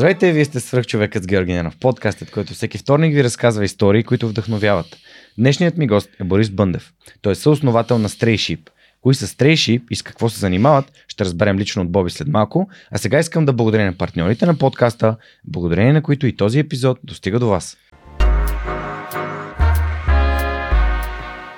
Здравейте, вие сте свръхчовекът с Георги Ненов, подкастът, който всеки вторник ви разказва истории, които вдъхновяват. Днешният ми гост е Борис Бъндев. Той е съосновател на Stray Кои са Stray и с какво се занимават, ще разберем лично от Боби след малко. А сега искам да благодаря на партньорите на подкаста, благодарение на които и този епизод достига до вас.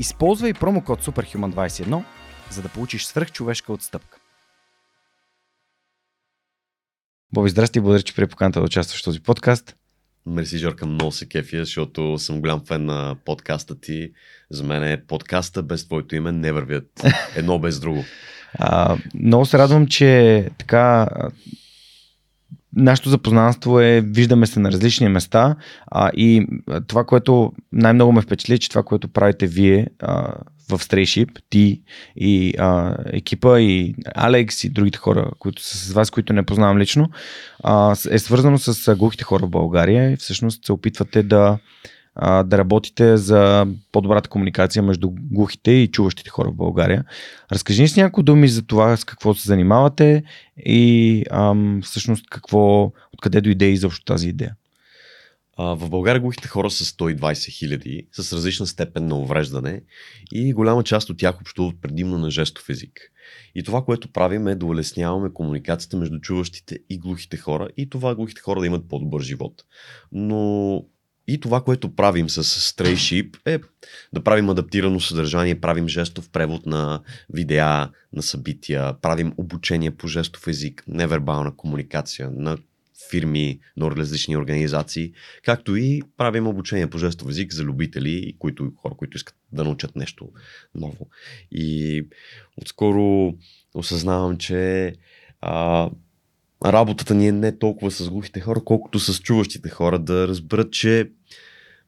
Използвай промокод SUPERHUMAN21, за да получиш свръхчовешка отстъпка. Боби, здрасти, благодаря, че при поканата да участваш в този подкаст. Мерси, Жорка, много се кефия, защото съм голям фен на подкаста ти. За мен е подкаста без твоето име не вървят едно без друго. А, много се радвам, че така нашето запознанство е, виждаме се на различни места а, и това, което най-много ме впечатли, че това, което правите вие а, в Strayship, ти и а, екипа и Алекс и другите хора, които са с вас, които не познавам лично, а, е свързано с глухите хора в България. И всъщност се опитвате да а, да работите за по-добрата комуникация между глухите и чуващите хора в България. Разкажи ни с няколко думи за това с какво се занимавате и ам, всъщност какво, откъде дойде изобщо тази идея. В България глухите хора са 120 хиляди с различна степен на увреждане и голяма част от тях общуват предимно на жестов език. И това, което правим е да улесняваме комуникацията между чуващите и глухите хора и това глухите хора да имат по-добър живот. Но и това, което правим с Stray е да правим адаптирано съдържание, правим жестов превод на видеа, на събития, правим обучение по жестов език, невербална комуникация на фирми, на различни организации, както и правим обучение по жестов език за любители, които, хора, които искат да научат нещо ново. И отскоро осъзнавам, че а, работата ни е не толкова с глухите хора, колкото с чуващите хора, да разберат, че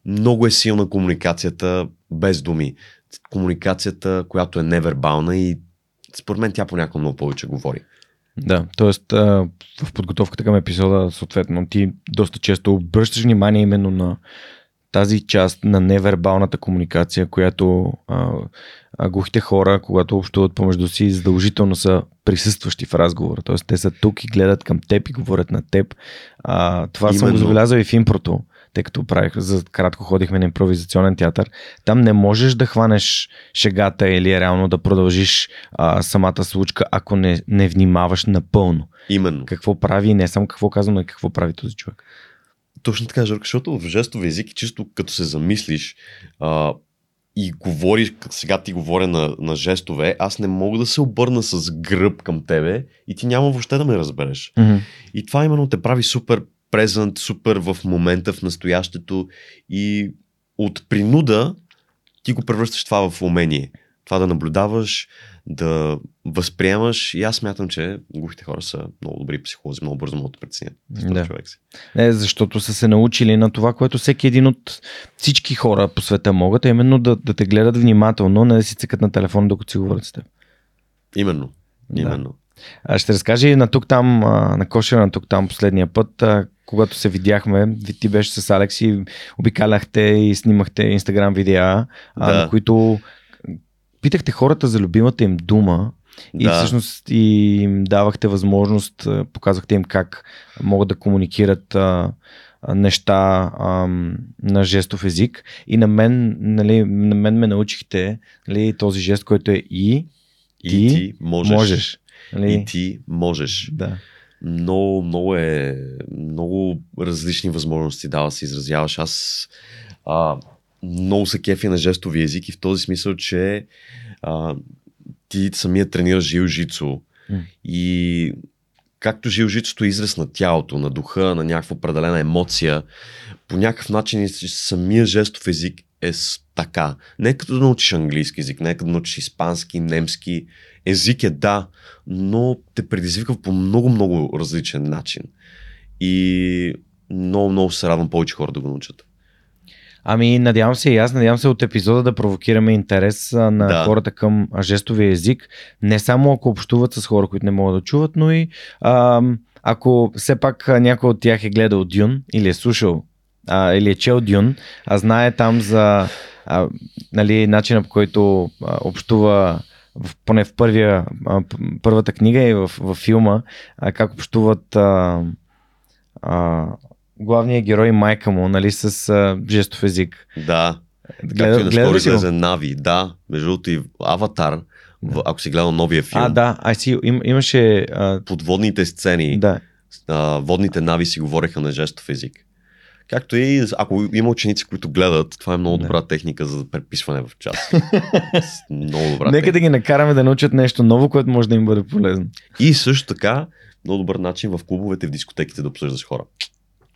много е силна комуникацията без думи. Комуникацията, която е невербална и според мен тя понякога много повече говори. Да, т.е. в подготовката към епизода, съответно, ти доста често обръщаш внимание именно на тази част на невербалната комуникация, която а, а, глухите хора, когато общуват помежду си, задължително са присъстващи в разговора. Тоест, те са тук и гледат към теб и говорят на теб. А, това Именно. съм го забелязал и в импрото тъй като правих, за кратко ходихме на импровизационен театър, там не можеш да хванеш шегата или реално да продължиш а, самата случка, ако не, не внимаваш напълно. Именно. Какво прави, не само какво казвам, но и какво прави този човек. Точно така, Жорка, защото в жестови език, чисто като се замислиш а, и говориш, сега ти говоря на, на жестове, аз не мога да се обърна с гръб към тебе и ти няма въобще да ме разбереш. Mm-hmm. И това именно те прави супер презент, супер в момента, в настоящето и от принуда ти го превръщаш това в умение. Това да наблюдаваш, да възприемаш и аз смятам, че глухите хора са много добри психолози, много бързо могат да преценят да. човек си. Не, защото са се научили на това, което всеки един от всички хора по света могат, а именно да, да те гледат внимателно, не да си цъкат на телефон, докато си говорят с теб. Именно. Именно. Да. А ще разкажи на тук там, на кошера на тук там последния път, когато се видяхме, ти беше с Алекс и обикаляхте и снимахте инстаграм видеа, да. на които питахте хората за любимата им дума и да. всъщност им давахте възможност, показахте им как могат да комуникират а, неща а, на жестов език и на мен, нали, на мен ме научихте нали, този жест, който е и, и ти, ти можеш. можеш. Нали? И ти можеш. Да много, много е, много различни възможности дава да се изразяваш. Аз а, много се кефи на жестови език и в този смисъл, че а, ти самия тренираш жил-жицу mm. и както жил-жицото е израз на тялото, на духа, на някаква определена емоция, по някакъв начин самия жестов език е така. Не като да научиш английски език, не като да научиш испански, немски. Език е да, но те предизвиква по много-много различен начин. и много, много се радвам повече хора да го научат. Ами, надявам се и аз, надявам се от епизода да провокираме интерес на Да. хората към жестовия език. Не само ако общуват с хора, които не могат да чуват, но и а, ако все пак някой от тях е гледал Дюн или е слушал а, или е чел Дюн, а знае там за а, нали, начина по който а, общува в, поне в първия, а, първата книга и в, в филма, а, как общуват а, а, главният герой майка му, нали, с а, жестов език. Да, както и Гледа, наскоро гледа излезе Нави. Да, между другото и Аватар, в, ако си гледал новия филм, А, да, а си, им, имаше... А, подводните сцени, да. а, водните нави си говореха на жестов език. Както и ако има ученици, които гледат, това е много Да. добра техника за преписване в час. много добра Нека да ги накараме да научат нещо ново, което може да им бъде полезно. И също така, много добър начин в клубовете, в дискотеките да обсъждаш хора.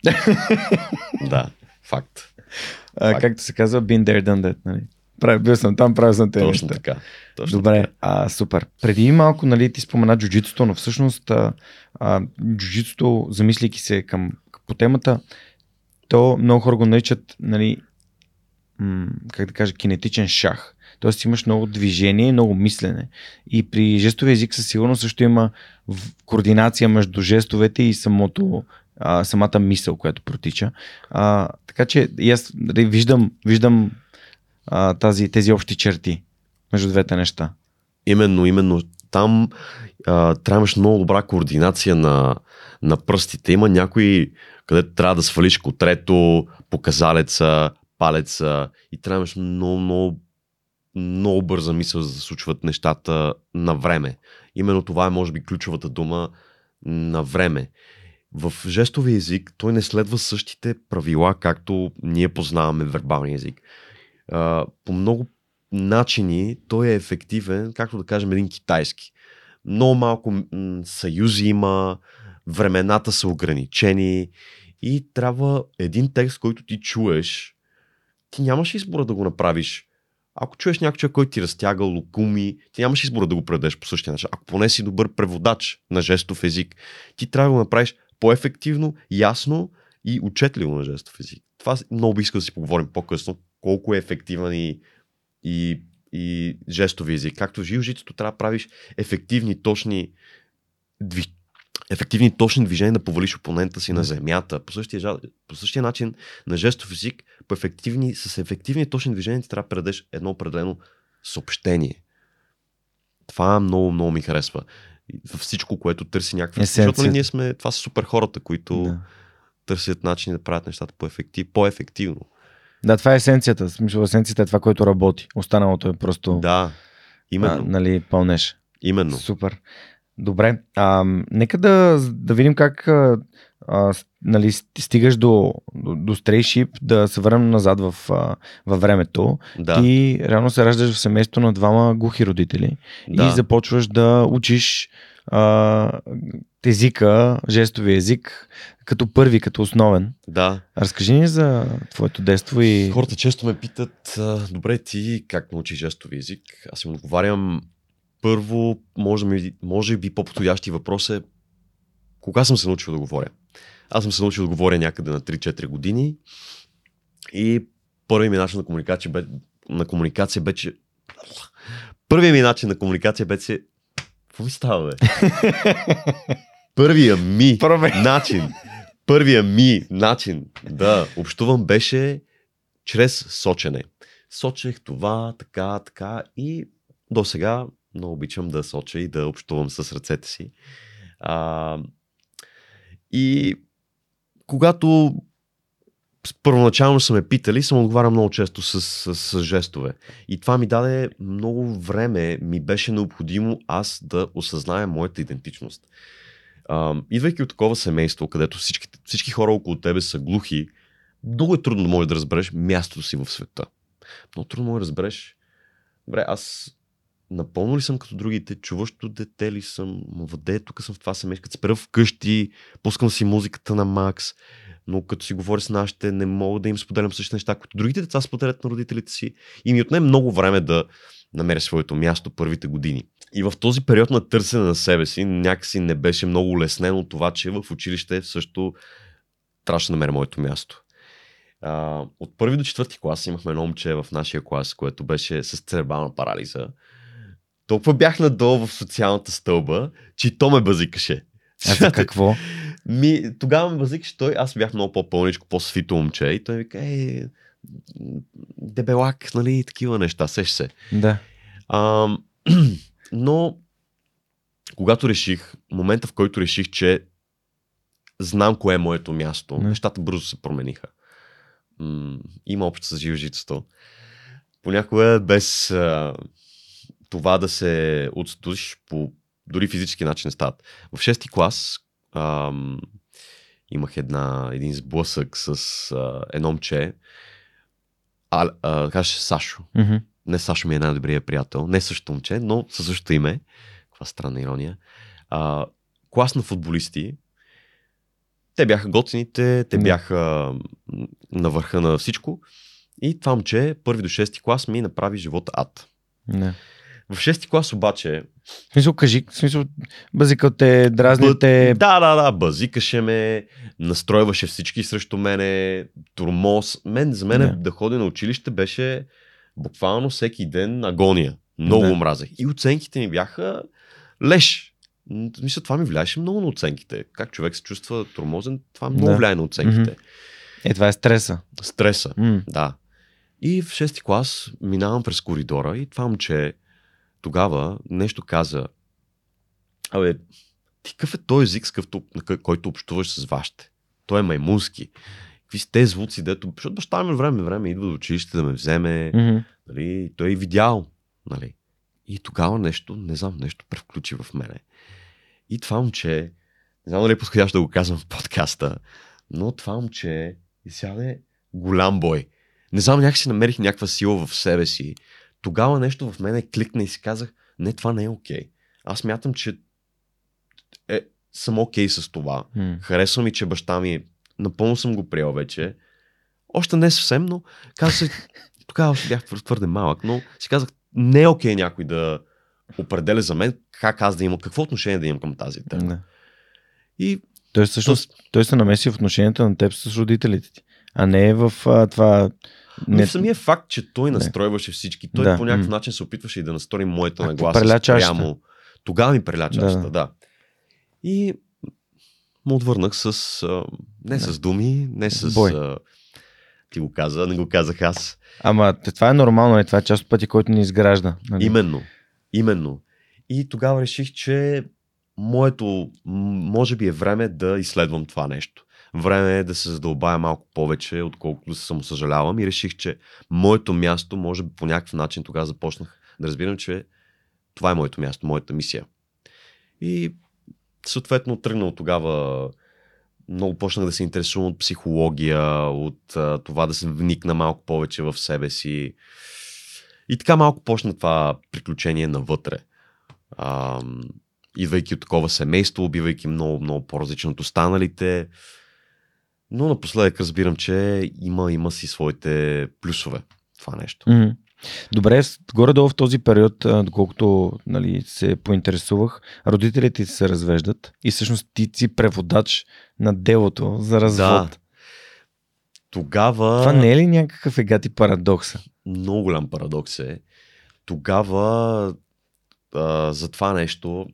да, факт. А, Факт. както се казва, been there, done that. Нали? Прави, бил съм там, правил съм тези Точно неща. така. Точно Добре, така. а, супер. Преди малко нали, ти спомена джуджитото, но всъщност а, а, джуджитото, замислики се към, по темата, то много хора го наричат, нали, м- как да кажа, кинетичен шах. Тоест имаш много движение, много мислене. И при жестови език със сигурност също има координация между жестовете и самото, а, самата мисъл, която протича. А, така че и аз нали, виждам, виждам а, тази, тези общи черти между двете неща. Именно, именно. Там а, трябваше много добра координация на, на пръстите. Има някои, където трябва да свалиш котрето, показалеца, палеца и трябваше много, много, много бърза мисъл за да случват нещата на време. Именно това е, може би, ключовата дума на време. В жестовия език той не следва същите правила, както ние познаваме вербалния език. А, по много начини той е ефективен, както да кажем един китайски. Много малко м- съюзи има, времената са ограничени и трябва един текст, който ти чуеш, ти нямаш избора да го направиш. Ако чуеш някой човек, който ти разтяга лукуми, ти нямаш избора да го предадеш по същия начин. Ако поне си добър преводач на жестов език, ти трябва да го направиш по-ефективно, ясно и отчетливо на жестов език. Това много би искал да си поговорим по-късно, колко е ефективен и, и, и жестови език. Както в живожитето трябва да правиш ефективни, точни дви... ефективни, точни движения да повалиш опонента си на земята. По същия, по същия начин на жестов език, по ефективни, с ефективни, точни движения ти трябва да предадеш едно определено съобщение. Това много, много ми харесва. Във всичко, което търси някакви... Защото нали, ние сме... Това са супер хората, които Да. търсят начини да правят нещата по-ефектив, по-ефективно. да, това е есенцията. Смисъл, есенцията е това, което работи. Останалото е просто Да, именно. а, нали, пълнеш. именно. Супер. Добре. А, нека да, да видим как а, нали, ст- стигаш до, до, до стрейшип, да се върнем назад в, а, във времето. Да, Ти реално се раждаш в семейство на двама глухи родители да. и започваш да учиш а, езика, жестови език, като първи, като основен. да. Разкажи ни за твоето детство и... Хората често ме питат, добре ти как научи жестови език? Аз им отговарям, първо, може, ми, може би по-подходящи въпрос е, кога съм се научил да говоря? Аз съм се научил да говоря някъде на 3-4 години и първият ми начин на комуникация, бе, на комуникация беше... Първият ми начин на комуникация беше... Какво ми става, бе? Първия ми Пробвай. начин, първия ми начин да общувам беше чрез сочене. Сочех това, така, така и до сега много обичам да соча и да общувам с ръцете си. А, и когато първоначално са ме питали, съм отговарял много често с, с, с жестове. И това ми даде много време, ми беше необходимо аз да осъзная моята идентичност. А, идвайки от такова семейство, където всички, всички хора около тебе са глухи, много е трудно да можеш да разбереш мястото си в света. Много трудно можеш да разбереш, добре, аз напълно ли съм като другите, чуващо дете ли съм, въде, тук съм в това семейство, като спера вкъщи, пускам си музиката на Макс, но като си говоря с нашите, не мога да им споделям същите неща, които другите деца споделят на родителите си. И ми отне много време да намеря своето място първите години. И в този период на търсене на себе си, някакси не беше много улеснено това, че в училище също трябваше да намеря моето място. А, от първи до четвърти клас имахме едно момче в нашия клас, което беше с церебрална парализа. Толкова бях надолу в социалната стълба, че и то ме базикаше. А за какво? Ми, тогава ме базикаше той, аз бях много по-пълничко, по-свито момче и той ми вика, ей, дебелак, нали, такива неща, сеш се. Да. А, но, когато реших, момента в който реших, че знам кое е моето място, Не. нещата бързо се промениха. М, има общо с живжицето. Понякога без а, това да се отстудиш по дори физически начин не стават. В 6-ти клас ам, имах една, един сблъсък с а, едно момче. А, а, каже Сашо. Мгм. Не Сашо ми е най-добрият приятел. Не същото момче, но със същото име. Каква странна ирония. А, клас на футболисти. Те бяха готините, те бяха на върха на всичко. И това момче, първи до 6 клас, ми направи живота ад. Да. В 6 клас обаче В смисъл, кажи, в смисъл, базикал те, дразни те. Да, да, да, базикаше ме, настройваше всички срещу мене, турмоз. Мен, за мен Да. да ходя на училище беше буквално всеки ден агония. Много Да. мразех. И оценките ми бяха леш. Мисля, това ми влияеше много на оценките. Как човек се чувства тормозен, това много Да. влияе на оценките. Е, това е стреса. Стреса. М. Да. И в 6 клас минавам през коридора и това момче тогава нещо каза. Абе, ти какъв е този език, кой- който общуваш с вашите? Той е маймунски. Какви са тези звуци, дето... Защото баща ми време време идва до училище да ме вземе. Мгм. Нали? Той е видял. Нали? И тогава нещо, не знам, нещо превключи в мене. И това момче, не знам дали е подходящо да го казвам в подкаста, но това момче изяде голям бой. Не знам, някакси намерих някаква сила в себе си. Тогава нещо в мене кликна и си казах, не, това не е окей. Аз мятам, че е, съм окей с това. М. Харесва ми, че баща ми, напълно съм го приел вече. Още не съвсем, но казах тогава още бях твър- твърде малък, но си казах, не е окей някой да определя за мен как аз да имам, какво отношение да имам към тази тема. Да. И Той всъщност, той се намеси в отношенията на теб с родителите ти, а не в а, това... не. Не, в самия факт, че той Не. настройваше всички, той Да, по някакъв начин се опитваше и да настрои моята нагласа. спрямо- Тогава ми преля Да, да. И му отвърнах с, а, не Да. с думи, не с... Бой. А, ти го каза, не го казах аз. Ама това е нормално, е, това е част от пъти, който ни изгражда. Нали? Именно. Именно. И тогава реших, че моето, може би е време да изследвам това нещо. Време е да се задълбая малко повече, отколкото да се самосъжалявам и реших, че моето място, може би по някакъв начин тогава започнах да разбирам, че това е моето място, моята мисия. И съответно тръгнал тогава много почнах да се интересувам от психология, от а, това да се вникна малко повече в себе си. И така малко почна това приключение навътре. А, идвайки от такова семейство, бивайки много, много по-различно от останалите. Но напоследък разбирам, че има, има си своите плюсове това нещо. Мгм. Добре, горе-долу в този период, доколкото нали, се поинтересувах, родителите ти се развеждат и всъщност ти си преводач на делото за развод. Да. Тогава... Това не е ли някакъв егати парадокса? много голям парадокс е. Тогава а, за това нещо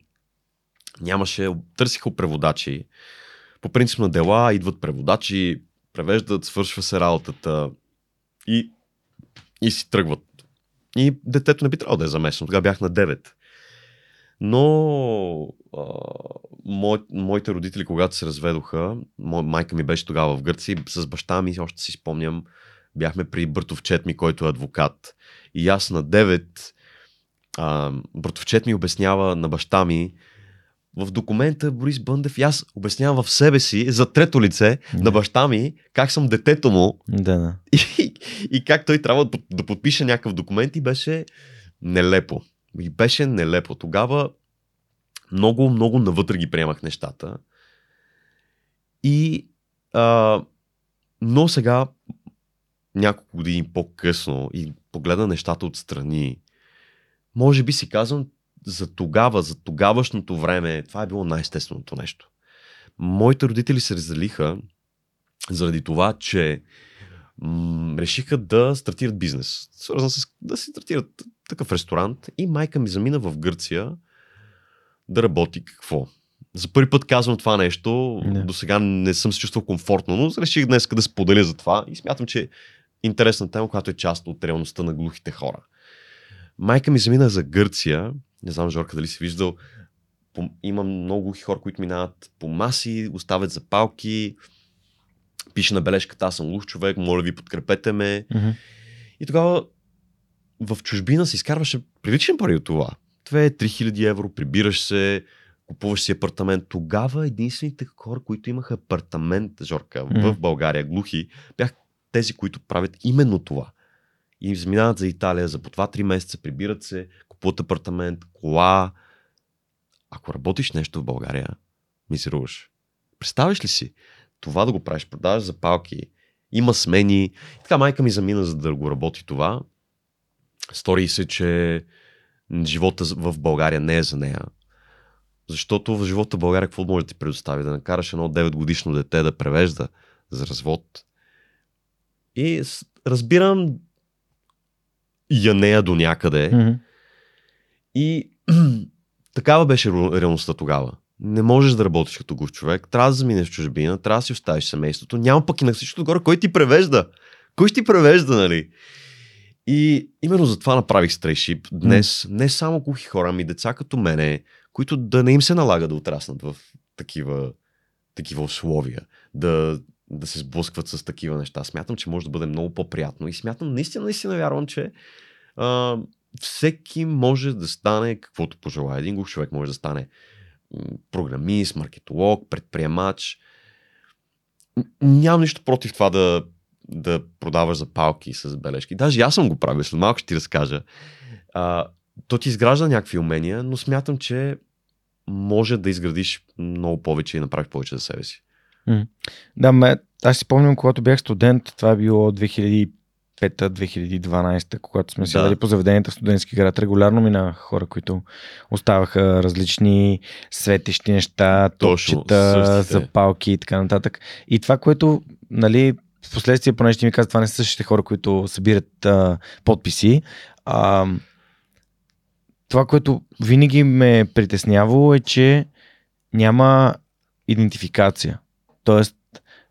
нямаше, търсиха преводачи. По принцип на дела идват преводачи, превеждат, свършва се работата и, и си тръгват. И детето не би трябвало да е замесено. Тогава бях на 9. Но а, мой, моите родители, когато се разведоха, мой, майка ми беше тогава в Гърция с баща ми, още си спомням, бяхме при братовчет ми, който е адвокат. И аз на 9 а, братовчет ми обяснява на баща ми в документа Борис Бъндев и аз обяснявам в себе си за трето лице на баща ми как съм детето му Да, да. и, и как той трябва да, да подпише някакъв документ и беше нелепо. И беше нелепо. Тогава много, много навътре ги приемах нещата. И а, Но сега, няколко години по-късно и погледна нещата отстрани, може би си казвам, за тогава, за тогавашното време, това е било най-естественото нещо. Моите родители се разделиха заради това, че м- решиха да стартират бизнес. Свързан с да си стартират такъв ресторант. И майка ми замина в Гърция да работи какво? За първи път казвам това нещо. Не. До сега не съм се чувствал комфортно, но реших днес да споделя за това и смятам, че е интересна тема, която е част от реалността на глухите хора. Майка ми замина за Гърция. Не знам, Жорка, дали си виждал. По, има много хора, които минават по маси, оставят запалки, пише на бележката, аз съм глух човек, моля ви, подкрепете ме. Мгм. И тогава в чужбина се изкарваше приличен пари от това. 2-3000 евро, прибираш се, купуваш си апартамент. Тогава единствените хора, които имаха апартамент, Жорка, Мгм. в България, глухи, бях тези, които правят именно това. И заминават за Италия за по 2-3 месеца, прибират се, купуват апартамент, кола. Ако работиш нещо в България, мизеруваш. Представяш ли си това да го правиш? Продаваш запалки, има смени. И така майка ми замина за да го работи това. Стори се, че живота в България не е за нея. Защото в живота в България какво може да ти предостави? Да накараш едно 9 годишно дете да превежда за развод. И разбирам я нея до някъде. Мгм. И такава беше ре- реалността тогава. Не можеш да работиш като глух човек, трябва да заминеш в чужбина, трябва да си оставиш семейството. Няма пък и на всичкото горе, кой ти превежда? Кой ще ти превежда, нали? И именно за това направих стрейшип. Днес не само глухи хора, ами деца като мене, които да не им се налага да отраснат в такива, такива условия, да, да се сблъскват с такива неща. Смятам, че може да бъде много по-приятно и смятам, наистина, наистина вярвам, че а, всеки може да стане каквото пожелая. Един глух човек може да стане програмист, маркетолог, предприемач. Нямам нищо против това да, да продаваш запалки с бележки. Даже аз съм го правил, след малко ще ти разкажа. А, то ти изгражда някакви умения, но смятам, че може да изградиш много повече и направиш повече за себе си. Да, ме, аз си спомням, когато бях студент, това е било 2005-2012, когато сме Да. седали по заведенията в студентски град. Регулярно минаваха хора, които оставаха различни светещи неща, топчета, запалки и така нататък. И това, което, нали, в последствие, понеже ти ми каза, това не са същите хора, които събират а, подписи. А, това, което винаги ме е притеснявало е, че няма идентификация. Тоест,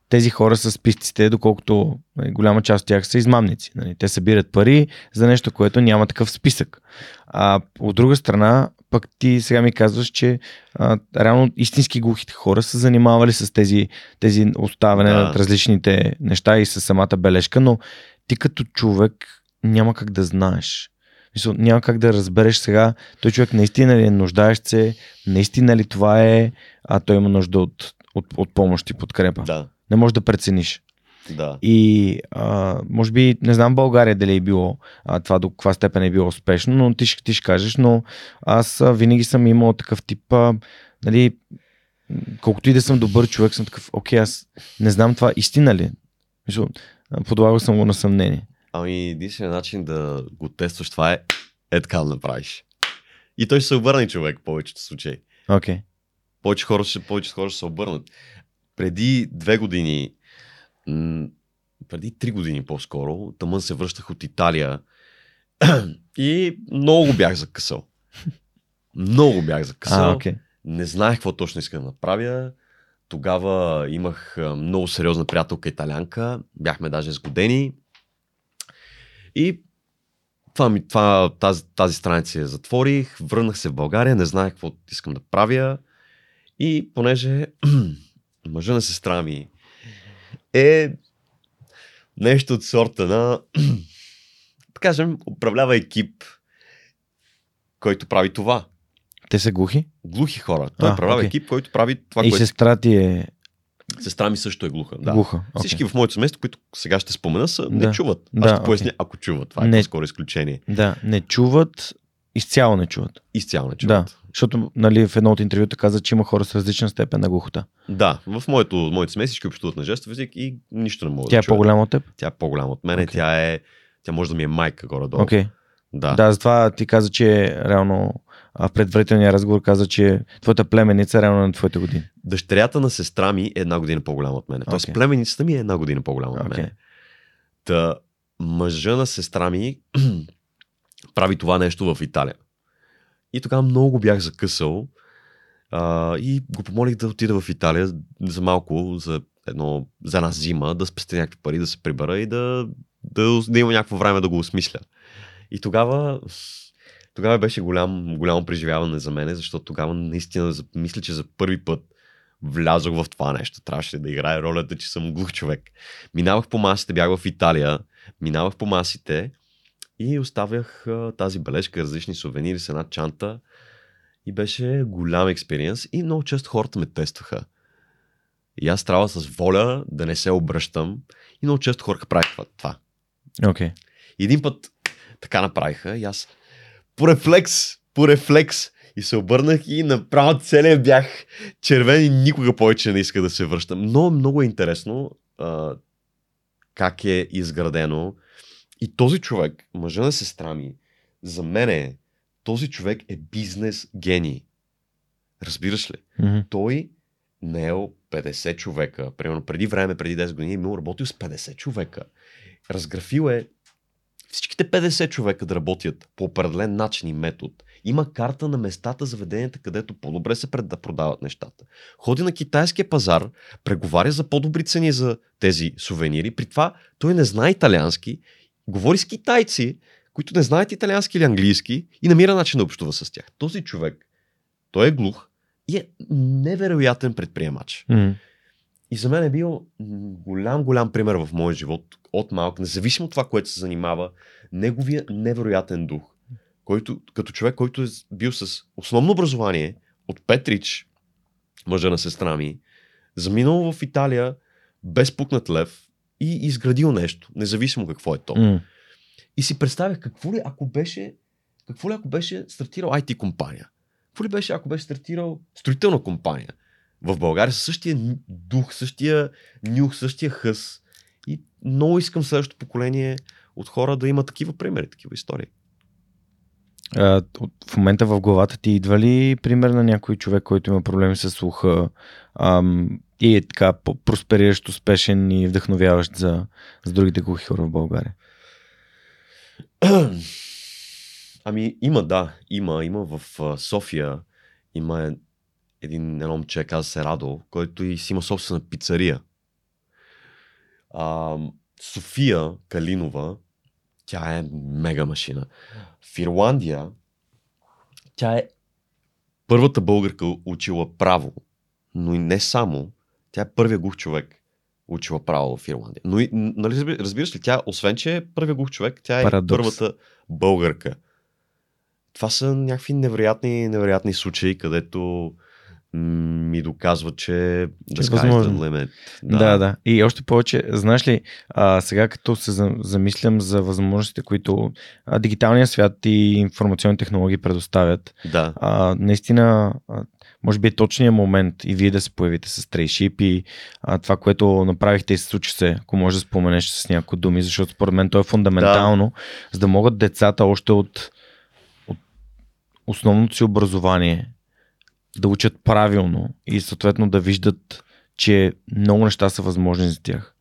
тези хора с списците, доколкото нали, голяма част от тях са измамници. Нали. Те събират пари за нещо, което няма такъв списък. А от друга страна, пък ти сега ми казваш, че а, реално истински глухите хора са занимавали с тези, тези оставяне Да. на различните неща и с самата бележка, но ти като човек няма как да знаеш. Мисъл, няма как да разбереш сега, той човек наистина ли е нуждаещ се, наистина ли това е, а той има нужда от, от, от помощ и подкрепа. Да, Не можеш да прецениш. да. И а, може би, не знам България дали е било а, това до каква степен е било успешно, но ти, ти ще кажеш, но аз а, винаги съм имал такъв тип, а, нали, колкото и да съм добър човек, съм такъв, окей, аз не знам това истина ли. Подлагал съм го на съмнение. Ами, единственият начин да го тестваш това е е така да направиш. И той ще се обърне човек в повечето случаи. Окей. Повече хора ще, повече хора ще се обърнат. Преди две години, преди три години по-скоро, тъмън се връщах от Италия и много го бях закъсал. Много бях закъсал. А, окей. Не знаех какво точно искам да направя. Тогава имах много сериозна приятелка италянка. Бяхме даже сгодени. И това, ми, това, тази, тази страница я затворих. Върнах се в България. Не знаех какво искам да правя. И понеже мъжа на сестра ми е нещо от сорта на да кажем, управлява екип, който прави това Те са глухи? глухи хора. Той А, управлява окей. екип, който прави това, и което... сестра ти е Сестра ми също е глуха. Да. глуха. окей. Всички в моето семейство, които сега ще спомена, са, не Да. чуват. Аз Да, ще поясня, окей. ако чуват. Това е Не. по-скоро изключение. Да, не чуват изцяло не чуват. Изцяло не чуват. Да, защото нали, в едно от интервюта каза, че има хора с различна степен на глухота. Да, в моето, моите сме всички общуват на жестов език и нищо не мога Тя да е чуя. по-голяма от теб? Тя е по-голяма от мен. Okay. Тя е. Тя може да ми е майка горе-долу. Okay. Да. Да, затова ти каза, че реално а, в предварителния разговор каза, че твоята племеница е реално на твоите години. Дъщерята на сестра ми е една година по-голяма от мен. Тоест Окей. племеницата ми е една година по-голяма от Окей. мен. Та мъжа на сестра ми прави това нещо в Италия. И тогава много го бях закъсал а, и го помолих да отида в Италия за малко, за, едно, за една зима, да спестя някакви пари, да се прибера и да, да, да има някакво време да го осмисля. И тогава, тогава беше голям, голямо преживяване за мен, защото тогава наистина мисля, че за първи път влязох в това нещо. Трябваше да играе ролята, че съм глух човек. Минавах по масите, бях в Италия, минавах по масите и оставях а, тази бележка, различни сувенири с една чанта. И беше голям експириенс и много често хората ме тестваха. И аз трябва с воля да не се обръщам. И много често хората правят това. Okay. И един път така направиха и аз по рефлекс, по рефлекс и се обърнах и направо целият бях червен и никога повече не иска да се връщам. Но много е интересно а, как е изградено. И този човек, мъжа на сестра ми, за мен е, този човек е бизнес гений. Разбираш ли? Мгм. той наел 50 човека. Примерно преди време, преди 10 години, е имал работил с 50 човека. Разграфил е всичките 50 човека да работят по определен начин и метод. Има карта на местата, заведенията, където по-добре се пред да продават нещата. Ходи на китайския пазар, преговаря за по-добри цени за тези сувенири. При това той не знае италиански, говори с китайци, които не знаят италиански или английски и намира начин да общува с тях. Този човек, той е глух и е невероятен предприемач. Мгм. И за мен е бил голям, голям пример в моя живот от малък, независимо от това, което се занимава, неговия невероятен дух, който, като човек, който е бил с основно образование от Петрич, мъжа на сестра ми, заминал в Италия без пукнат лев и изградил нещо, независимо какво е то. М. И си представях какво ли ако беше, какво ли ако беше стартирал IT компания? Какво ли беше ако беше стартирал строителна компания? В България със същия дух, същия нюх, същия хъс. И много искам следващото поколение от хора да има такива примери, такива истории. В момента в главата ти идва ли пример на някой човек, който има проблеми с слуха ам, и е така проспериращ, успешен и вдъхновяващ за, за другите глухи хора в България? Ами има, да, има. Има в София, има е- един едно момче, каза се Радо, който и си има собствена пицария. А, София Калинова, тя е мега машина. В Ирландия, тя е първата българка учила право, но и не само. Тя е първия глух човек учила право в Ирландия. Но и, нали, разби- разбираш ли, тя, освен че е първия глух човек, тя е Парадокс. първата българка. Това са някакви невероятни, невероятни случаи, където ми доказва, че the е възможно. limit. Да, да. да. И още повече, знаеш ли, а, сега като се за- замислям за възможностите, които а, дигиталният свят и информационни технологии предоставят, да. а, наистина, а, може би е точният момент и вие да се появите с Трейшип и а, това, което направихте и се случи се, ако може да споменеш с някои думи, защото според мен то е фундаментално, да. за да могат децата още от, от основното си образование да учат правилно и съответно да виждат, че много неща са възможни за тях.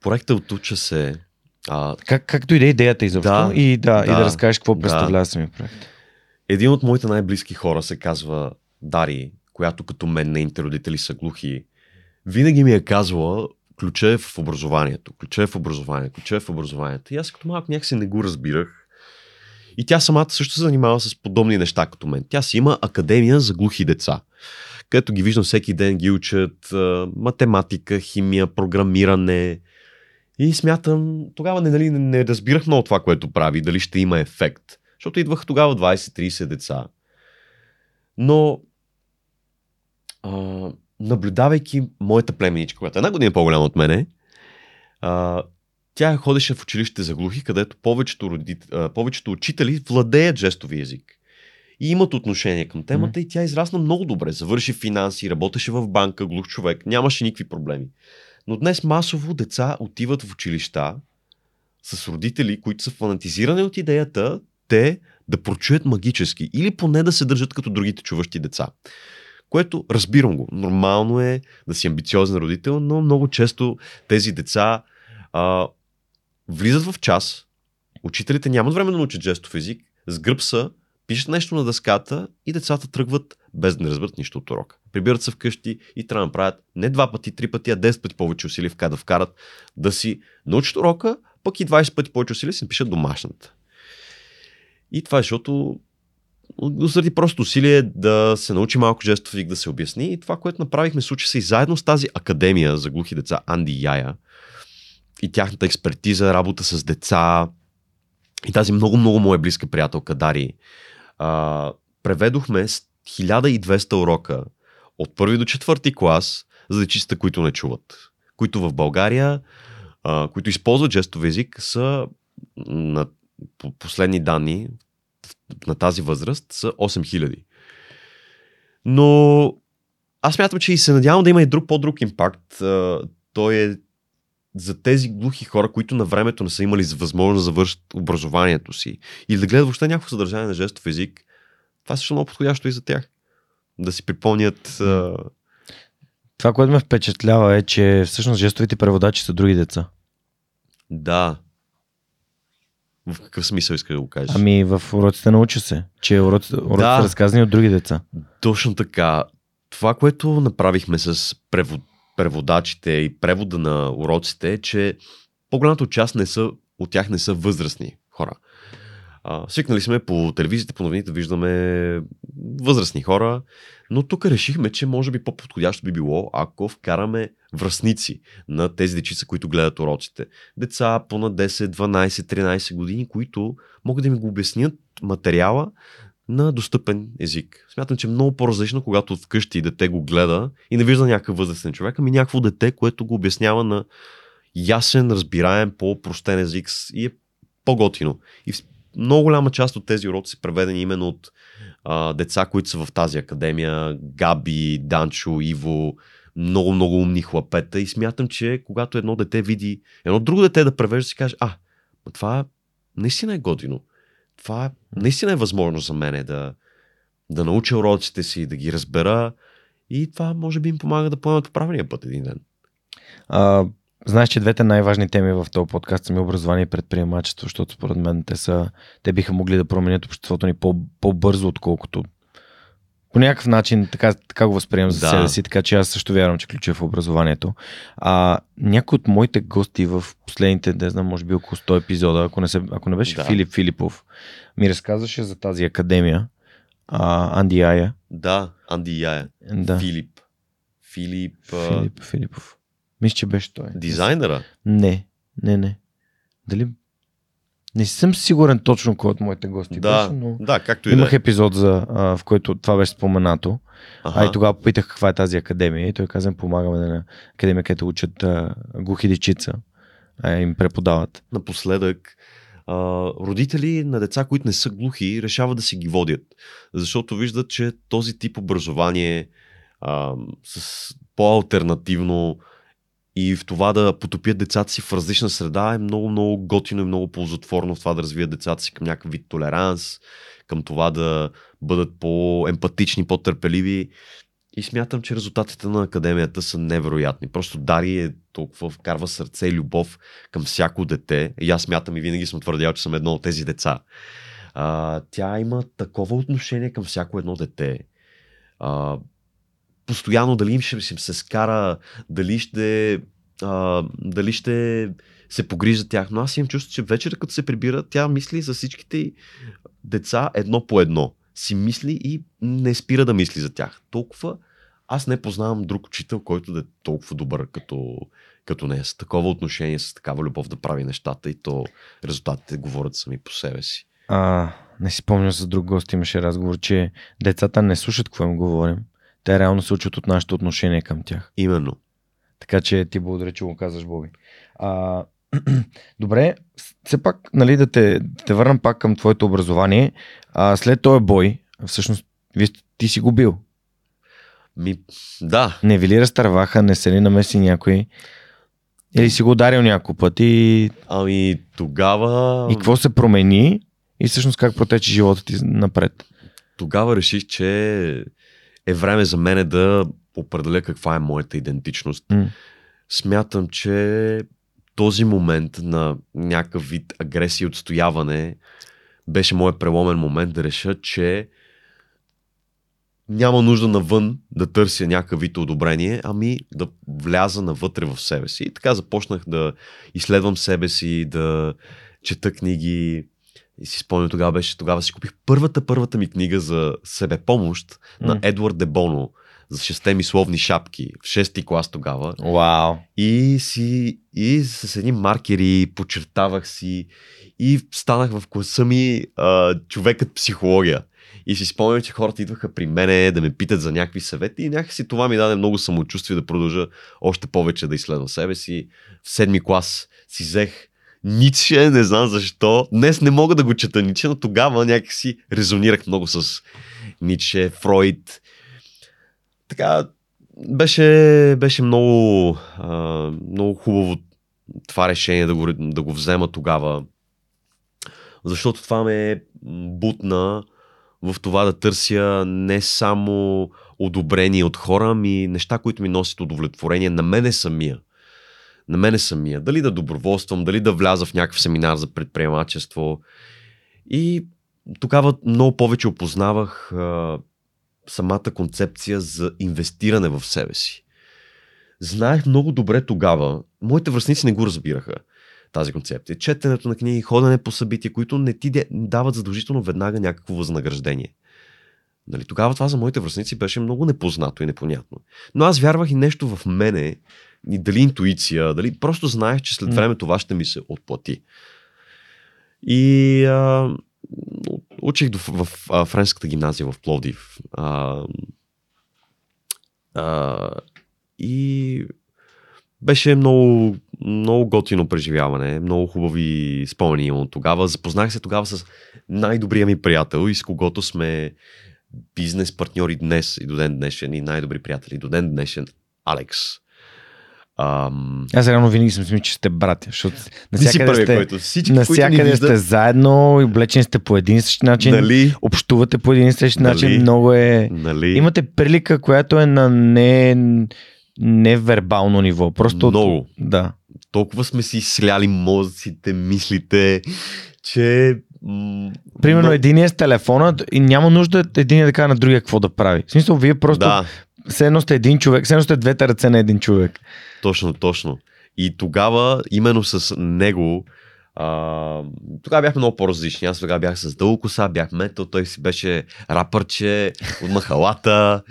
Проектът от Уча се... А, Как, как дойде идеята изобщо Да, и, да, да, и да, разкажеш какво да. представлява самия проект. един от моите най-близки хора се казва Дари, която като мен нейните родители са глухи. Винаги ми е казвала, ключа е в образованието, ключа е в образованието, ключа е в образованието. И аз като малък някакси не го разбирах. И тя самата също се занимава с подобни неща като мен. Тя си има академия за глухи деца, където ги виждам всеки ден, ги учат математика, химия, програмиране. И смятам, тогава не, нали, не разбирах много това, което прави, дали ще има ефект. Защото идваха тогава 20-30 деца. Но а, наблюдавайки моята племеничка, която е една година по-голяма от мене, а, тя ходеше в училище за глухи, където повечето, родит... повечето учители владеят жестови език. И имат отношение към темата mm. и тя израсна много добре. Завърши финанси, работеше в банка, глух човек, нямаше никакви проблеми. Но днес масово деца отиват в училища с родители, които са фанатизирани от идеята те да прочуят магически или поне да се държат като другите чуващи деца. Което разбирам го. Нормално е да си амбициозен родител, но много често тези деца а, влизат в час, учителите нямат време да научат жестов език, с гръб са, пишат нещо на дъската и децата тръгват без да не разберат нищо от урока. Прибират се вкъщи и трябва да направят не два пъти, три пъти, а 10 пъти повече усилия в да вкарат да си научат урока, пък и 20 пъти повече усилия си напишат домашната. И това е защото заради просто усилие да се научи малко жестов език, да се обясни. И това, което направихме, случи се и заедно с тази академия за глухи деца Анди Яя и тяхната експертиза, работа с деца и тази много-много моя близка приятелка Дари. А, преведохме 1200 урока от първи до четвърти клас за дечицата, които не чуват. Които в България, а, които използват жестов език, са на последни данни на тази възраст са 8000. Но аз мятам, че и се надявам да има и друг по-друг импакт. Той е за тези глухи хора, които на времето не са имали възможност да завършат образованието си или да гледат въобще някакво съдържание на жестов език, това е също много подходящо и за тях. Да си припомнят. Това, което ме впечатлява е, че всъщност жестовите преводачи са други деца. Да, в какъв смисъл иска да го кажеш? Ами в уроците науча се, че уроците, уроците да, са разказани от други деца. Точно така. Това, което направихме с превод, преводачите и превода на уроците е, че по-голямата част не са, от тях не са възрастни хора. А, свикнали сме по телевизията, по новините виждаме възрастни хора, но тук решихме, че може би по-подходящо би било, ако вкараме връзници на тези дечица, които гледат уроците. Деца по на 10, 12, 13 години, които могат да ми го обяснят материала на достъпен език. Смятам, че е много по-различно, когато вкъщи дете го гледа и не вижда някакъв възрастен човек, ами някакво дете, което го обяснява на ясен, разбираем, по-простен език и е по-готино. И много голяма част от тези уроци са преведени именно от а, деца, които са в тази академия. Габи, Данчо, Иво, много, много умни хлапета. И смятам, че когато едно дете види едно друго дете да превежда, си каже, а, това наистина е годино. Това наистина е възможно за мен да, да науча уроците си, да ги разбера. И това може би им помага да поемат по правилния път един ден. А, Знаеш, че двете най-важни теми в този подкаст са ми образование и предприемачество, защото според мен те, са, те биха могли да променят обществото ни по, по-бързо, отколкото по някакъв начин така, така го възприемам за да. себе си, така че аз също вярвам, че ключа е в образованието. А някои от моите гости в последните, не знам, може би около 100 епизода, ако не, се, ако не беше да. Филип Филипов, ми разказваше за тази академия, а, Анди Яя. Да, Анди Яя. Да. Филип. Филип. Филип Филипов. Мисля, че беше той. Дизайнера? Не, не, не. Дали не съм сигурен точно кой от моите гости да, беше, но да, както и имах да. Е. епизод, за, а, в който това беше споменато. Ага. А и тогава попитах каква е тази академия и той каза, помагаме на академия, където учат а, глухи дечица, а им преподават. Напоследък а, родители на деца, които не са глухи, решават да си ги водят, защото виждат, че този тип образование а, с по-алтернативно и в това да потопят децата си в различна среда е много, много готино и много ползотворно в това да развият децата си към някакъв вид толеранс, към това да бъдат по-емпатични, по-търпеливи. И смятам, че резултатите на академията са невероятни. Просто Дари е толкова вкарва сърце и любов към всяко дете. И аз смятам и винаги съм твърдял, че съм едно от тези деца. А, тя има такова отношение към всяко едно дете. А, постоянно дали им ще се скара, дали ще, а, дали ще се погрижа тях. Но аз имам чувство, че вечер като се прибира, тя мисли за всичките деца едно по едно. Си мисли и не спира да мисли за тях. Толкова аз не познавам друг учител, който да е толкова добър като, като нея. С такова отношение, с такава любов да прави нещата и то резултатите говорят сами по себе си. А, не си спомня за друг гост имаше разговор, че децата не слушат какво им говорим те реално се учат от нашето отношение към тях. Именно. Така че ти благодаря, че го казваш, Боби. А, Добре, все пак, нали, да те, да те върнам пак към твоето образование. А, след този бой, всъщност, вие, ти си го бил. Ми, да. Не ви ли разтърваха, не се ли намеси някой? Или си го ударил няколко пъти? Ами тогава... И какво се промени? И всъщност как протече живота ти напред? Тогава реших, че е време за мене да определя каква е моята идентичност. М. Смятам, че този момент на някакъв вид агресия и отстояване беше моят преломен момент да реша, че няма нужда навън да търся някакъв вид одобрение, ами да вляза навътре в себе си. И така започнах да изследвам себе си, да чета книги. И си спомням, тогава беше, тогава си купих първата, първата ми книга за себепомощ на М. Едвард Дебоно за шесте мисловни шапки в шести клас тогава. Вау! И си, и с едни маркери подчертавах си и станах в класа ми а, човекът психология. И си спомням, че хората идваха при мене да ме питат за някакви съвети и някакси това ми даде много самочувствие да продължа още повече да изследвам себе си. В седми клас си взех Ницше, не знам защо. Днес не мога да го чета Ницше, но тогава някакси резонирах много с Ницше, Фройд. Така, беше, беше много, а, много хубаво това решение да го, да го взема тогава. Защото това ме бутна в това да търся не само одобрение от хора, ами неща, които ми носят удовлетворение на мене самия. На мене самия. Дали да доброволствам, дали да вляза в някакъв семинар за предприемачество. И тогава много повече опознавах а, самата концепция за инвестиране в себе си. Знаех много добре тогава, моите връзници не го разбираха тази концепция. Четенето на книги, ходене по събития, които не ти дават задължително веднага някакво възнаграждение. Нали, тогава това за моите връзници беше много непознато и непонятно. Но аз вярвах и нещо в мене, и дали интуиция, дали просто знаех, че след време това ще ми се отплати. И а, учих в, в а, френската гимназия в Пловдив. А, а, и беше много, много готино преживяване, много хубави спомени имам тогава. Запознах се тогава с най-добрия ми приятел и с когото сме бизнес партньори днес и до ден днешен и най-добри приятели до ден днешен Алекс. Ам, Аз реално винаги съм си мислил, че сте братя, защото навсякъде първият, сте, който всички, навсякъде виждат, сте заедно, и облечени сте по един същи начин, нали, общувате по един и същи Нали? начин, много е... нали, Имате прилика, която е на не, невербално ниво. Просто... много. Да. Толкова сме си сляли мозъците, мислите, че... Примерно много- един е с телефона и няма нужда един да каже на другия какво да прави. В смисъл, вие просто Да, все едно сте един човек, все едно сте двете ръце на един човек. Точно, точно. И тогава, именно с него, а, тогава бяхме много по-различни. Аз тогава бях с дълго коса, бях метал, той си беше рапърче от махалата.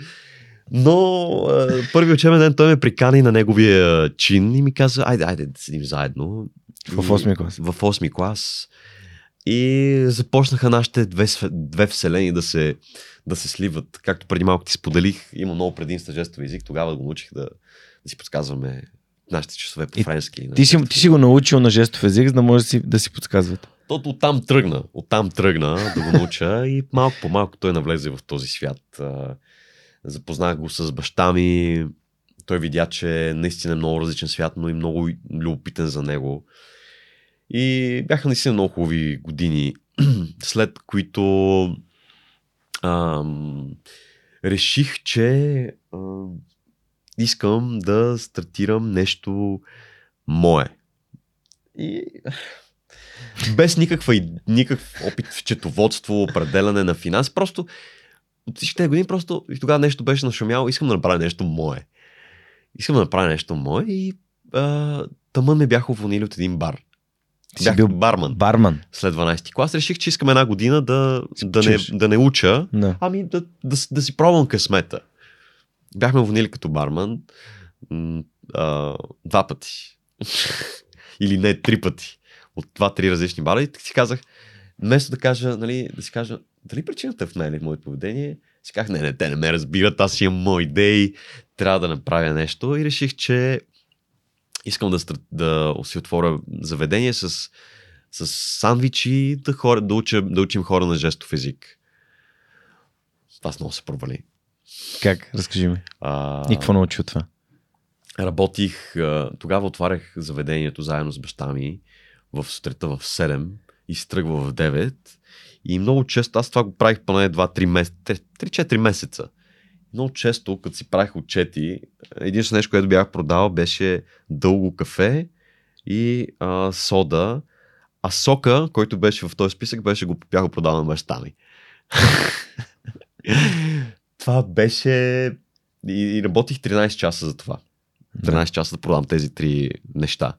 Но а, първи учебен ден той ме прикани на неговия чин и ми каза, айде, айде да седим заедно. В И- 8 клас. В 8 клас. И започнаха нашите две, две вселени да се, да се сливат. Както преди малко ти споделих, има много предимства жестови език. Тогава го научих да, да си подсказваме нашите часове по френски. Ти си, жестов ти си го научил на жестов език, за да може да си, да си подсказвате. Тото оттам тръгна. Оттам тръгна да го науча и малко по малко той навлезе в този свят. Запознах го с баща ми. Той видя, че е наистина много различен свят, но и много любопитен за него. И бяха наистина много хубави години, след които ам, реших, че ам, искам да стартирам нещо мое. И без никаква, никакъв опит в четоводство, определяне на финанс, просто от всички тези години просто и тогава нещо беше нашумяло, искам да направя нещо мое. Искам да направя нещо мое и а, тъмън ме бяха уволнили от един бар. Си Бях бил барман барман. след 12 клас. Реших, че искам една година да, да, не, да не уча, Да. ами да, да, да си пробвам късмета. Бяхме уволнили като барман а, два пъти. Или не, три пъти. От два-три различни бара. И си казах, вместо да кажа, нали, да си кажа, дали причината е в мен или в моето поведение, си казах, не, не, те не ме разбират, аз имам мои идеи, трябва да направя нещо. И реших, че искам да, да си отворя заведение с, с сандвичи, да, хора, да, уча, да учим хора на жестов език. Това много се провали. Как? Разкажи ми. А, И какво научи от това? работих, тогава отварях заведението заедно с баща ми в сутринта в 7 и се тръгва в 9. И много често, аз това го правих поне 2-3 месеца, 3-4 месеца. Много често, като си правих отчети, единственото нещо, което бях продавал, беше дълго кафе и а, сода, а сока, който беше в този списък, беше го бях го продавал на баща ми. това беше... И, и работих 13 часа за това. 13 часа да продам тези три неща.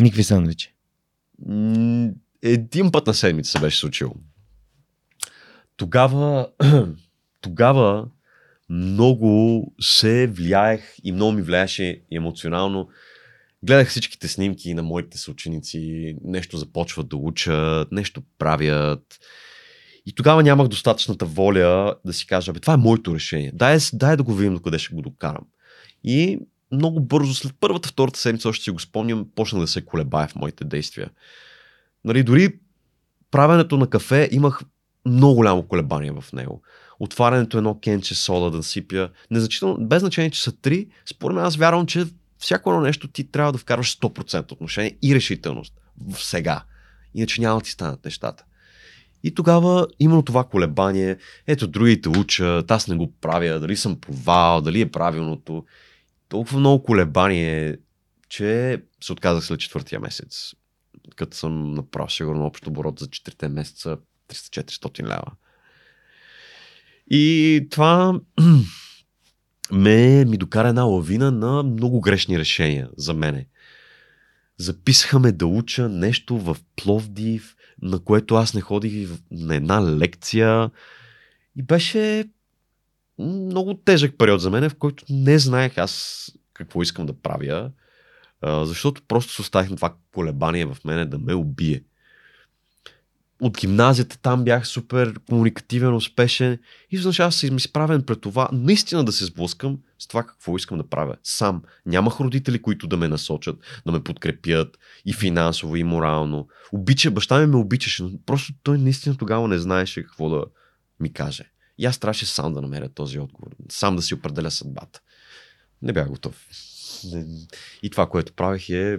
Никакви сандвичи. Един път на седмица се беше случило. Тогава, тогава много се влияех и много ми влияеше емоционално. Гледах всичките снимки на моите съученици, нещо започват да учат, нещо правят. И тогава нямах достатъчната воля да си кажа, бе, това е моето решение. Дай, дай да го видим докъде ще го докарам. И много бързо, след първата, втората седмица, още си го спомням, почнах да се колебая в моите действия. Нали, дори правенето на кафе имах много голямо колебание в него. Отварянето едно кенче сода да сипя, незначително, без значение, че са три, според мен аз вярвам, че всяко едно нещо ти трябва да вкарваш 100% отношение и решителност в сега. Иначе няма да ти станат нещата. И тогава именно това колебание, ето другите учат, аз не го правя, дали съм провал, дали е правилното. Толкова много колебание, че се отказах след четвъртия месец. Като съм направил сигурно общо оборот за 4 месеца 300-400 лева. И това ме ми докара една лавина на много грешни решения за мене. Записаха ме да уча нещо в Пловдив, на което аз не ходих на една лекция. И беше много тежък период за мен, в който не знаех аз какво искам да правя, защото просто се оставих на това колебание в мене да ме убие. От гимназията там бях супер комуникативен, успешен и изведнъж аз съм изправен пред това наистина да се сблъскам с това какво искам да правя. Сам. Нямах родители, които да ме насочат, да ме подкрепят и финансово, и морално. Обича, баща ми ме обичаше, но просто той наистина тогава не знаеше какво да ми каже. И аз трябваше сам да намеря този отговор. Сам да си определя съдбата. Не бях готов. И това, което правих е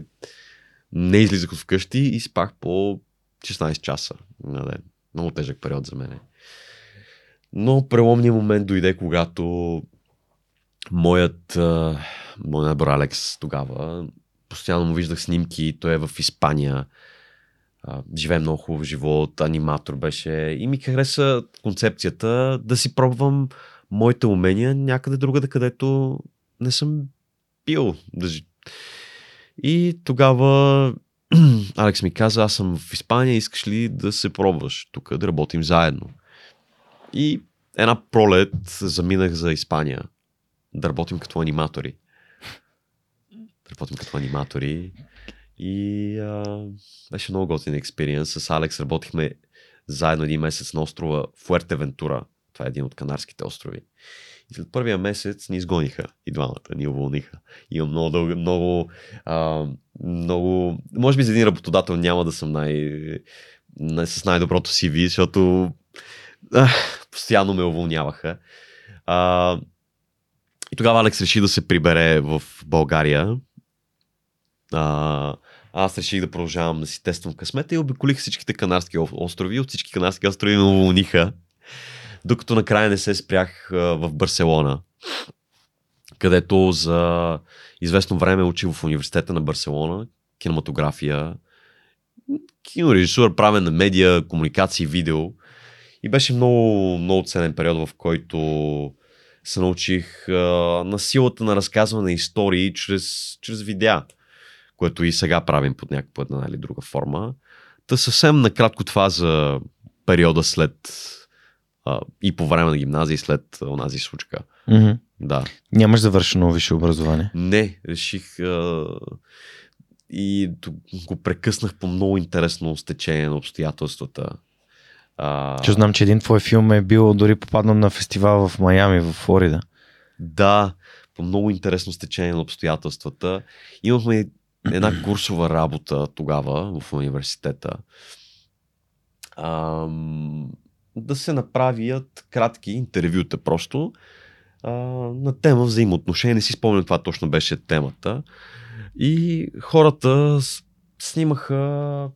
не излизах от вкъщи и спах по 16 часа на ден. Много тежък период за мен. Но преломният момент дойде, когато моят, моят бро Алекс тогава, постоянно му виждах снимки, той е в Испания, живее много хубав живот, аниматор беше и ми хареса концепцията да си пробвам моите умения някъде другаде, където не съм бил. И тогава Алекс ми каза, аз съм в Испания, искаш ли да се пробваш тук, да работим заедно? И една пролет заминах за Испания да работим като аниматори. Да работим като аниматори. И а, беше много готин експириенс. С Алекс работихме заедно един месец на острова Фуертевентура. Това е един от Канарските острови. И след първия месец ни изгониха и двамата, ни уволниха. Имам много дълго, много, а, много... Може би за един работодател няма да съм най... най с най-доброто CV, защото а, постоянно ме уволняваха. А, и тогава Алекс реши да се прибере в България. А, аз реших да продължавам да си тествам късмета и обиколих всичките канарски ос- острови. От всички канарски острови ме уволниха. Докато накрая не се спрях в Барселона, където за известно време учих в университета на Барселона, кинематография, кинорежисура, правен на медиа, комуникации, видео. И беше много, много ценен период, в който се научих а, на силата на разказване на истории чрез, чрез видеа, което и сега правим под някаква една или друга форма. Та съвсем накратко това за периода след а, и по време на гимназия и след онази случка. Мгм. Да. Нямаш завършено висше образование. Не, реших а, и го прекъснах по много интересно стечение на обстоятелствата. А, Че знам, че един твой филм е бил дори попаднал на фестивал в Майами, в Флорида. Да, по много интересно стечение на обстоятелствата. Имахме една курсова работа тогава в университета. А, да се направят кратки интервюта просто а, на тема взаимоотношения. Не си спомням това точно беше темата. И хората снимаха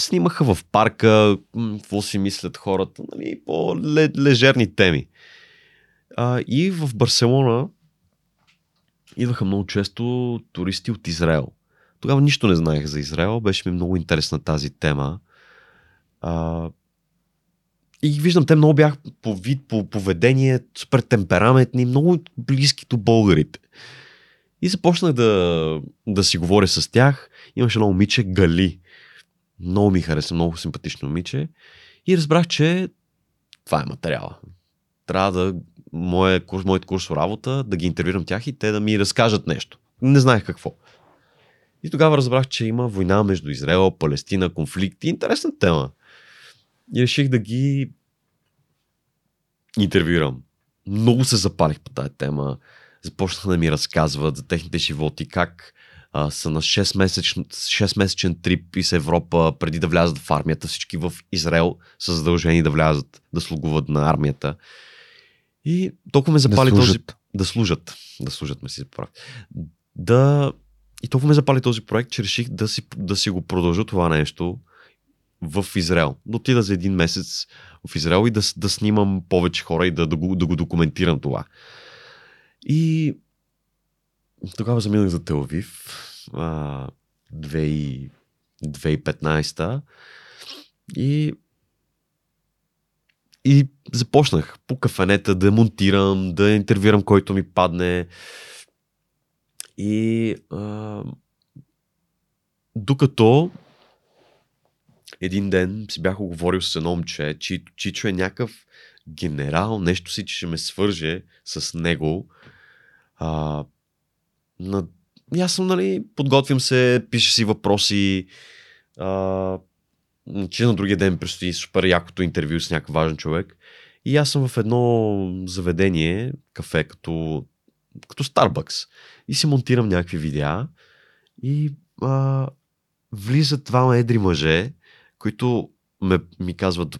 снимаха в парка, какво си мислят хората, нали, по лежерни теми. А, и в Барселона идваха много често туристи от Израел. Тогава нищо не знаех за Израел, беше ми много интересна тази тема. А, и виждам, те много бях по вид, по поведение, супер темпераментни, много близки до българите. И започнах да, да си говоря с тях. Имаше едно момиче, Гали. Много ми хареса, много симпатично момиче. И разбрах, че това е материала. Трябва да моят курс, моят курс работа, да ги интервюрам тях и те да ми разкажат нещо. Не знаех какво. И тогава разбрах, че има война между Израел, Палестина, конфликт. Интересна тема. И реших да ги интервюирам. Много се запалих по тази тема. Започнаха да ми разказват за техните животи, как а, са на 6-месечен, 6-месечен трип из Европа, преди да влязат в армията. Всички в Израел са задължени да влязат, да слугуват на армията. И толкова ме запали да този... Да служат. Да служат, ме си прав. Да... И толкова ме запали този проект, че реших да си, да си го продължа това нещо в Израел. Да отида за един месец в Израел и да, да снимам повече хора и да, да, го, да го документирам това. И тогава заминах за Телавив. 2015 и и започнах по кафенета да монтирам, да интервюрам който ми падне. И а, докато един ден си бях оговорил с едно момче, чи, Чичо е някакъв генерал, нещо си, че ще ме свърже с него. А, на... И нали, подготвям се, пиша си въпроси, а, че на другия ден предстои супер якото интервю с някакъв важен човек. И аз съм в едно заведение, кафе, като, като Starbucks. И си монтирам някакви видеа. И а, влизат двама едри мъже, които ме, ми казват,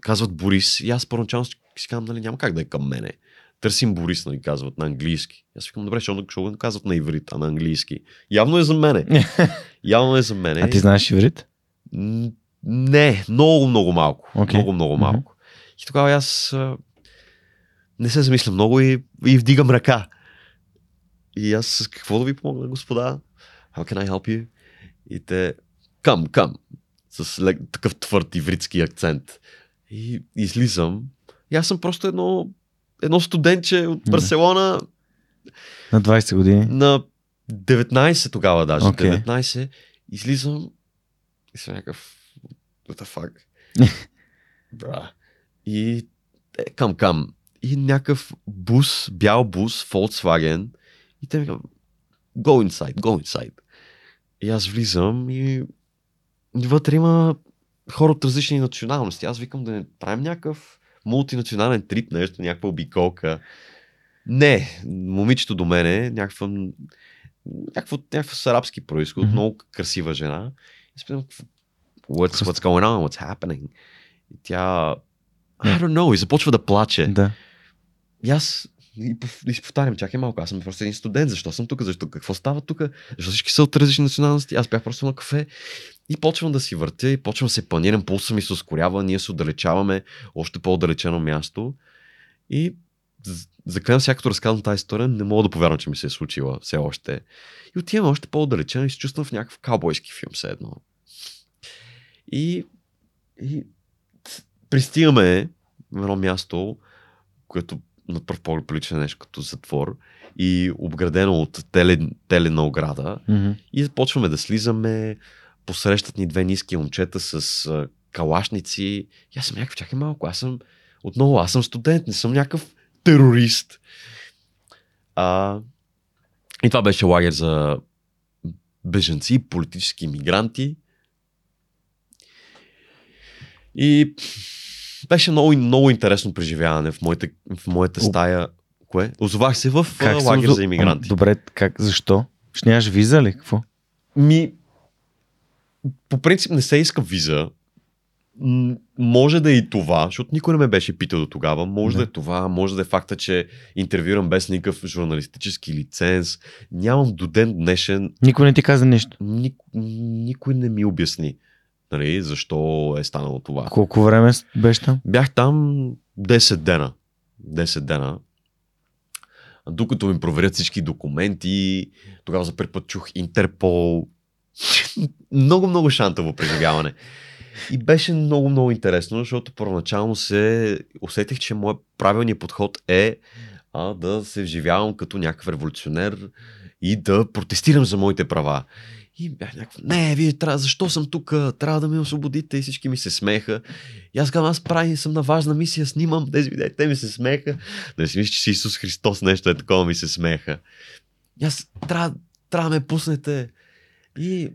казват Борис. И аз първоначално си казвам, нали, няма как да е към мене. Търсим Борис, нали, казват на английски. Аз викам, добре, ще го казват на иврит, а на английски. Явно е за мене. Явно е за мене. А ти знаеш иврит? Не, много, много малко. Okay. Много, много малко. Mm-hmm. И тогава аз не се замисля много и, и вдигам ръка. И аз с какво да ви помогна, господа? How can I help you? И те, кам, кам, с лек, такъв твърд ивритски акцент. И излизам. И аз съм просто едно, едно студентче от Барселона. На 20 години? На 19 тогава даже. Okay. 19. Излизам и съм някакъв what the fuck? Бра. И е, към към. И някакъв бус, бял бус, Volkswagen. И те ми казват, go inside, go inside. И аз влизам и вътре има хора от различни националности. Аз викам да не правим някакъв мултинационален трип, нещо, някаква обиколка. Не, момичето до мене, някаква, някаква, някаква с арабски происход, mm-hmm. много красива жена. И спитам, what's, what's going on, what's happening. И тя, I don't know, и започва да плаче. Да. И аз и, и си повтарям, чакай малко, аз съм просто един студент, защо съм тук, защо, какво става тук, защо всички са от различни националности, аз бях просто на кафе и почвам да си въртя и почвам да се планирам, пулса ми се ускорява, ние се отдалечаваме още по-отдалечено място и за крайна сега, като разказвам тази история, не мога да повярвам, че ми се е случила все още. И отивам още по-отдалечено и се чувствам в някакъв каубойски филм, все едно. И, и пристигаме в едно място, което на пръв поглед прилича нещо като затвор и обградено от теле, телена ограда. Mm-hmm. И започваме да слизаме, посрещат ни две ниски момчета с а, калашници. И аз съм някакъв, чакай малко, аз съм отново, аз съм студент, не съм някакъв терорист. А, и това беше лагер за беженци, политически мигранти. И беше много, много интересно преживяване в моята, в моята стая. Кое? Озовах се в как лагер за иммигранти. Добре, как, защо? Ще нямаш виза ли? Какво? Ми, по принцип не се иска виза. М- може да е и това, защото никой не ме беше питал до тогава. Може Не. да е това, може да е факта, че интервюрам без никакъв журналистически лиценз. Нямам до ден днешен Никой не ти каза нищо. ник, никой не ми обясни нали, защо е станало това. Колко време беше там? Бях там 10 дена. 10 дена. Докато ми проверят всички документи, тогава за първи път чух Интерпол. много, много шантово преживяване. И беше много, много интересно, защото първоначално се усетих, че моят правилният подход е а, да се вживявам като някакъв революционер и да протестирам за моите права. И бях някакъв, не, вие трябва, защо съм тук, трябва да ме освободите и всички ми се смеха. И аз казвам, аз правя, съм на важна мисия, снимам тези видеа, те ми се смеха. Да си мислиш, че си Исус Христос нещо е такова, ми се смеха. И аз трябва, трябва да ме пуснете. И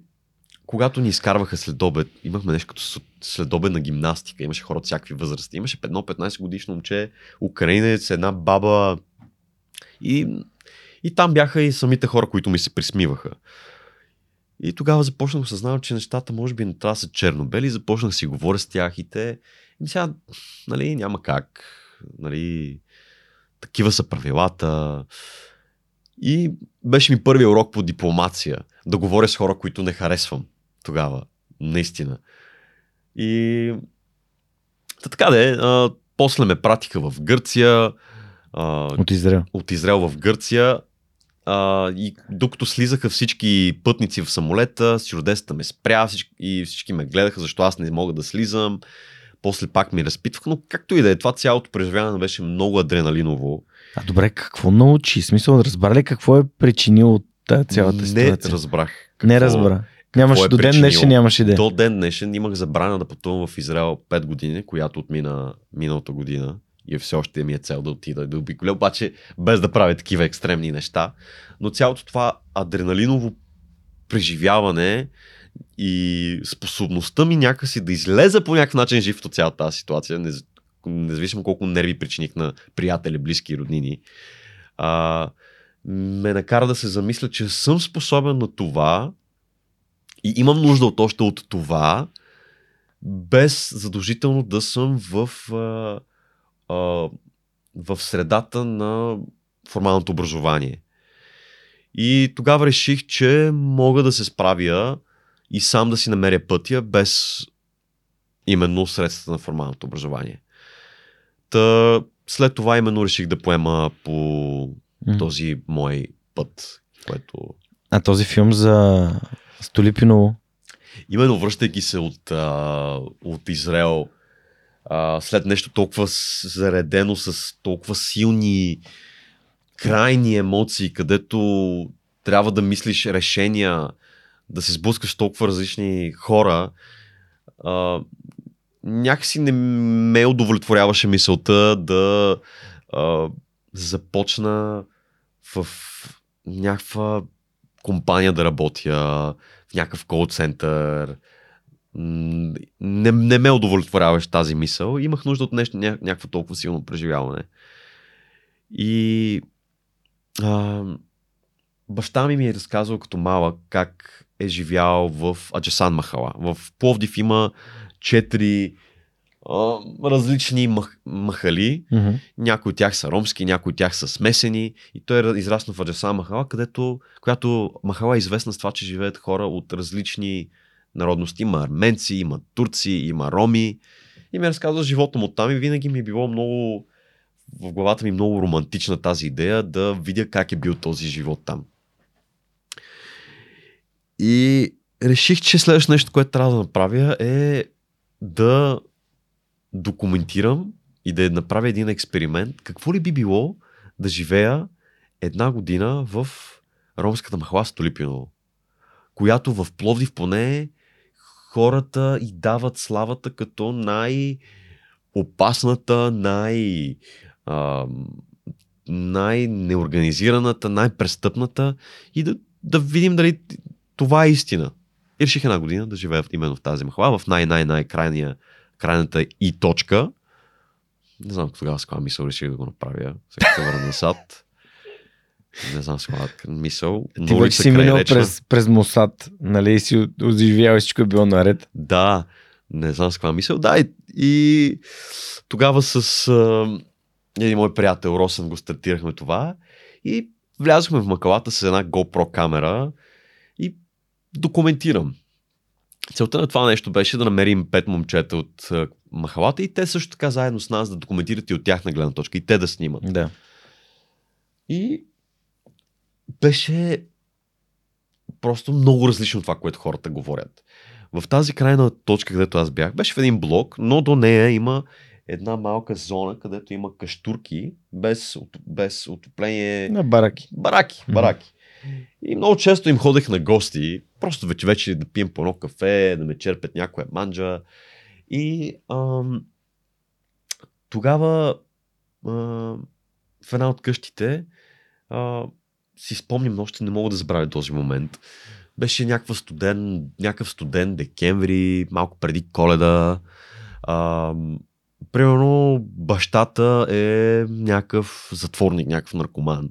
когато ни изкарваха след обед, имахме нещо като следобедна гимнастика, имаше хора от всякакви възрасти. Имаше едно 15 годишно момче, украинец, една баба. И, и там бяха и самите хора, които ми се присмиваха. И тогава започнах да осъзнавам, че нещата може би не трябва да са черно-бели. Започнах да си говоря с тях и те... И сега, нали, няма как. Нали, такива са правилата. И беше ми първият урок по дипломация. Да говоря с хора, които не харесвам тогава. Наистина. И... Та така де, а, после ме пратиха в Гърция. А, От Израел. от Израел в Гърция. А, и докато слизаха всички пътници в самолета, стюардесата ме спря всички, и всички ме гледаха, защо аз не мога да слизам. После пак ми разпитвах, но както и да е, това цялото преживяване беше много адреналиново. А добре, какво научи? Смисъл, разбра ли какво е причинило тази цялата не ситуация? разбрах. не разбра. Нямаше, е до ден днешен нямаш идея. До ден днешен имах забрана да пътувам в Израел 5 години, която отмина миналата година. И все още ми е цел да отида и да обиколя, обаче без да правя такива екстремни неща. Но цялото това адреналиново преживяване и способността ми някакси да излеза по някакъв начин жив от цялата тази ситуация, нез- независимо колко нерви причиних на приятели, близки и роднини, а, ме накара да се замисля, че съм способен на това и имам нужда от още от това, без задължително да съм в, а, а, в средата на формалното образование. И тогава реших, че мога да се справя и сам да си намеря пътя без именно средствата на формалното образование. Та, след това именно реших да поема по този мой път, което А този филм за Столипиново. именно връщайки се от, а, от Израел, а, след нещо толкова заредено с толкова силни крайни емоции, където трябва да мислиш решения, да се сблъскаш толкова различни хора, а, някакси не ме удовлетворяваше мисълта да а, започна в някаква компания да работя, в някакъв кол център. Не, не ме удовлетворяваше тази мисъл. Имах нужда от нещо, ня, някакво толкова силно преживяване. И а, баща ми ми е разказал като малък как е живял в Аджасан Махала. В Пловдив има четири а, различни мах, махали. Мгм. Някои от тях са ромски, някои от тях са смесени. И той е израснал в Аджасан Махала, където, която Махала е известна с това, че живеят хора от различни народности. Има арменци, има турци, има роми. И ми е разказал живота му там и винаги ми е било много в главата ми много романтична тази идея да видя как е бил този живот там. И реших, че следващото нещо, което трябва да направя е да документирам и да направя един експеримент. Какво ли би било да живея една година в ромската махала Столипиново, която в Пловдив поне хората и дават славата като най- опасната, най- най-неорганизираната, най-престъпната и да, да видим дали това е истина. И реших една година да живея именно в тази махала, в най-най-най-крайния крайната и точка. Не знам тогава с каква мисъл реших да го направя. Сега се върна назад. Не знам с мисъл. Ти На вече си минал Речна. през, през Мосад, нали, и си оживял и всичко е било наред. Да, не знам с каква мисъл. Да, и, и тогава с а, един мой приятел Росен го стартирахме това и влязохме в макалата с една GoPro камера и документирам. Целта на това нещо беше да намерим пет момчета от а, махалата и те също така заедно с нас да документират и от тяхна гледна точка и те да снимат. Да. И беше просто много различно от това, което хората говорят. В тази крайна точка, където аз бях, беше в един блок, но до нея има една малка зона, където има каштурки, без, без отопление. На бараки. Бараки, бараки. И много често им ходех на гости, просто вече вече да пием по едно кафе, да ме черпят някоя манджа. И ам, тогава а, в една от къщите а, си спомням, още не мога да забравя този момент. Беше някаква студен, някакъв студен декември, малко преди коледа. А, примерно бащата е някакъв затворник, някакъв наркоман.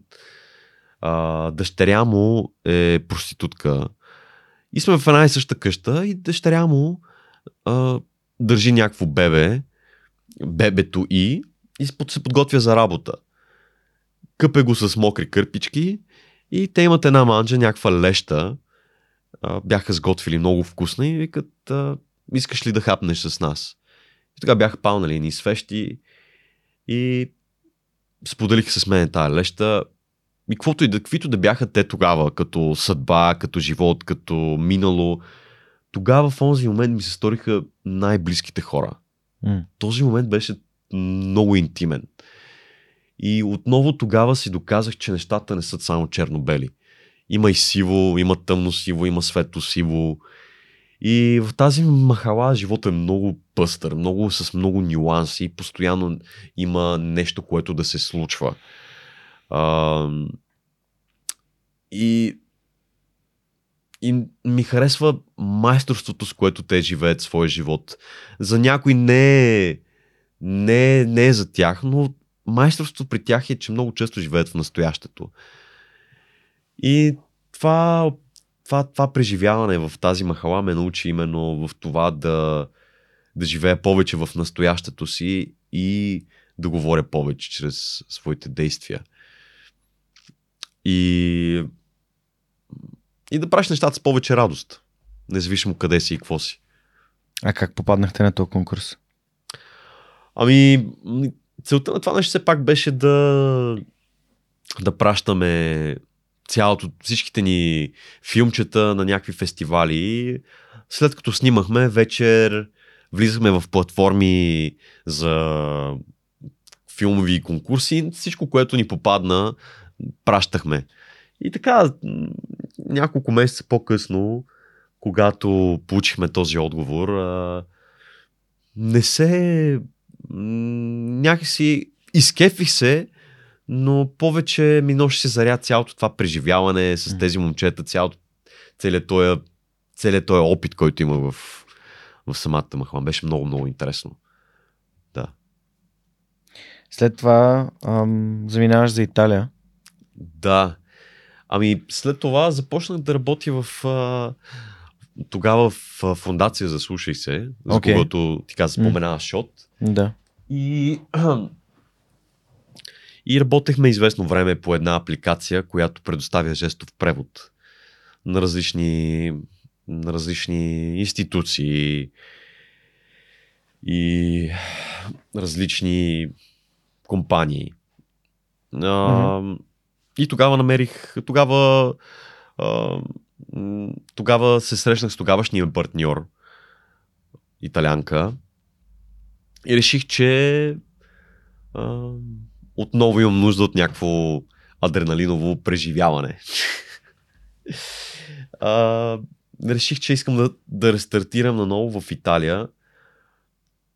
А, дъщеря му е проститутка. И сме в една и съща къща и дъщеря му а, държи някакво бебе, бебето и, и се под- се подготвя за работа. Къпе го с мокри кърпички и те имат една манджа, някаква леща. А, бяха сготвили много вкусна и викат, а, искаш ли да хапнеш с нас? И така бяха палнали ни свещи и споделиха с мен тая леща. И каквото и да, каквито да бяха те тогава, като съдба, като живот, като минало, тогава в онзи момент ми се сториха най-близките хора. М. Този момент беше много интимен. И отново тогава си доказах, че нещата не са само черно-бели. Има и сиво, има тъмно сиво, има светло сиво. И в тази махала живота е много пъстър, много с много нюанси и постоянно има нещо, което да се случва. А, и, и ми харесва майсторството, с което те живеят своя живот. За някой не е, не, е- не е за тях, но майсторството при тях е, че много често живеят в настоящето. И това, това, това преживяване в тази махала ме научи именно в това да, да живея повече в настоящето си и да говоря повече чрез своите действия. И, и да правиш нещата с повече радост. Независимо къде си и какво си. А как попаднахте на този конкурс? Ами, целта на това нещо все пак беше да, да пращаме цялото, всичките ни филмчета на някакви фестивали. След като снимахме, вечер влизахме в платформи за филмови конкурси. Всичко, което ни попадна, пращахме. И така, няколко месеца по-късно, когато получихме този отговор, не се някакси изкефих се, но повече ми носи се заря цялото това преживяване с тези момчета, цялото, целият този, целият този опит, който има в, в самата махала. Беше много, много интересно. Да. След това ам, заминаваш за Италия. Да. Ами след това започнах да работя в а, тогава в фундация за Слушай се, за Окей. когото ти каза, споменава Шот. Да. И, и работехме известно време по една апликация, която предоставя жестов превод на различни, на различни институции и различни компании. А, и тогава намерих, тогава, а, тогава се срещнах с тогавашния партньор, италянка, и реших, че а, отново имам нужда от някакво адреналиново преживяване. а, реших, че искам да, да рестартирам наново в Италия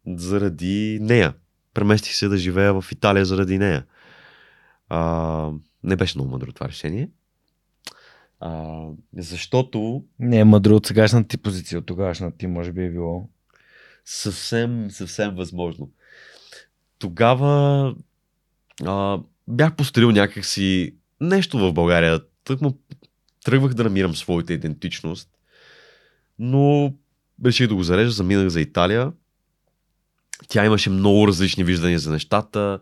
заради нея. Преместих се да живея в Италия заради нея. А, не беше много мъдро това решение. А, защото Не е мъдро от сегашната ти позиция, от тогавашната ти може би е било. Съвсем, съвсем възможно. Тогава а, бях построил някакси нещо в България. Тък му тръгвах да намирам своята идентичност, но реших да го зарежа, заминах за Италия. Тя имаше много различни виждания за нещата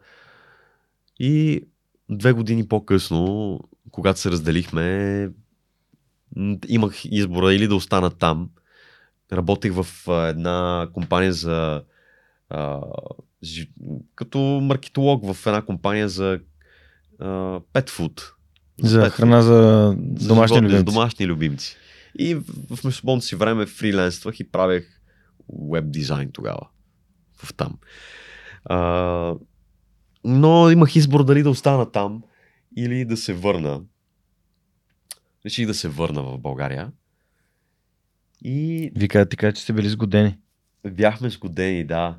и две години по-късно, когато се разделихме, имах избора или да остана там. Работех в една компания за а, като маркетолог в една компания за pet food. За pet храна за домашни животни, любимци. За домашни любимци. И в в свободното си време фриленствах и правех веб дизайн тогава. В там. А, но имах избор дали да остана там или да се върна. Реших да се върна в България. И Вика, ти кажа, че сте били сгодени. Бяхме сгодени, да.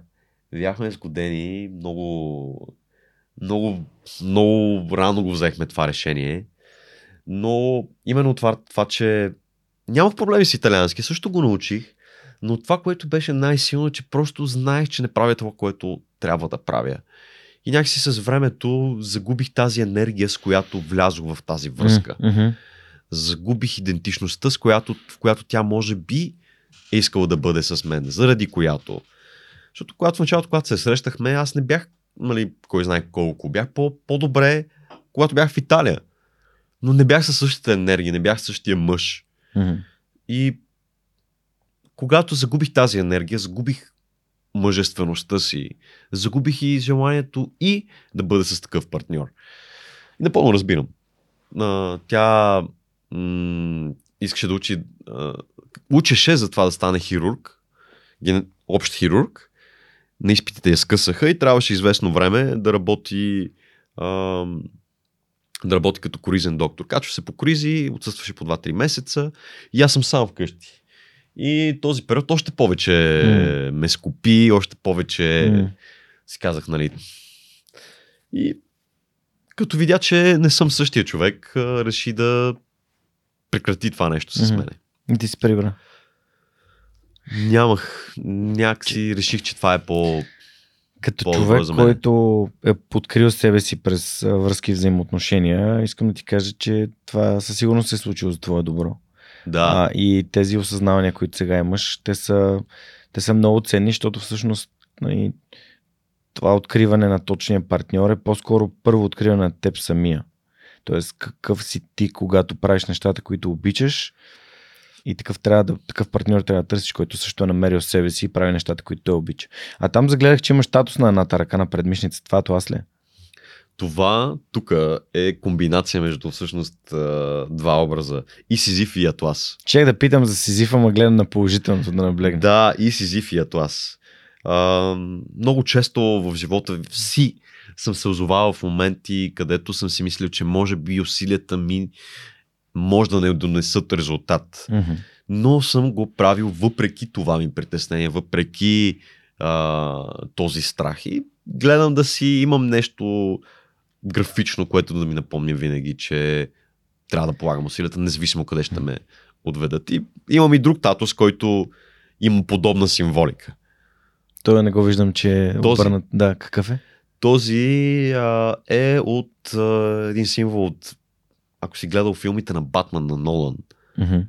Бяхме сгодени. Много, много, много рано го взехме това решение. Но именно това, това че нямах проблеми с италиански, също го научих. Но това, което беше най-силно, че просто знаех, че не правя това, което трябва да правя. И някакси с времето загубих тази енергия, с която влязох в тази връзка мгм. Загубих идентичността, с която, в която тя може би е искала да бъде с мен, заради която. Защото когато в началото, когато се срещахме, аз не бях, нали, кой знае колко, бях по, по-добре, когато бях в Италия. Но не бях със същата енергия, не бях същия мъж. Мгм. И когато загубих тази енергия, загубих мъжествеността си, загубих и желанието и да бъда с такъв партньор. И напълно разбирам. А, тя м- искаше да учи, а, учеше за това да стане хирург, ген- общ хирург. На изпитите я скъсаха и трябваше известно време да работи а, да работи като коризен доктор. Качва се по кризи, отсъстваше по 2-3 месеца и аз съм сам вкъщи. И този период още повече М. ме скупи, още повече М. си казах, нали. И като видя, че не съм същия човек, реши да прекрати това нещо с мене. И ти си прибра. Нямах, някакси реших, че това е по... Като човек, за мен. който е подкрил себе си през връзки и взаимоотношения, искам да ти кажа, че това със сигурност се е случило за твое добро. Да, А, и тези осъзнавания, които сега имаш, те са, те са много ценни, защото всъщност нали, това откриване на точния партньор е по-скоро първо откриване на теб самия. Тоест какъв си ти, когато правиш нещата, които обичаш и такъв, трябва да, такъв партньор трябва да търсиш, който също е намерил себе си и прави нещата, които той обича. А там загледах, че имаш статус на едната ръка на предмишница. Това това ли? е? това тук е комбинация между всъщност два образа. И Сизиф и Атлас. Чех да питам за Сизифа, ма гледам на положителното да наблегна. Да, и Сизиф и Атлас. А, много често в живота си съм се озовавал в моменти, където съм си мислил, че може би усилията ми може да не донесат резултат. Мгм. Но съм го правил въпреки това ми притеснение, въпреки а, този страх. И гледам да си имам нещо графично, което да ми напомня винаги, че трябва да полагам усилията, независимо къде ще ме отведат. И имам и друг татус, който има подобна символика. Той не го виждам, че е Този? обърнат. Да, какъв е? Този а, е от а, един символ от, ако си гледал филмите на Батман на Нолан, Мгм.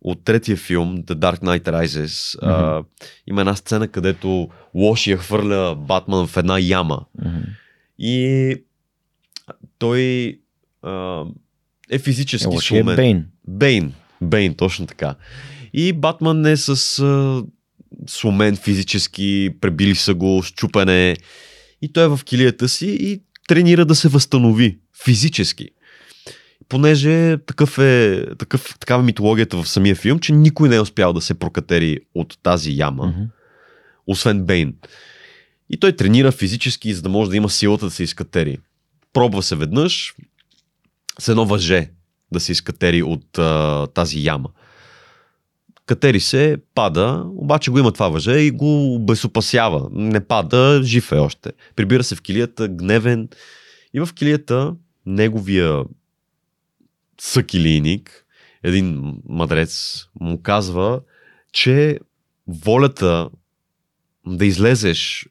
от третия филм, The Dark Knight Rises, а, има една сцена, където лошия хвърля Батман в една яма. Мгм. И той а, е Е, физически е сломен. Бейн. Бейн. Бейн, точно така. И Батман е с а, сломен физически, пребили са го, щупене. И той е в килията си и тренира да се възстанови физически. Понеже такъв е, такъв, такава е митологията в самия филм, че никой не е успял да се прокатери от тази яма, Мгм. освен Бейн. И той тренира физически, за да може да има силата да се изкатери. Пробва се веднъж с едно въже да се изкатери от а, тази яма. Катери се, пада, обаче го има това въже и го обезопасява. Не пада, жив е още. Прибира се в килията, гневен. И в килията неговия съкилийник, един мадрец, му казва, че волята да излезеш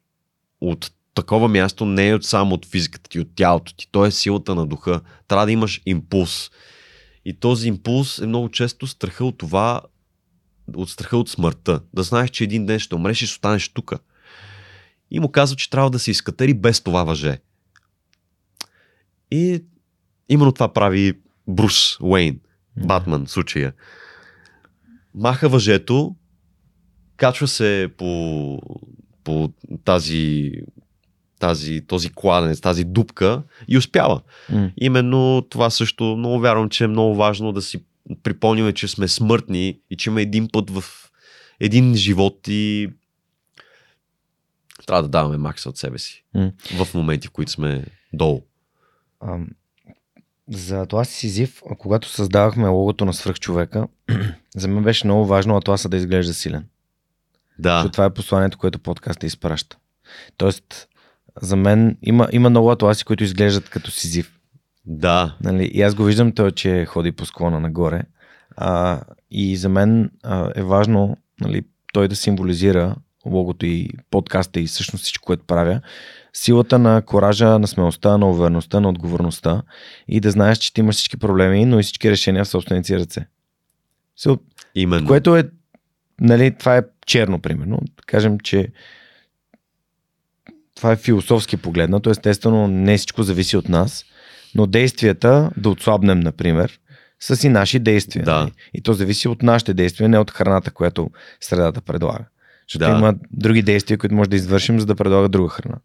от такова място не е само от физиката ти, от тялото ти. То е силата на духа. Трябва да имаш импулс. И този импулс е много често страха от това, от страха от смъртта. Да знаеш, че един ден ще умреш и ще останеш тук. И му казва, че трябва да се изкатери без това въже. И именно това прави Брус Уейн, Батман в случая. Маха въжето, качва се по, по тази, тази, този кладенец, тази дупка и успява. М. Именно това също много вярвам, че е много важно да си припомним, че сме смъртни и че има един път в един живот и трябва да даваме макса от себе си. М. В моменти, в които сме долу. Ам, за това си Сизив, когато създавахме логото на свръхчовека, за мен беше много важно Атласа да изглежда силен. Да, Защото това е посланието, което подкаста изпраща. Тоест, за мен има, има много атласи, които изглеждат като Сизив. Да, Нали? И аз го виждам той, че ходи по склона нагоре. А, и за мен а, е важно нали, той да символизира логото и подкаста и всъщност всичко, което правя. Силата на коража, на смелостта, на увереността, на отговорността и да знаеш, че ти имаш всички проблеми, но и всички решения в собствените си ръце. Сил- именно. Което е, нали, това е черно, примерно. Да кажем, че това е философски погледнато. Естествено, не всичко зависи от нас, но действията, да отслабнем, например, са си наши действия. Да. нали? И то зависи от нашите действия, не от храната, която средата предлага. Защото Да. има други действия, които може да извършим, за да предлага друга храна.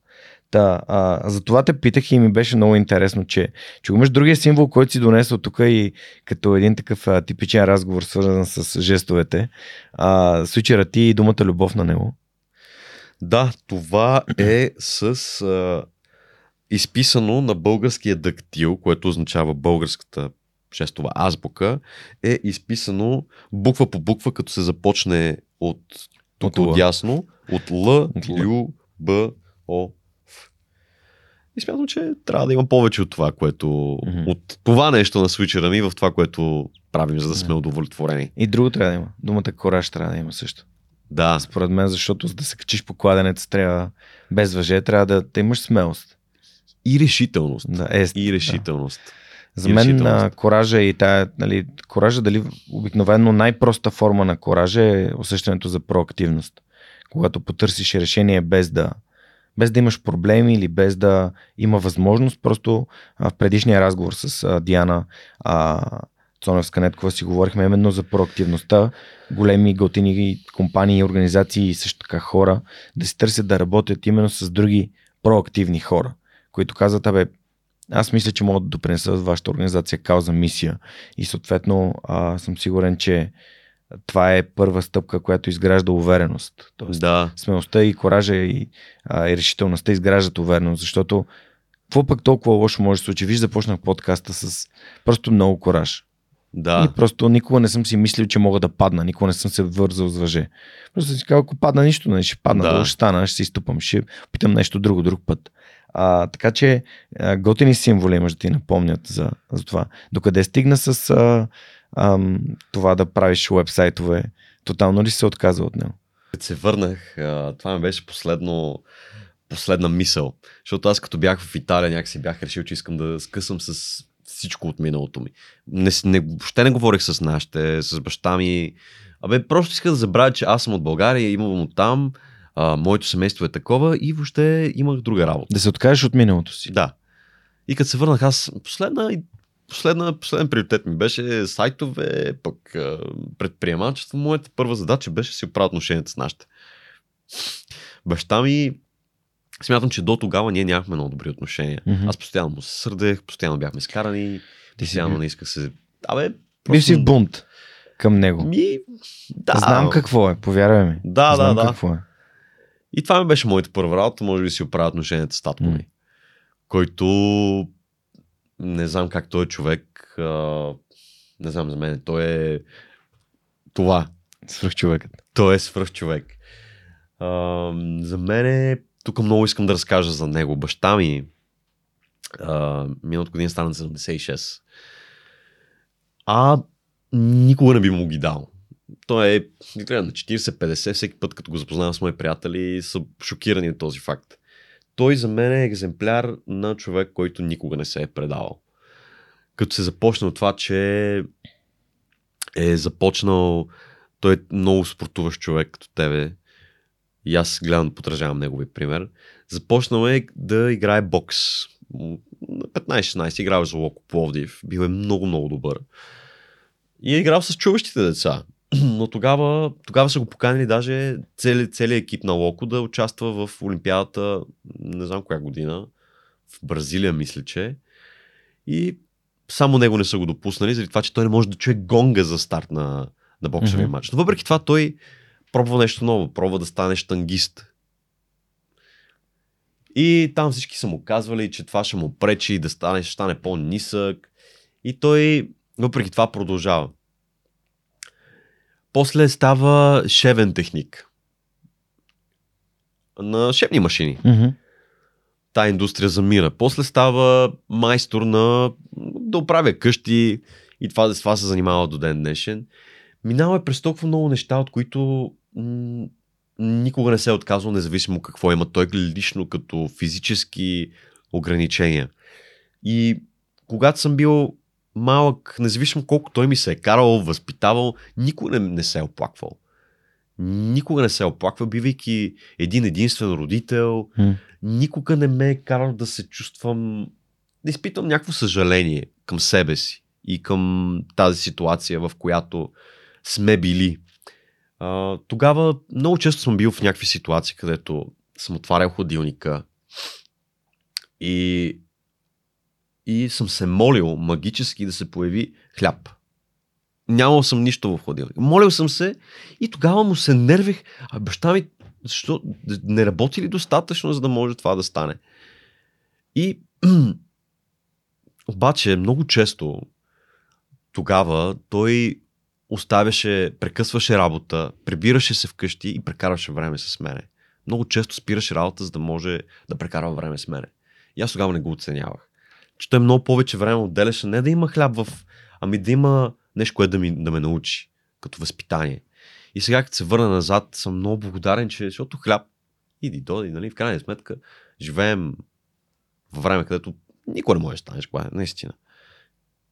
Та, а, за това те питах и ми беше много интересно, че, че имаш другия символ, който си донесъл тук и като един такъв а, типичен разговор, свързан с жестовете, а, свичера ти и думата любов на него. Да, това е с а, изписано на българския дактил, което означава българската жестова азбука, е изписано буква по буква, като се започне от тук От дясно, от Л. Лю, Б, О, Ф. И смятам, че трябва да има повече от това, което... Мгм. От това нещо на свичера ми в това, което правим, за да сме Да. удовлетворени. И друго трябва да има. Думата кораж трябва да има също. Да, Според мен, защото за да се качиш по кладенец, трябва без въже, трябва да, да имаш смелост. И решителност. Да, е, И решителност. За И мен на коража и тая, нали, коража дали обикновено най-проста форма на коража е усещането за проактивност. Когато потърсиш решение без да, без да имаш проблеми или без да има възможност, просто а, в предишния разговор с а, Диана а, Цоневска Неткова си говорихме именно за проактивността. Големи готини компании, организации и също така хора да се търсят да работят именно с други проактивни хора, които казват, абе, аз мисля, че могат да допринесат вашата организация кауза, мисия и съответно а, съм сигурен, че това е първа стъпка, която изгражда увереност. Тоест, Да, смелостта и коража и, а, и решителността изграждат увереност, защото какво пък толкова лошо може да се случи? Виж, започнах подкаста с просто много кораж. да. И просто никога не съм си мислил, че мога да падна. Никога не съм се вързал с въже. Просто си казал, ако падна нищо, не ще падна, да. ще стана, ще се изтупам, ще питам нещо друго, друг път. А, така че а, готини символи имаш да ти напомнят за, за това. Докъде стигна с а, ам, това да правиш уебсайтове, тотално ли се отказа от него? Като се върнах, а, това ми беше последно, последна мисъл. Защото аз като бях в Италия, някакси бях решил, че искам да скъсам с всичко от миналото ми. Не, не, въобще не говорих с нашите, с баща ми. Абе, просто исках да забравя, че аз съм от България, имам от там, а, моето семейство е такова и въобще имах друга работа. Да се откажеш от миналото си. Да. И като се върнах, аз последна, последна, последен приоритет ми беше сайтове, пък а, предприемачество. Моята първа задача беше да си оправя отношенията с нашите. Баща ми, смятам, че до тогава ние нямахме много добри отношения. Мгм. Аз постоянно му се сърдех, постоянно бяхме си постоянно бил- не исках се... Абе, Бил си в бунт към него. Ми, да. Знам какво е, повярвай ми. Да, Знам да, да. какво е. И това ми беше моята първа работа, може би си оправя отношенията с татко ми, М. който не знам как той е човек, а, не знам за мен, той е това, Свърх човекът. той е свръх човек. А, за мен е, тук много искам да разкажа за него. Баща ми, миналата година стана на 76. А никога не би му ги дал. Той е гледа, на 40-50, всеки път като го запознавам с мои приятели, са шокирани от този факт. той за мен е екземпляр на човек, който никога не се е предавал. Като се започна от това, че е започнал, той е много спортуващ човек като тебе, и аз гледам да потражавам негови пример, започнал е да играе бокс. На 15-16 играл за Локо Пловдив, бил е много-много добър. И е играл с чуващите деца. Но тогава, тогава са го поканили даже цели, целият екип на Локо да участва в Олимпиадата, не знам коя година, в Бразилия мисля, че. И само него не са го допуснали, заради това, че той не може да чуе гонга за старт на, на боксовия mm-hmm. матч. Но въпреки това той пробва нещо ново, пробва да стане штангист. И там всички са му казвали, че това ще му пречи да стане, ще стане по-нисък. И той въпреки това продължава. После става шевен техник. На шебни машини. Mm-hmm. Та индустрия замира. После става майстор на да оправя къщи и това, това се занимава до ден днешен. Минава е през толкова много неща, от които м- никога не се е отказал, независимо какво има той лично като физически ограничения. И когато съм бил малък, независимо колко той ми се е карал, възпитавал, никога не, не се е оплаквал. Никога не се е оплаква, бивайки един единствен родител. Mm. Никога не ме е карал да се чувствам, да изпитам някакво съжаление към себе си и към тази ситуация, в която сме били. А, тогава много често съм бил в някакви ситуации, където съм отварял ходилника и и съм се молил магически да се появи хляб. Нямал съм нищо в ходилник. Молил съм се и тогава му се нервих. А баща ми, защо не работи ли достатъчно, за да може това да стане? И обаче много често тогава той оставяше, прекъсваше работа, прибираше се вкъщи и прекарваше време с мене. Много често спираше работа, за да може да прекарва време с мене. И аз тогава не го оценявах че той много повече време отделяше не да има хляб в, ами да има нещо, което да, ми, да ме научи като възпитание. И сега, като се върна назад, съм много благодарен, че защото хляб иди, доди, нали, в крайна сметка живеем във време, където никой не може да станеш, е наистина.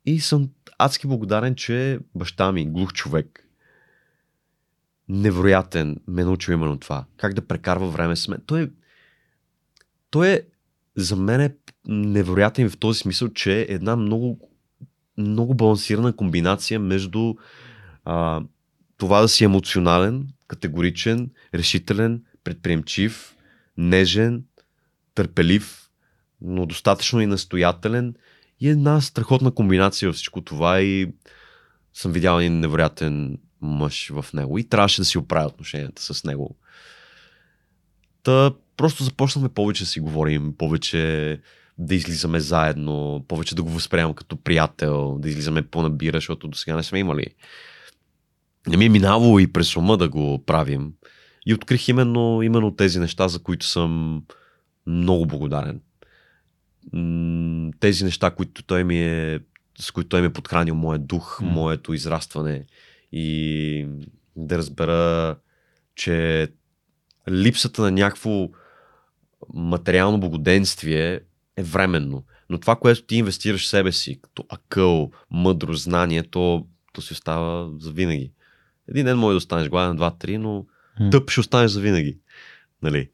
И съм адски благодарен, че баща ми, глух човек, невероятен, ме научил именно това. Как да прекарва време с мен. Той е, той е за мен е невероятен в този смисъл, че е една много, много балансирана комбинация между а, това да си емоционален, категоричен, решителен, предприемчив, нежен, търпелив, но достатъчно и настоятелен и една страхотна комбинация във всичко това и съм видял един невероятен мъж в него и трябваше да си оправя отношенията с него. Та просто започнахме повече да си говорим, повече да излизаме заедно, повече да го възприемам като приятел, да излизаме по-набира, защото до сега не сме имали. Не ми е минало и през ума да го правим. И открих именно, именно тези неща, за които съм много благодарен. Тези неща, които той ми е, с които той ми е подхранил моят дух, mm. моето израстване и да разбера, че липсата на някакво материално благоденствие е временно. Но това, което ти инвестираш в себе си, като акъл, мъдро, знание, то, то си остава за винаги. Един ден може да останеш гладен, два-три, но mm. тъп ще останеш за винаги. Нали?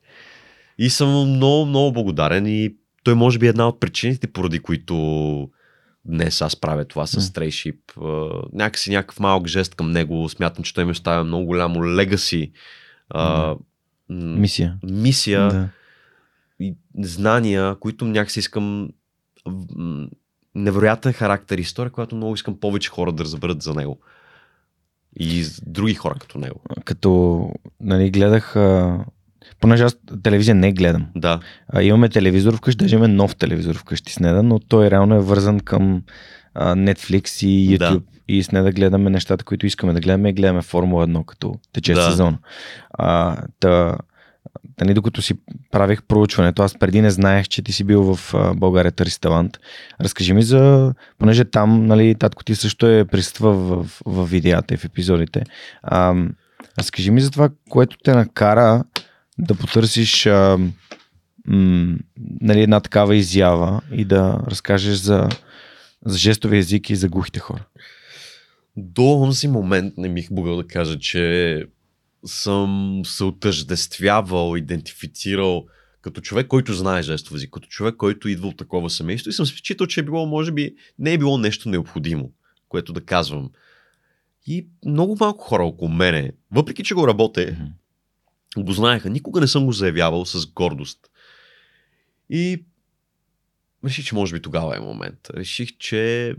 И съм много, много благодарен и той може би е една от причините, поради които днес аз правя това с Стрейшип. Uh, някакси някакъв малък жест към него. Смятам, че той ми оставя много голямо легаси. Uh, мисия. Мисия. Да знания, които някакси искам невероятен характер история, която много искам повече хора да разберат за него. И други хора като него. Като нали, гледах, понеже аз телевизия не гледам. Да. А, имаме телевизор вкъщи, даже имаме нов телевизор вкъщи с Неда, но той реално е вързан към а, Netflix и YouTube. Да. И с Неда гледаме нещата, които искаме да гледаме и гледаме Формула 1, като тече да. сезон. А, та, нали, докато си правих проучването, аз преди не знаех, че ти си бил в България Търси талант. Разкажи ми за, понеже там, нали, татко ти също е присъства в, в, в видеята и в епизодите. А, разкажи ми за това, което те накара да потърсиш а, м- нали, една такава изява и да разкажеш за, за жестови език и за глухите хора? До онзи момент не бих могъл да кажа, че съм се отъждествявал, идентифицирал като човек, който знае жестов език, като човек, който идва от такова семейство и съм считал, че е било, може би, не е било нещо необходимо, което да казвам. И много малко хора около мене, въпреки че го mm-hmm. го знаеха. Никога не съм го заявявал с гордост. И реших, че може би тогава е момент. Реших, че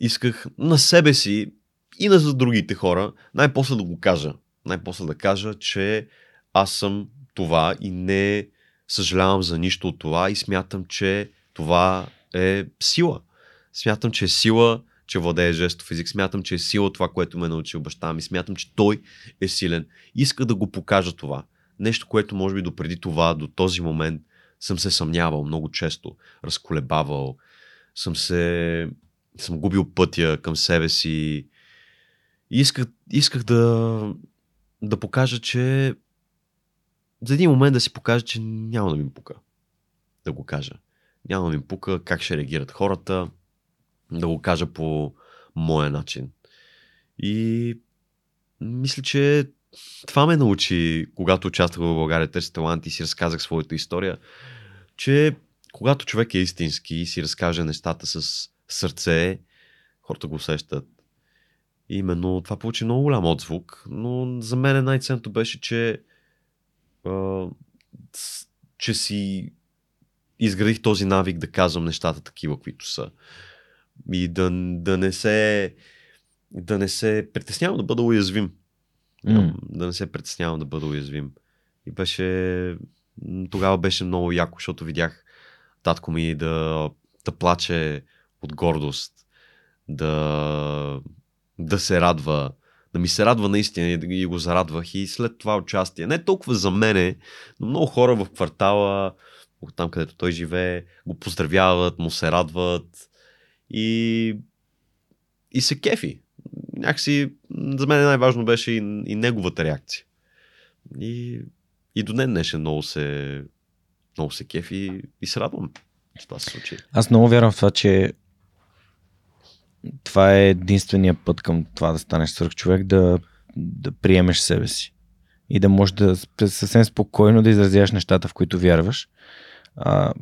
исках на себе си и на за другите хора най-после да го кажа. Най-после да кажа, че аз съм това и не съжалявам за нищо от това и смятам, че това е сила. Смятам, че е сила, че владее жестов език. Смятам, че е сила това, което ме научил баща ми. Смятам, че той е силен. Иска да го покажа това. Нещо, което може би допреди това, до този момент, съм се съмнявал много често, разколебавал, съм се съм губил пътя към себе си. И исках, исках да, да покажа, че за един момент да си покажа, че няма да ми пука. Да го кажа. Няма да ми пука как ще реагират хората, да го кажа по моя начин. И мисля, че това ме научи, когато участвах в България Търси талант и си разказах своята история, че когато човек е истински и си разкаже нещата с сърце, хората го усещат. Именно това получи много голям отзвук, но за мен най-ценното беше, че, а, че си изградих този навик да казвам нещата такива, които са. И да, да не се да не се притеснявам да бъда уязвим. Mm. Да не се притеснявам да бъда уязвим. И беше тогава беше много яко, защото видях татко ми да, да плаче от гордост, да, да се радва, да ми се радва наистина и, го зарадвах. И след това участие, не толкова за мене, но много хора в квартала, там където той живее, го поздравяват, му се радват и, и се кефи. Някакси за мен най-важно беше и, и неговата реакция. И и до днес днешен много се, много се кеф и, и се радвам, че това се случи. Аз много вярвам в това, че това е единствения път към това да станеш свърх човек, да, да приемеш себе си. И да можеш да съвсем спокойно да изразяваш нещата, в които вярваш. А,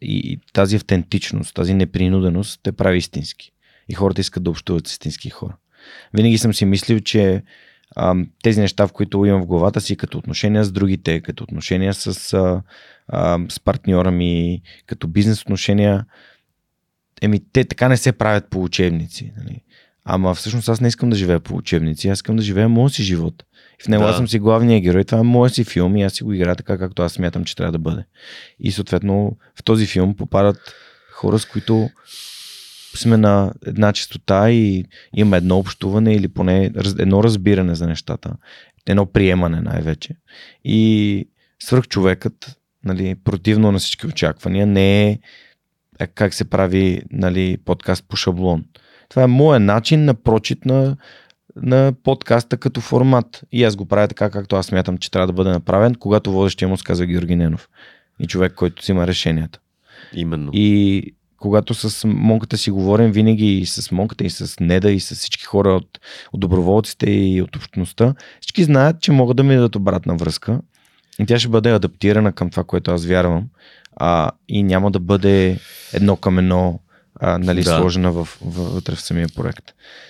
и, и тази автентичност, тази непринуденост те прави истински. И хората искат да общуват с истински хора. Винаги съм си мислил, че а, тези неща, в които имам в главата си, като отношения с другите, като отношения с, а, а, с партньора ми, като бизнес отношения, еми те така не се правят по учебници. Нали? Ама всъщност аз не искам да живея по учебници, аз искам да живея моят си живот. И в него да. аз съм си главният герой, това е моят си филм и аз си го играя така, както аз смятам, че трябва да бъде. И съответно в този филм попадат хора, с които сме на една частота и имаме едно общуване или поне едно разбиране за нещата, едно приемане най-вече. И свърх човекът, нали, противно на всички очаквания, не е как се прави нали, подкаст по шаблон. Това е моят начин на прочит на, на подкаста като формат. И аз го правя така, както аз смятам, че трябва да бъде направен, когато водещия му сказа Георги Ненов. И човек, който си има решенията. Именно. И когато с Монката си говорим винаги и с Монката и с Неда и с всички хора от, от доброволците и от общността, всички знаят, че могат да ми дадат обратна връзка и тя ще бъде адаптирана към това, което аз вярвам а, и няма да бъде едно към едно а, нали, да. сложена в, в, вътре в самия проект.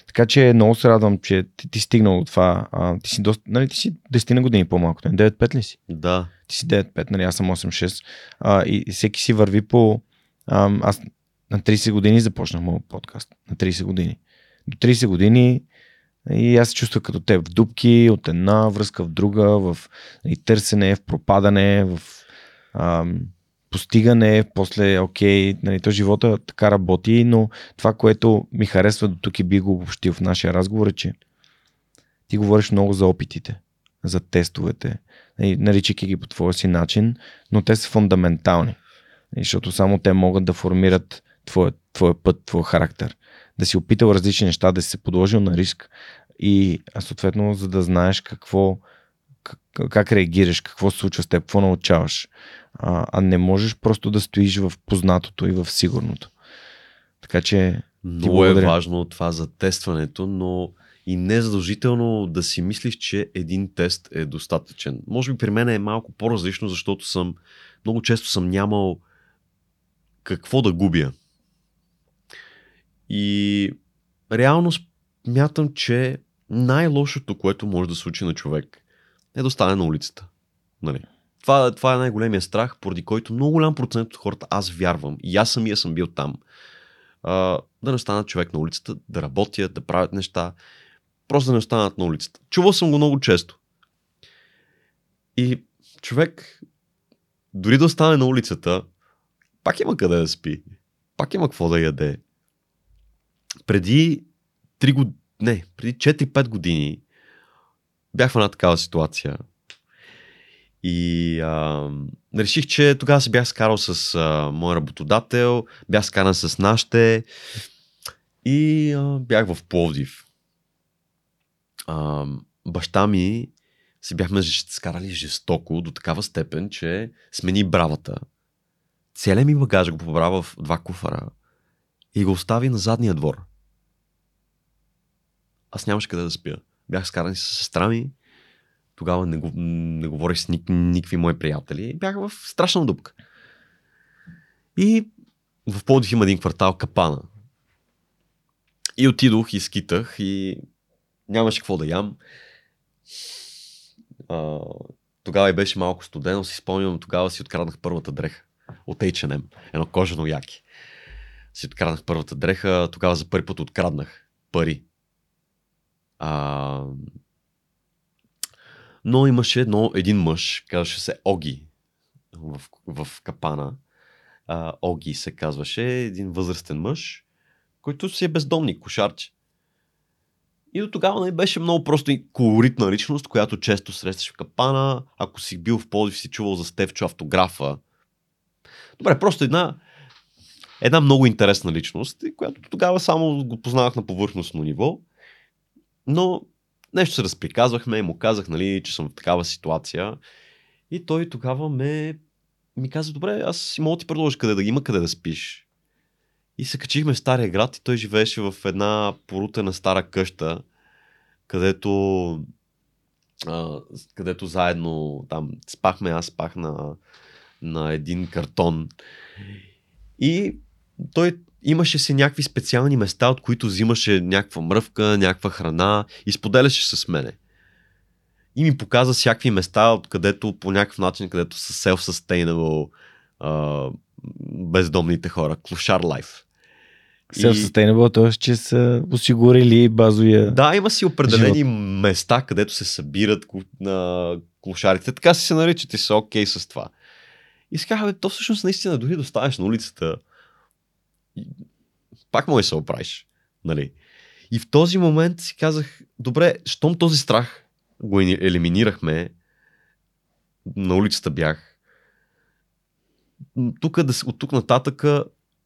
Така че много се радвам, че ти, ти стигнал от това. А, ти си доста, нали, ти си 10 на години по-малко. 9-5 ли си? Да. Ти си 9-5, нали, аз съм 8-6. А, и всеки си върви по... А, аз на 30 години започнах моят подкаст. На 30 години. До 30 години и аз се чувствах като теб в дубки, от една връзка в друга, в и търсене, в пропадане, в ам, постигане, после, окей, нали, то живота така работи, но това, което ми харесва до тук и би го обобщил в нашия разговор е, че ти говориш много за опитите, за тестовете, нали, наричайки ги по твоя си начин, но те са фундаментални, нали, защото само те могат да формират твоя, твоя път, твоя характер. Да си опитал различни неща, да си се подложил на риск и съответно, за да знаеш какво, как, как реагираш, какво се случва с теб, какво научаваш. А, а не можеш просто да стоиш в познатото и в сигурното. Така че. Много е важно това за тестването, но и не задължително да си мислиш, че един тест е достатъчен. Може би при мен е малко по-различно, защото съм много често съм нямал какво да губя. И реално смятам, че най-лошото, което може да случи на човек, е да остане на улицата. Нали? Това, това е най-големия страх, поради който много голям процент от хората, аз вярвам, и аз самия съм бил там, а, да не останат човек на улицата, да работят, да правят неща, просто да не останат на улицата. Чувал съм го много често. И човек, дори да остане на улицата, пак има къде да спи, пак има какво да яде. Преди 3 години, не, преди 4-5 години бях в една такава ситуация. И а, реших, че тогава се бях скарал с а, мой работодател, бях скаран с нашите и а, бях в Пловдив. А, баща ми се бяхме скарали жестоко до такава степен, че смени бравата. Целият ми багаж го побра в два куфара и го остави на задния двор аз нямаше къде да спя. Бях скаран с сестра ми, тогава не, го, не говорих с ник, никакви мои приятели. Бях в страшна дупка. И в Плодив има един квартал Капана. И отидох и скитах и нямаше какво да ям. А, тогава и беше малко студено, си спомням, тогава си откраднах първата дреха от H&M, едно кожено яки. Си откраднах първата дреха, тогава за първи път откраднах пари а, но имаше едно, един мъж, казваше се Оги в, в капана. А, Оги се казваше, един възрастен мъж, който си е бездомник, кошарче. И до тогава не беше много просто и колоритна личност, която често срещаш в капана. Ако си бил в Плодив, си чувал за Стевчо автографа. Добре, просто една, една много интересна личност, която тогава само го познавах на повърхностно ниво. Но нещо се разприказвахме и му казах, нали, че съм в такава ситуация. И той тогава ме ми каза, добре, аз мога да ти предложа къде да има къде да спиш. И се качихме в Стария град и той живееше в една порутена стара къща, където, а, където заедно там спахме, аз спах на, на един картон. И той имаше си някакви специални места, от които взимаше някаква мръвка, някаква храна и споделяше с мене. И ми показа всякакви места, откъдето по някакъв начин, където са self-sustainable а, бездомните хора. Клушар лайф. Self-sustainable, т.е. че са осигурили базовия Да, има си определени живот. места, където се събират на клушарите. Така си се наричат и са окей okay с това. И си казах, то всъщност наистина, дори да оставиш на улицата, пак може да се оправиш. Нали? И в този момент си казах, добре, щом този страх го елиминирахме, на улицата бях, тук, от тук нататък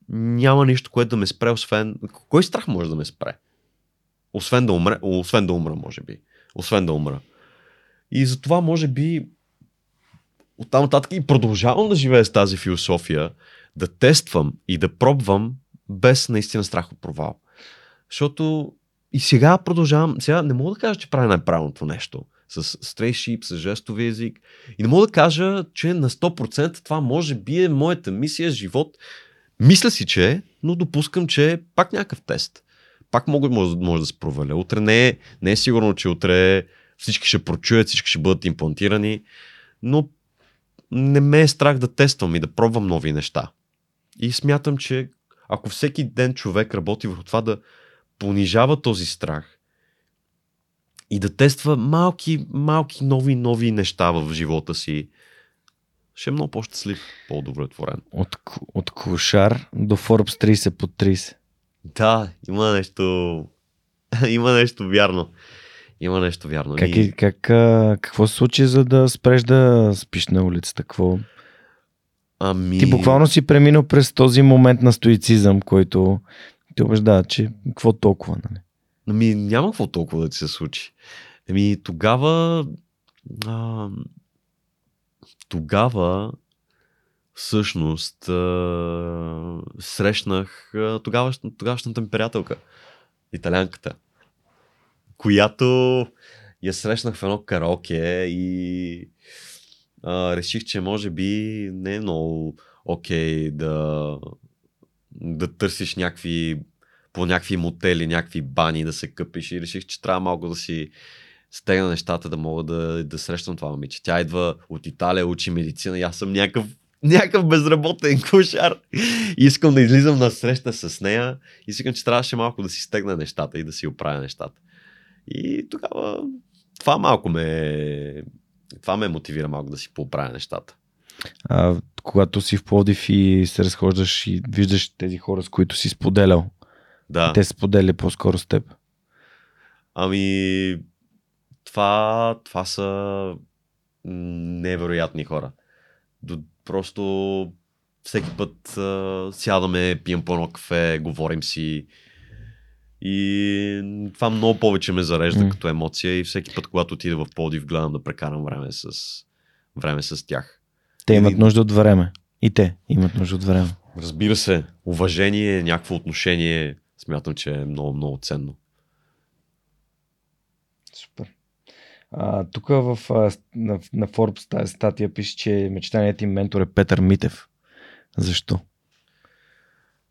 няма нищо, което да ме спре, освен... Кой страх може да ме спре? Освен да, умре, освен да умра, може би. Освен да умра. И затова, може би, оттам нататък и продължавам да живея с тази философия, да тествам и да пробвам без наистина страх от провал. Защото и сега продължавам, сега не мога да кажа, че правя най-правилното нещо с стрейшип, с жестови език. И не мога да кажа, че на 100% това може би е моята мисия, живот. Мисля си, че е, но допускам, че е пак някакъв тест. Пак мога, може, може да се проваля. Утре не е, не е сигурно, че утре всички ще прочуят, всички ще бъдат имплантирани, но не ме е страх да тествам и да пробвам нови неща. И смятам, че ако всеки ден човек работи върху това да понижава този страх и да тества малки, малки нови, нови неща в живота си, ще е много по-щастлив, по-удовлетворен. От, от клошар до Forbes 30 под 30. Да, има нещо. има нещо вярно. Има нещо вярно. Как, и... как, какво се случи, за да спреш да спиш на улицата? Какво? Ами... Ти буквално си преминал през този момент на стоицизъм, който ти убеждава, че какво толкова, нали? Ами няма какво толкова да ти се случи. Ами тогава А, тогава всъщност а, срещнах а, тогавашната, тогавашната ми приятелка, италянката, която я срещнах в едно караоке и а, реших, че може би не е много окей okay да, да търсиш някакви по някакви мотели, някакви бани да се къпиш и реших, че трябва малко да си стегна нещата, да мога да, да срещам това момиче. Тя идва от Италия, учи медицина и аз съм някакъв някакъв безработен кошар. Искам да излизам на среща с нея и си че трябваше малко да си стегна нещата и да си оправя нещата. И тогава това малко ме това ме мотивира малко да си поправя нещата. А, когато си в Плодив и се разхождаш и виждаш тези хора, с които си споделял, да. те споделя по-скоро с теб? Ами, това, това са невероятни хора. До, просто всеки път а, сядаме, пием по едно кафе, говорим си. И това много повече ме зарежда mm. като емоция и всеки път, когато отида в Подив, гледам да прекарам време с, време с тях. Те имат нужда от време. И те имат нужда от време. Разбира се, уважение, някакво отношение, смятам, че е много, много ценно. Супер. А, тук в, на, на Forbes тази статия пише, че мечтаният ти ментор е Петър Митев. Защо?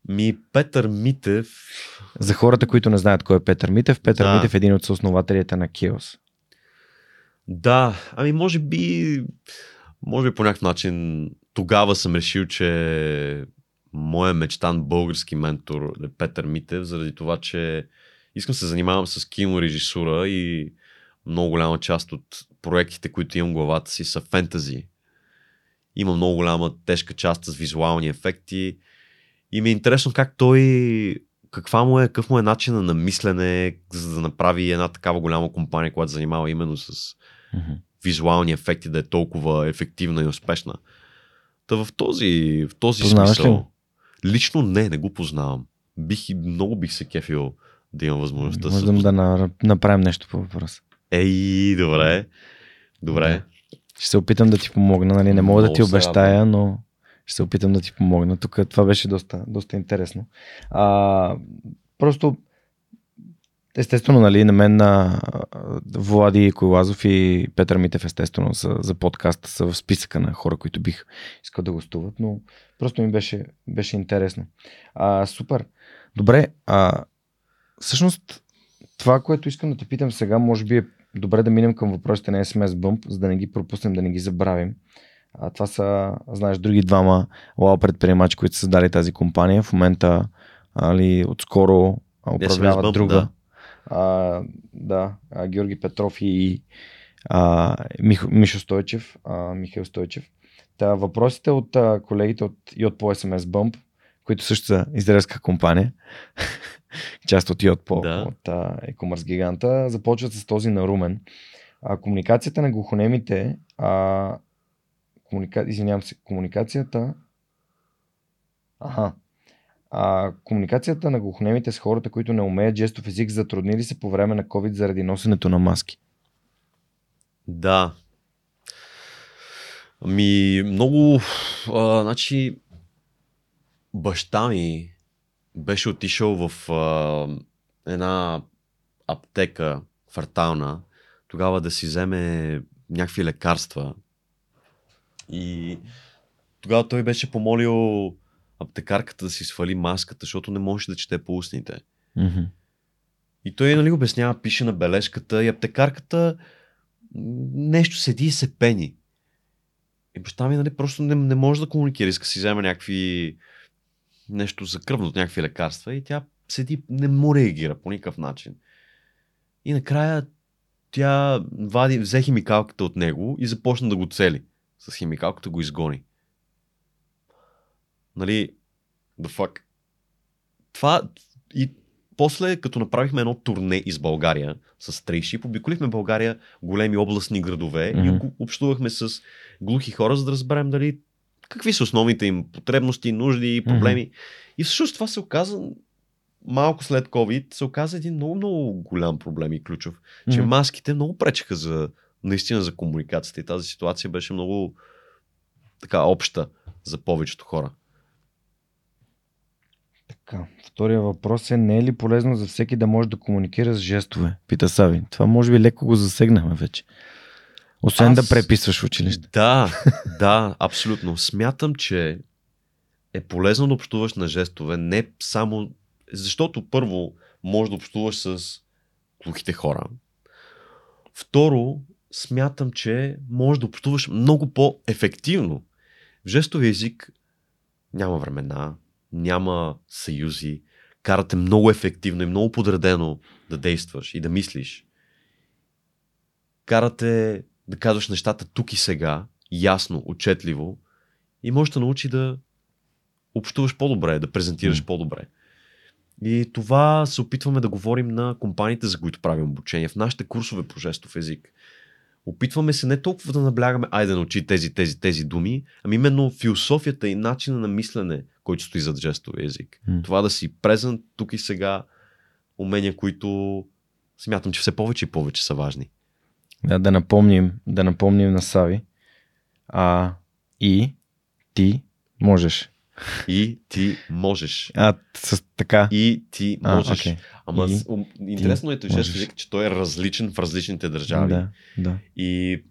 Ми, Петър Митев... За хората, които не знаят кой е Петър Митев, Петър да. Митев е един от съоснователите на Киос. Да, ами може би, може би по някакъв начин тогава съм решил, че моя мечтан български ментор е Петър Митев, заради това, че искам се занимавам с кинорежисура и много голяма част от проектите, които имам в главата си са фентази. Има много голяма тежка част с визуални ефекти и ми е интересно как той каква му е, какъв му е начина на мислене, за да направи една такава голяма компания, която занимава именно с mm-hmm. визуални ефекти, да е толкова ефективна и успешна. Та в този, в този смисъл... Ли? Лично не, не го познавам. Бих и много бих се кефил да имам възможността. Можем да направим нещо по въпроса. Ей, добре. Добре. Да. Ще се опитам да ти помогна, нали? Не мога много да ти обещая, но ще се опитам да ти помогна. Тук това беше доста, доста интересно. А, просто Естествено, нали, на мен на Влади Койлазов и Петър Митев, естествено, са, за подкаста са в списъка на хора, които бих искал да гостуват, но просто ми беше, беше интересно. А, супер. Добре, а, всъщност това, което искам да те питам сега, може би е добре да минем към въпросите на SMS Bump, за да не ги пропуснем, да не ги забравим. А, това са, знаеш, други двама лао предприемачи, които са създали тази компания. В момента али, отскоро управляват Bump, друга. Да. А, да, а, Георги Петров и а, Мих, Мишо Стойчев, а, Михаил Стойчев. Та, въпросите от а, колегите от, и от по SMS Bump, които също са израелска компания, част от Йотпо, да. от e-commerce гиганта, започват с този на Румен. А, комуникацията на глухонемите, а, комуника... извинявам се, комуникацията Аха. А, комуникацията на глухонемите с хората, които не умеят жестов език, затрудни ли се по време на COVID заради носенето на маски? Да. Ми, много. А, значи, баща ми беше отишъл в а, една аптека квартална, тогава да си вземе някакви лекарства. И тогава той беше помолил аптекарката да си свали маската, защото не можеше да чете по устните. Mm-hmm. И той нали, обяснява, пише на бележката и аптекарката нещо седи и се пени. И баща ми нали, просто не, не може да комуникира, иска си вземе някакви нещо за кръвното, някакви лекарства и тя седи, не му реагира по никакъв начин. И накрая тя вади, взе химикалката от него и започна да го цели. С химикалката го изгони. Нали, the fuck. Това и после, като направихме едно турне из България с Трейши, обиколихме България, големи областни градове mm-hmm. и общувахме с глухи хора, за да разберем дали какви са основните им потребности, нужди и проблеми. Mm-hmm. И всъщност това се оказа малко след COVID се оказа един много, много голям проблем и ключов, че mm-hmm. маските много пречеха за наистина за комуникацията и тази ситуация беше много така обща за повечето хора. Така, втория въпрос е, не е ли полезно за всеки да може да комуникира с жестове? Пита Сави. Това може би леко го засегнахме вече. Освен Аз- да преписваш в училище. Да, да, абсолютно. Смятам, че е полезно да общуваш на жестове, не само... Защото първо, може да общуваш с глухите хора. Второ, смятам, че може да общуваш много по-ефективно. В жестови език няма времена, няма съюзи, карате много ефективно и много подредено да действаш и да мислиш. Карате да казваш нещата тук и сега, ясно, отчетливо и можеш да научи да общуваш по-добре, да презентираш М. по-добре. И това се опитваме да говорим на компаниите, за които правим обучение, в нашите курсове по жестов език. Опитваме се не толкова да наблягаме, айде да научи тези, тези, тези думи, ами именно философията и начина на мислене, който стои зад жестовия език. М. Това да си презент тук и сега, умения, които смятам, че все повече и повече са важни. Да, да напомним, да напомним на Сави. А, и ти можеш. И ти можеш. А, с така. И ти А, можеш. окей. Ама И с- ум, интересно е език, че той е различен в различните държави. Да, да. И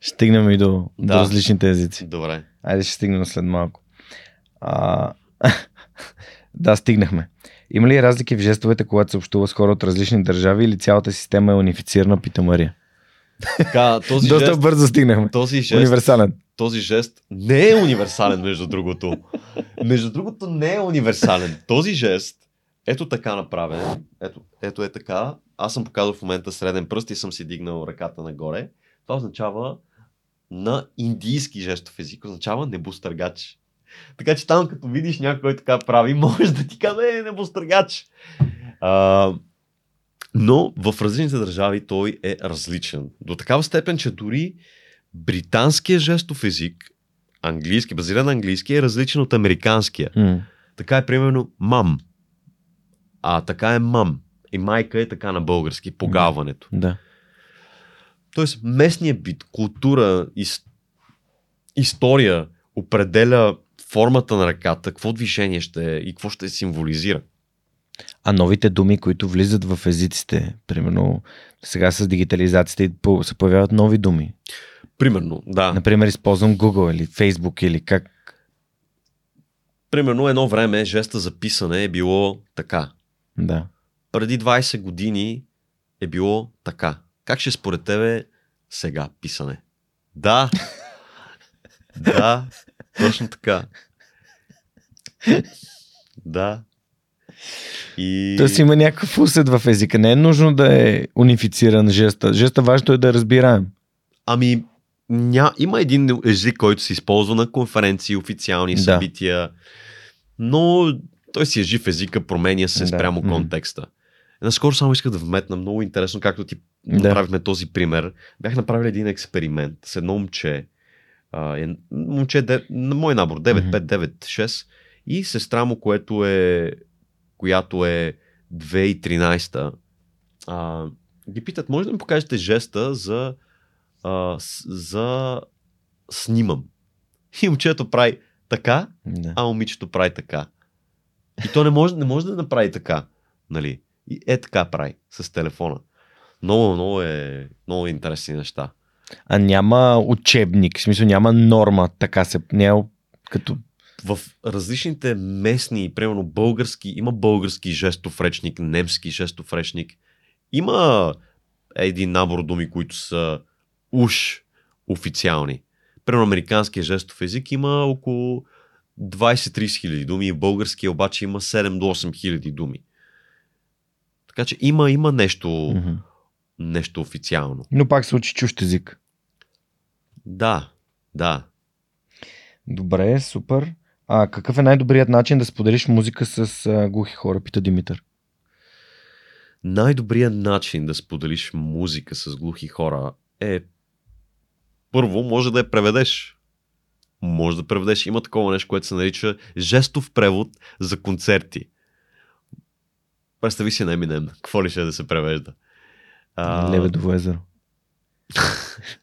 Стигнем и до, до Да. различните езици. добре. Айде ще стигнем след малко. А... да, стигнахме. Има ли разлики в жестовете, когато се общува с хора от различни държави или цялата система е унифицирана, пита Мария? Така, този, Доста жест, бързо стигнахме. този, жест, Универсален. този жест не е универсален, между другото. Между другото, не е универсален. Този жест, ето така направен, ето, ето е така. Аз съм показал в момента среден пръст и съм си дигнал ръката нагоре. Това означава на индийски жестов език, означава небостъргач. Така че там, като видиш някой, който така прави, може да ти каже, е небостъргач. А, но в различните държави той е различен. До такава степен, че дори британския жестов език, английски, базиран на английски, е различен от американския. М, Така е примерно мам. А така е мам. И майка е така на български, погаването. да. Тоест, местният бит, култура, ис... история определя формата на ръката, какво движение ще е и какво ще символизира. А новите думи, които влизат в езиците, примерно сега с дигитализацията се появяват нови думи. Примерно, да. Например, използвам Google или Facebook или как. Примерно едно време жеста за писане е било така. Да. Преди 20 години е било така. Как ще според тебе сега писане? Да. да, точно така. Да. И... Тоест има някакъв усет в езика. Не е нужно да е унифициран жеста. Жеста важното е да разбираем. Ами, ня... има един език, който се използва на конференции, официални Да. събития, но той си е жив езика, променя се Да. спрямо контекста. Наскоро само исках да вметна, много интересно, както ти Да. направихме този пример. Бях направили един експеримент с едно момче, а, е, момче де, на мой набор, 9596 и сестра му, което е, която е 2013 а, ги питат, може да ми покажете жеста за, а, за снимам. И момчето прави така, Да. а момичето прави така. И то не може, не може да направи така. Нали? И е така прави с телефона. Много, много е, много интересни неща. А няма учебник, в смисъл няма норма, така се. Не е като. В различните местни, примерно български, има български жестов речник, немски жестов речник. Има един набор думи, които са уж официални. Примерно американския жестов език има около 20-30 хиляди думи, в българския обаче има 7 до 8 хиляди думи. Така че има, има нещо, Мгм. нещо официално. Но пак се учи чужд език. Да, да. Добре, супер. А какъв е най-добрият начин да споделиш музика с а, глухи хора, пита Димитър? най-добрият начин да споделиш музика с глухи хора е първо може да я преведеш. Може да преведеш. Има такова нещо, което се нарича жестов превод за концерти. Представи си на Eminem. Какво ли ще е да се превежда? А, Лебедово езеро.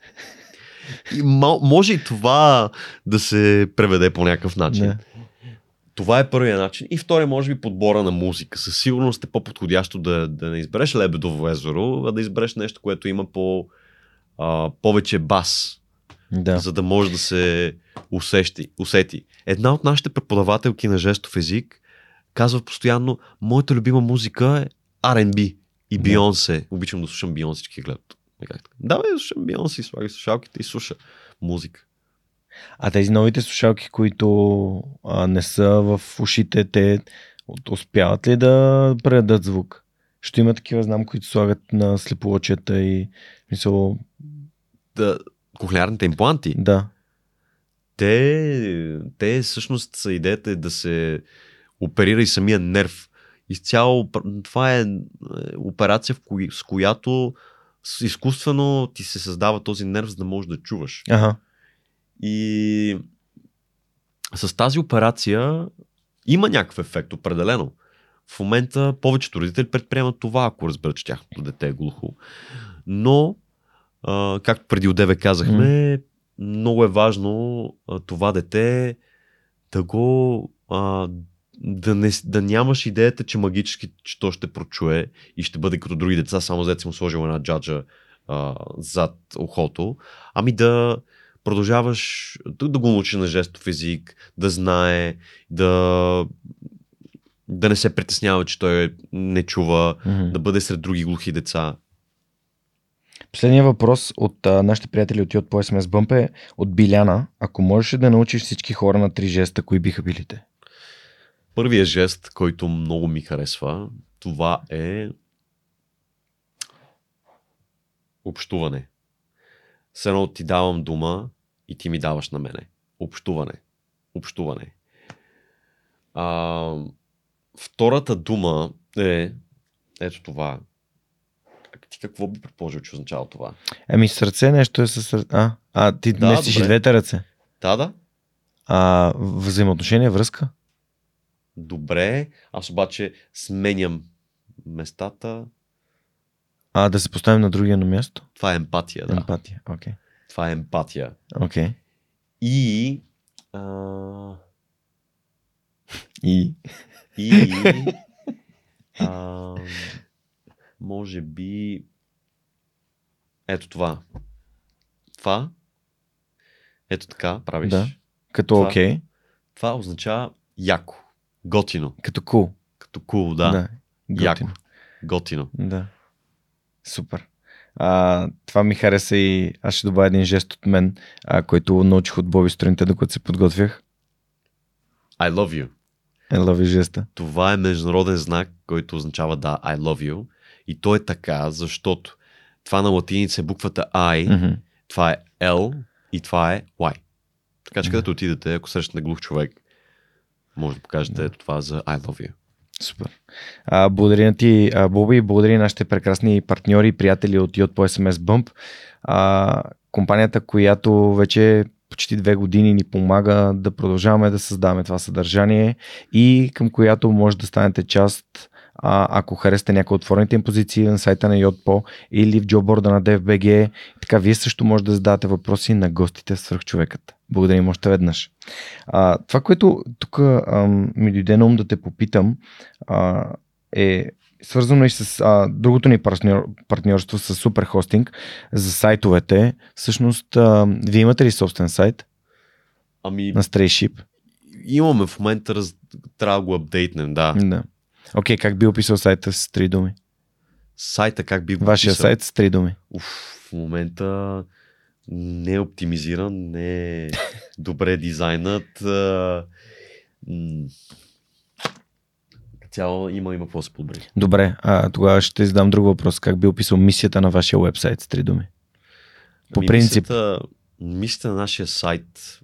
И може и това да се преведе по някакъв начин. Да. Това е първият начин. И втория, може би, подбора на музика. Със сигурност е по-подходящо да, да не избереш Лебедово езеро, а да избереш нещо, което има по, а, повече бас, Да. за да може да се усещи, усети. Една от нашите преподавателки на жестов език казва постоянно, моята любима музика е R&B и Да. Бионсе. Обичам да слушам Бионсе, всички гледат. Е, как така? Да, бе, слушам Бионсе, слагай слушалките и слуша музика. А тези новите слушалки, които а, не са в ушите, те успяват ли да предадат звук? Ще има такива, знам, които слагат на слепоочията и мисъл, Да, кохлеарните импланти, да. те, те всъщност са идеята е да се оперира и самия нерв. Изцяло, това е е, операция, с която изкуствено ти се създава този нерв, за да можеш да чуваш. Ага. И с тази операция има някакъв ефект, определено. В момента повечето родители предприемат това, ако разберат, че тяхното дете е глухо. Но, а, както преди одеве казахме, много е важно а, това дете да го. А, да, не, да нямаш идеята, че магически, че то ще прочуе и ще бъде като други деца, само за да си му сложил една джаджа а, зад ухото, ами да продължаваш да, го научи на жестов език, да знае, да, да не се притеснява, че той не чува, Мгм. да бъде сред други глухи деца. Последният въпрос от а, нашите приятели от Йод по SMS Bump е от Биляна. Ако можеш да научиш всички хора на три жеста, кои биха били те? Първият жест, който много ми харесва, това е общуване. Все едно ти давам дума и ти ми даваш на мене. Общуване. Общуване. А, втората дума е ето това. Ти какво би предположил, че означава това? Ами сърце нещо е със сърце. А, а ти Да, местиш и двете ръце. Да, да. А, взаимоотношение, връзка? Добре. Аз обаче сменям местата. А, да се поставим на другия на място? Това е емпатия, да. Емпатия. Окей. Това е емпатия. Окей. И. А, И. и. а, може би. Ето това. Това. Ето така правиш. Да. Като Това. окей. Това означава яко. Готино. Като кул. Като кул, cool, да. да. Яко. Готино. Готино. Да. Супер. А, това ми хареса и аз ще добавя един жест от мен, а, който научих от Боби сутринта, докато се подготвях. I love you. I love you жеста. Това е международен знак, който означава да, I love you. И то е така, защото това на латиница е буквата I, Мгм. това е L и това е Y. Така че Да. където отидете, ако срещнете глух човек, може да покажете ето това за I love you. Супер. А, благодаря на ти, а, Боби, благодаря на нашите прекрасни партньори и приятели от Йод по SMS Bump. А, компанията, която вече почти две години ни помага да продължаваме да създаваме това съдържание и към която може да станете част а, ако харесате някои от отворените им позиции на сайта на Yotpo или в джоборда на DFBG. Така, вие също може да задавате въпроси на гостите в свърхчовекът. Благодарим още веднъж. А, това, което тук ам, ми дойде на ум да те попитам, а, е свързано и с а, другото ни партньор, партньорство с Superhosting за сайтовете. Всъщност, а, вие имате ли собствен сайт Ами, на StrayShip? имаме в момента, раз... трябва да го апдейтнем, да. Да. Окей, как би описал сайта с три думи? Сайта как би го Вашия описал? сайт с три думи. Уф, в момента не е оптимизиран, не е добре дизайнът. А, м, цяло има, има какво се подобри. Добре, а, тогава ще задам друг въпрос. Как би описал мисията на вашия вебсайт с три думи? По Ами, принцип. Мисията, мисията на нашия сайт.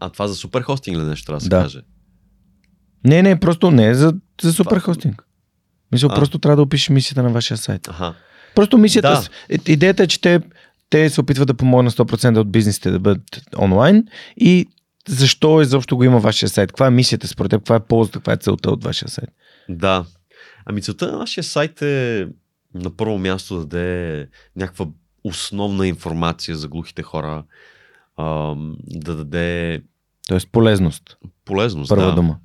А това за супер хостинг ли нещо трябва да се Да. каже? Не, не, просто не е за, за суперхостинг. Мисля, А. просто трябва да опишеш мисията на вашия сайт. Аха. Просто мисията, Да. с- идеята е, че те, те се опитват да помогнат 100% от бизнесите да бъдат онлайн и защо изобщо го има вашия сайт? Каква е мисията според теб? Каква е ползата? Каква е целта от вашия сайт? Да. Ами целта на нашия сайт е на първо място да даде някаква основна информация за глухите хора, да даде Тоест полезност. полезност. Първа да. дума.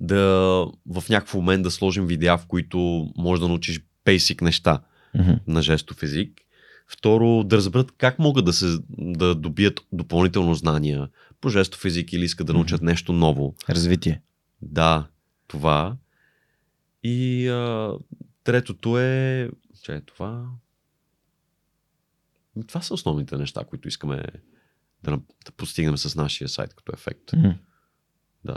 Да в някакъв момент да сложим видеа, в които можеш да научиш basic неща Мгм. на жестов език. Второ, да разберат как могат да, се, да добият допълнително знания по жестов език или искат да научат нещо ново. Развитие. Да, това. И а, третото е, че е това. Това са основните неща, които искаме да, да постигнем с нашия сайт като ефект. Мгм. Да.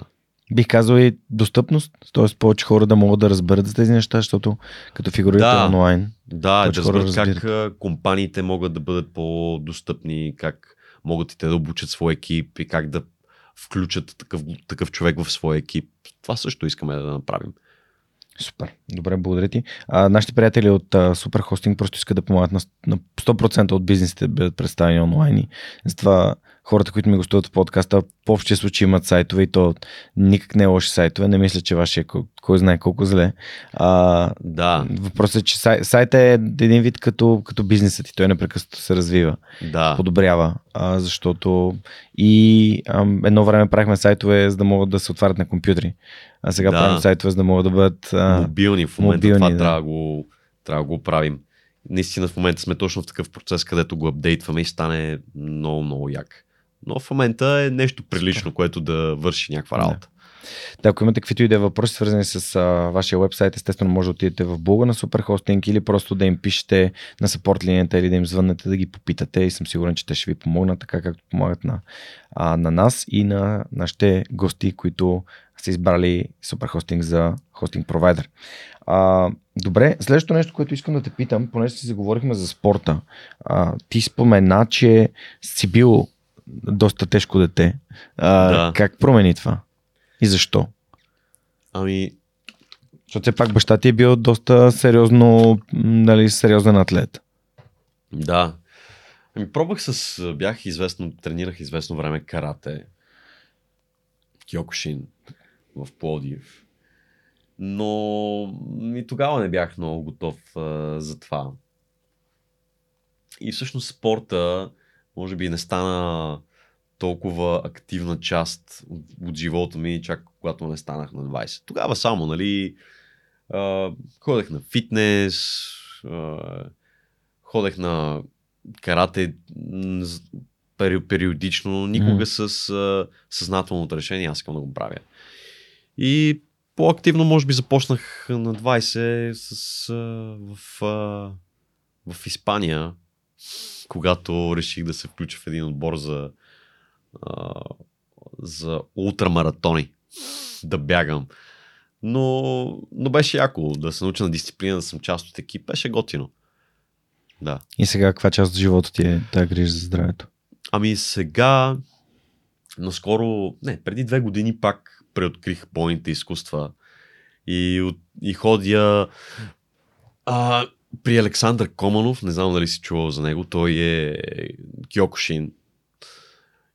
Бих казал и достъпност, т.е. повече хора да могат да разберат за тези неща, защото като фигурирате Да. онлайн. Да, да разберат как разбират. компаниите могат да бъдат по-достъпни, как могат и те да обучат своя екип и как да включат такъв, такъв човек в своя екип. Това също искаме да направим. Супер. Добре, благодаря ти. А, нашите приятели от а, Супер Хостинг просто искат да помагат на, на 100% от бизнесите да бъдат представени онлайн. И затова хората, които ми гостуват в подкаста, в общия случай имат сайтове и то никак не е лоши сайтове. Не мисля, че вашия кой, кой знае колко зле. А, Да, въпросът е, че сай, сайтът е един вид като, като бизнесът и той непрекъснато се развива. да. подобрява, а, защото и а, едно време правихме сайтове, за да могат да се отварят на компютри. А сега Да. правим сайтове, за да могат да бъдат... А, мобилни. В момента мобилни, това да. трябва, да го, трябва да го правим. Наистина в момента сме точно в такъв процес, където го апдейтваме и стане много, много як. Но в момента е нещо прилично, което да върши някаква работа. Да, ако имате каквито и да е въпроси, свързани с а, вашия вебсайт, естествено може да отидете в блога на Superhosting или просто да им пишете на support линията или да им звъннете да ги попитате и съм сигурен, че те ще ви помогнат, така както помагат на, а, на нас и на нашите гости, които са избрали Superhosting за хостинг провайдер. А, добре, следващото нещо, което искам да те питам, понеже си заговорихме за спорта. А, ти спомена, че си бил доста тежко дете. А, Да. Как промени това? И защо? Ами, Защото все пак баща ти е бил доста сериозно, нали, сериозен атлет. Да. Ами пробвах с... Бях известно, тренирах известно време карате. Киокушин в Плодив. Но и тогава не бях много готов а, за това. И всъщност спорта може би не стана толкова активна част от, от живота ми, чак когато не станах на 20. Тогава само, нали, а, ходех на фитнес, а, ходех на карате периодично, но никога Мгм. с а, съзнателното решение аз искам да го правя. И по-активно, може би, започнах на 20 с, а, в, а, в Испания, когато реших да се включа в един отбор за, а, за ултрамаратони, да бягам. Но, но беше яко да се науча на дисциплина, да съм част от екип. Беше готино. Да. И сега каква част от живота ти е тази грижа за здравето? Ами сега, наскоро, не, преди две години пак преоткрих бойните изкуства и, и ходя а, при Александър Команов, не знам дали си чувал за него, той е Киокушин.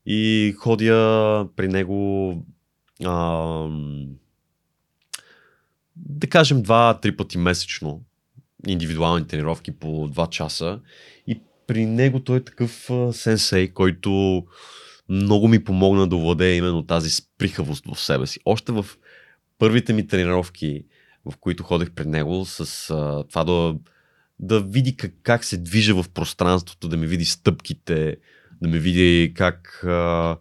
И ходя при него а, да кажем два-три пъти месечно индивидуални тренировки по 2 часа и при него той е такъв а, сенсей, който много ми помогна да овладея именно тази сприхавост в себе си. Още в първите ми тренировки, в които ходех пред него, с а, това да, да види как, как се движа в пространството, да ми види стъпките, да ме види как, а,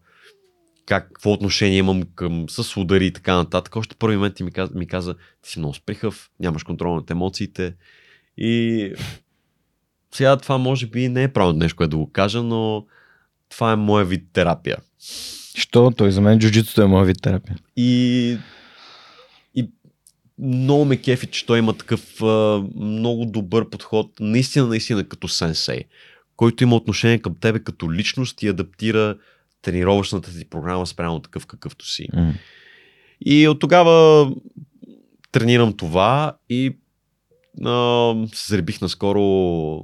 как какво отношение имам към, с удари и така нататък. Още първи момент ти ми каза, ми каза, ти си много сприхав, нямаш контрол над емоциите. И сега това може би не е правилно нещо, което да го кажа, но това е моя вид терапия. Що? Той за мен джуджитото е моя вид терапия. И много ме кефи, че той има такъв а, много добър подход, наистина, наистина като сенсей, който има отношение към тебе като личност и адаптира тренировъчната ти програма спрямо такъв какъвто си. М. И от тогава тренирам това и а, се заребих наскоро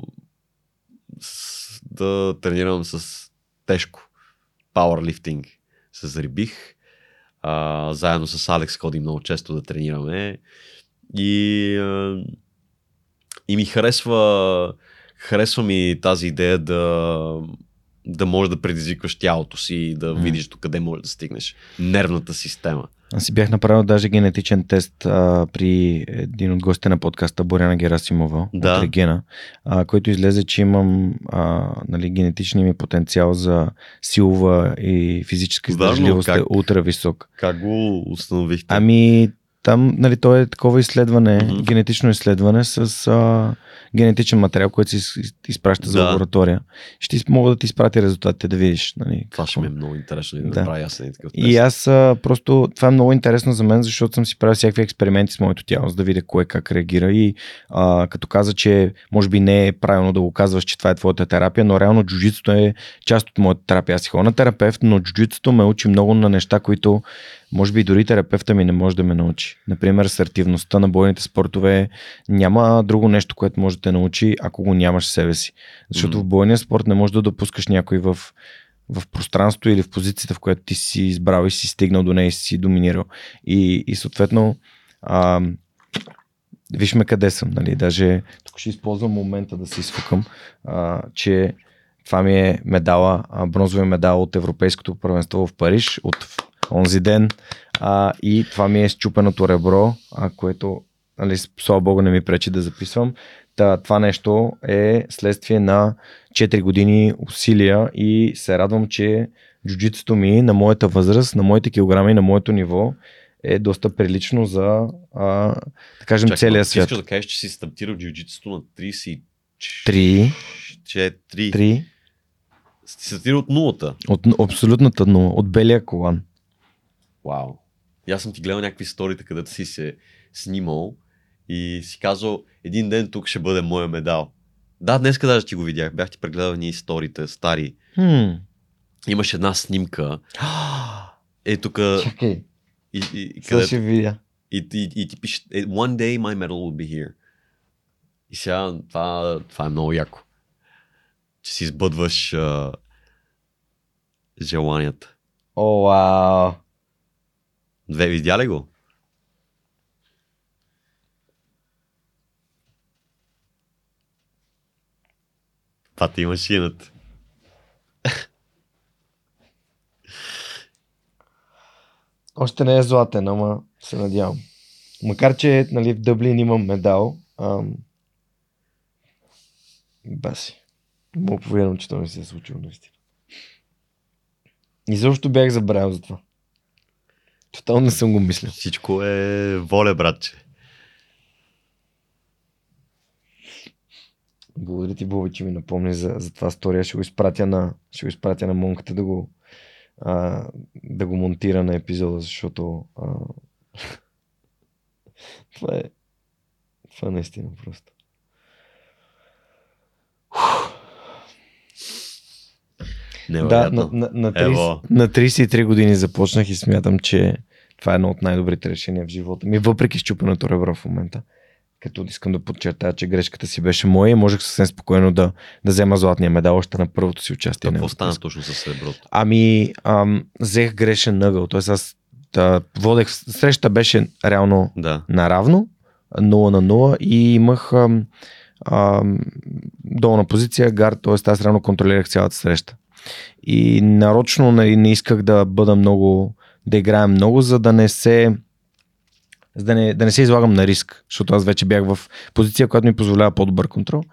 с, да тренирам с тежко пауърлифтинг. Се заребих. А, заедно с Алекс ходим много често да тренираме. И, а, и ми харесва, Харесва ми тази идея да, да можеш да предизвикваш тялото си и да видиш до къде можеш да стигнеш. Нервната система. Аз си бях направил даже генетичен тест а, при един от гостите на подкаста Боряна Герасимова Да. от Регена, а, който излезе, че имам а, нали, генетичния ми потенциал за силова и физическа издържливост е ултра висок. Как го установихте? Ами, там, нали, то е такова изследване, Мгм. генетично изследване с а, генетичен материал, който се из- из- изпраща за Да. лаборатория. Ще мога да ти изпратя резултатите да видиш. Нали, Това ще ми е много интересно и да, Да. направя аз един такъв тест. И аз а, просто, това е много интересно за мен, защото съм си правил всякакви експерименти с моето тяло, за да видя кое как реагира. И а, като каза, че може би не е правилно да го казваш, че това е твоята терапия, но реално джуджитсото е част от моята терапия. Аз си ходя на терапевт, но джуджитсото ме учи много на неща, които може би дори терапевта ми не може да ме научи. Например, асертивността на бойните спортове няма друго нещо, което може да те научи, ако го нямаш в себе си. Защото Мгм. в бойния спорт не можеш да допускаш някой в в пространството или в позицията, в която ти си избрал и си стигнал до нея и си доминирал. И, и съответно, а, вижме къде съм. Нали? Даже тук ще използвам момента да се изфукам, а, че това ми е медала, а, бронзовия медал от Европейското първенство в Париж от онзи ден. А, и това ми е счупеното ребро, а, което, нали, слава богу, не ми пречи да записвам. Та, това нещо е следствие на 4 години усилия и се радвам, че джуджитото ми на моята възраст, на моите килограми, на моето ниво е доста прилично за, а, да кажем, Чакай, целия свят. Искаш да кажеш, че си стартирал джиу-джитсото на 34. 3, 3. 3 Си стартирал от нулата. от абсолютната нула, от белия колан. Вау. И аз съм ти гледал някакви сторита, където си се снимал и си казал, един ден тук ще бъде моя медал. Да, днес даже ти го видях. Бях ти прегледал ние сторите, стари. Хм. Имаш една снимка. Е, тук. Чакай, И, и, и, където, ще видя. и, и, и, ти пише, е, one day my medal will be here. И сега това, това е много яко. Че си избъдваш а, желанията. О, вау. Две, видя ли го? Това ти е машината. Още не е златен, ама се надявам. Макар, че нали, в Дъблин имам медал. Ам... Баси. Мога повярвам, че това не се е случило наистина. И също бях забравил за това. Тотално не съм го мислил. Всичко е воля, братче. Благодаря ти, Боби, че ми напомни за, за това стория. Ще го изпратя на, ще го изпратя на монката да го, а, да го монтира на епизода, защото а, това е това е наистина просто. Да, на, на, на, 30, Ево. на 33 години започнах и смятам, че това е едно от най-добрите решения в живота ми, въпреки щупеното ребро в момента. Като искам да подчертая, че грешката си беше моя и можех съвсем спокойно да, да взема златния медал още на първото си участие. Какво стана точно с среброто? Ами, ам, взех грешен ъгъл. Тоест аз да, водех, среща беше реално Да. наравно, 0 на 0 и имах ам, ам, долна позиция, гард, т.е. аз реално контролирах цялата среща. И нарочно нали, не исках да бъда много, да играя много, за да не се за да не, да не се излагам на риск, защото аз вече бях в позиция, която ми позволява по-добър контрол.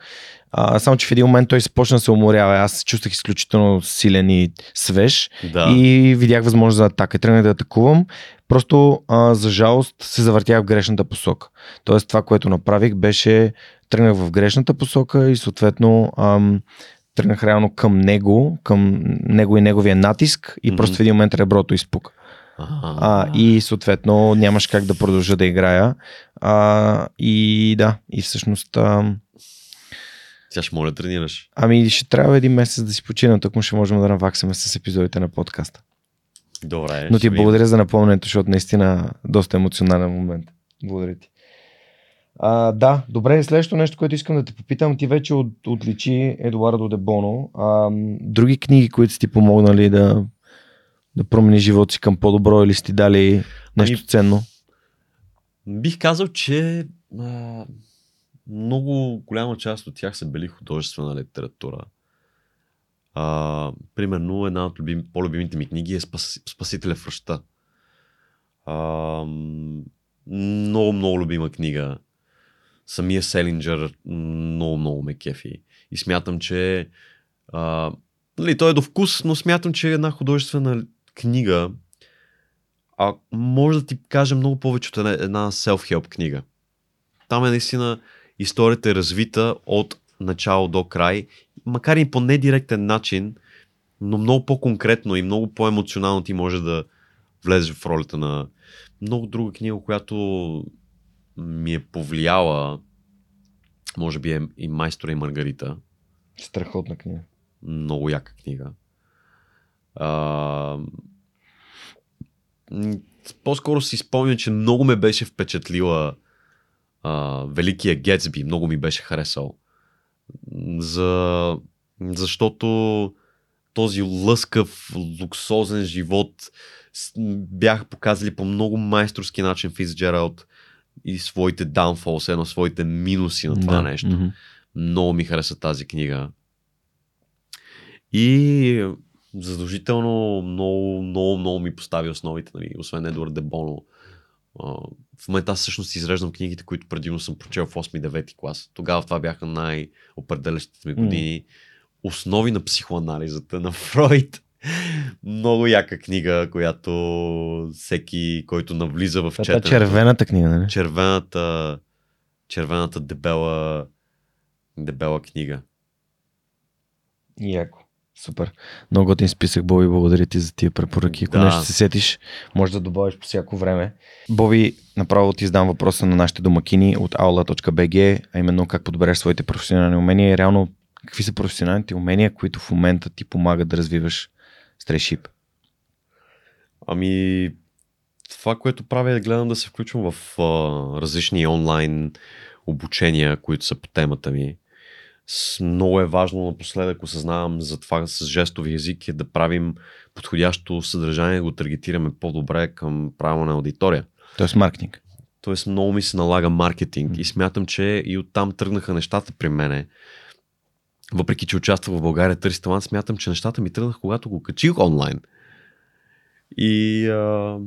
А, само, че в един момент той започна да се уморява. Аз се чувствах изключително силен и свеж Да. и видях възможност за атака. Тръгнах да атакувам. Просто, а, за жалост, се завъртях в грешната посока. Тоест, това, което направих, беше тръгнах в грешната посока и съответно ам, тръгнах реално към него, към него и неговия натиск и Мгм. просто в един момент реброто изпука. А, и съответно нямаш как да продължа да играя. А, и да, и всъщност а, Сега ще моля да тренираш. ами ще трябва един месец да си почина, тук му ще можем да наваксаме с епизодите на подкаста. Добре. Но ти благодаря за напомнението, защото наистина доста емоционален момент. Благодаря ти. А, да, добре, следващото нещо, което искам да те попитам, ти вече от, отличи Едуардо де Боно. А, други книги, които са ти помогнали да, да промени живота си към по-добро или си ти дали нещо Ами, ценно? Бих казал, че а, много голяма част от тях са били художествена литература. А, примерно, една от любим, по-любимите ми книги е Спас, Спасителя в ръща. А, много, много любима книга. Самия Селинджер много, много ме кефи. И смятам, че а, нали, той е до вкус, но смятам, че една художествена книга а, може да ти каже много повече от една, една self-help книга. Там е наистина историята е развита от начало до край, макар и по недиректен начин, но много по-конкретно и много по-емоционално ти може да влезеш в ролята на много друга книга, която ми е повлияла, може би е и Майстора и Маргарита. Страхотна книга. Много яка книга. А, по-скоро си спомням, че много ме беше впечатлила а, Великия Гетсби. Много ми беше харесал. За... Защото този лъскав, луксозен живот бяха показали по много майсторски начин Фицджералд и своите downfalls, едно своите минуси на това Да, нещо. мгм. Много ми хареса тази книга. И задължително много, много, много ми постави основите, нали? освен Едуард Дебоно. В момента аз всъщност изреждам книгите, които предимно съм прочел в 8-9 клас. Тогава това бяха най-определящите ми години. Основи на психоанализата на Фройд. Много яка книга, която всеки, който навлиза в е четенето. червената книга, нали? червената, червената дебела, дебела книга. Яко. Супер. Много готин списък, Боби. Благодаря ти за тия препоръки. Ако Да. нещо се сетиш, може да добавиш по всяко време. Боби, направо ти задам въпроса на нашите домакини от aula.bg, а именно как подбереш своите професионални умения и реално какви са професионалните умения, които в момента ти помагат да развиваш стрейшип. Ами, това, което правя е гледам да се включвам в а, различни онлайн обучения, които са по темата ми. С, много е важно напоследък, осъзнавам за това с жестови език е да правим подходящо съдържание, да го таргетираме по-добре към правилна аудитория. Тоест маркетинг. Тоест много ми се налага маркетинг и смятам, че и оттам тръгнаха нещата при мене. Въпреки, че участвах в България Търси талант, смятам, че нещата ми тръгнаха, когато го качих онлайн. И а,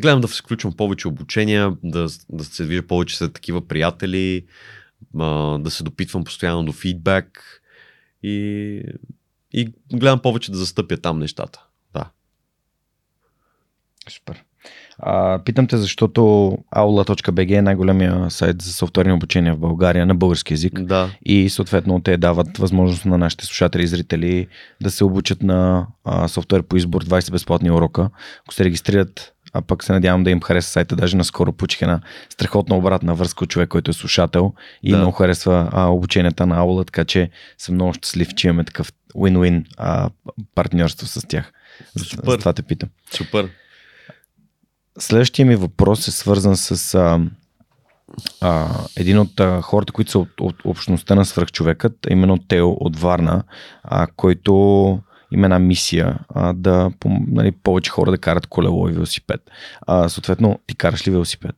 гледам да се включвам повече обучения, да, да се движа повече с такива приятели, а, да се допитвам постоянно до фидбек и, и гледам повече да застъпя там нещата. Да. Супер. А, питам те, защото aula.bg е най-големия сайт за софтуерни обучения в България на български язик. Да. и съответно те дават възможност на нашите слушатели и зрители да се обучат на а, софтуер по избор 20 безплатни урока. Ако се регистрират, а пък се надявам да им хареса сайта, даже наскоро получих една страхотна обратна връзка от човек, който е слушател и Да. много харесва а, обученията на Аула, така че съм много щастлив, че имаме такъв win-win а, партньорство с тях. За, Супер. за това те питам. Супер. Следващия ми въпрос е свързан с а, а, един от а, хората, които са от, от общността на свръхчовекът, именно Тео от Варна, а, който има една мисия а, да нали, повече хора да карат колело и велосипед. А, съответно, ти караш ли велосипед?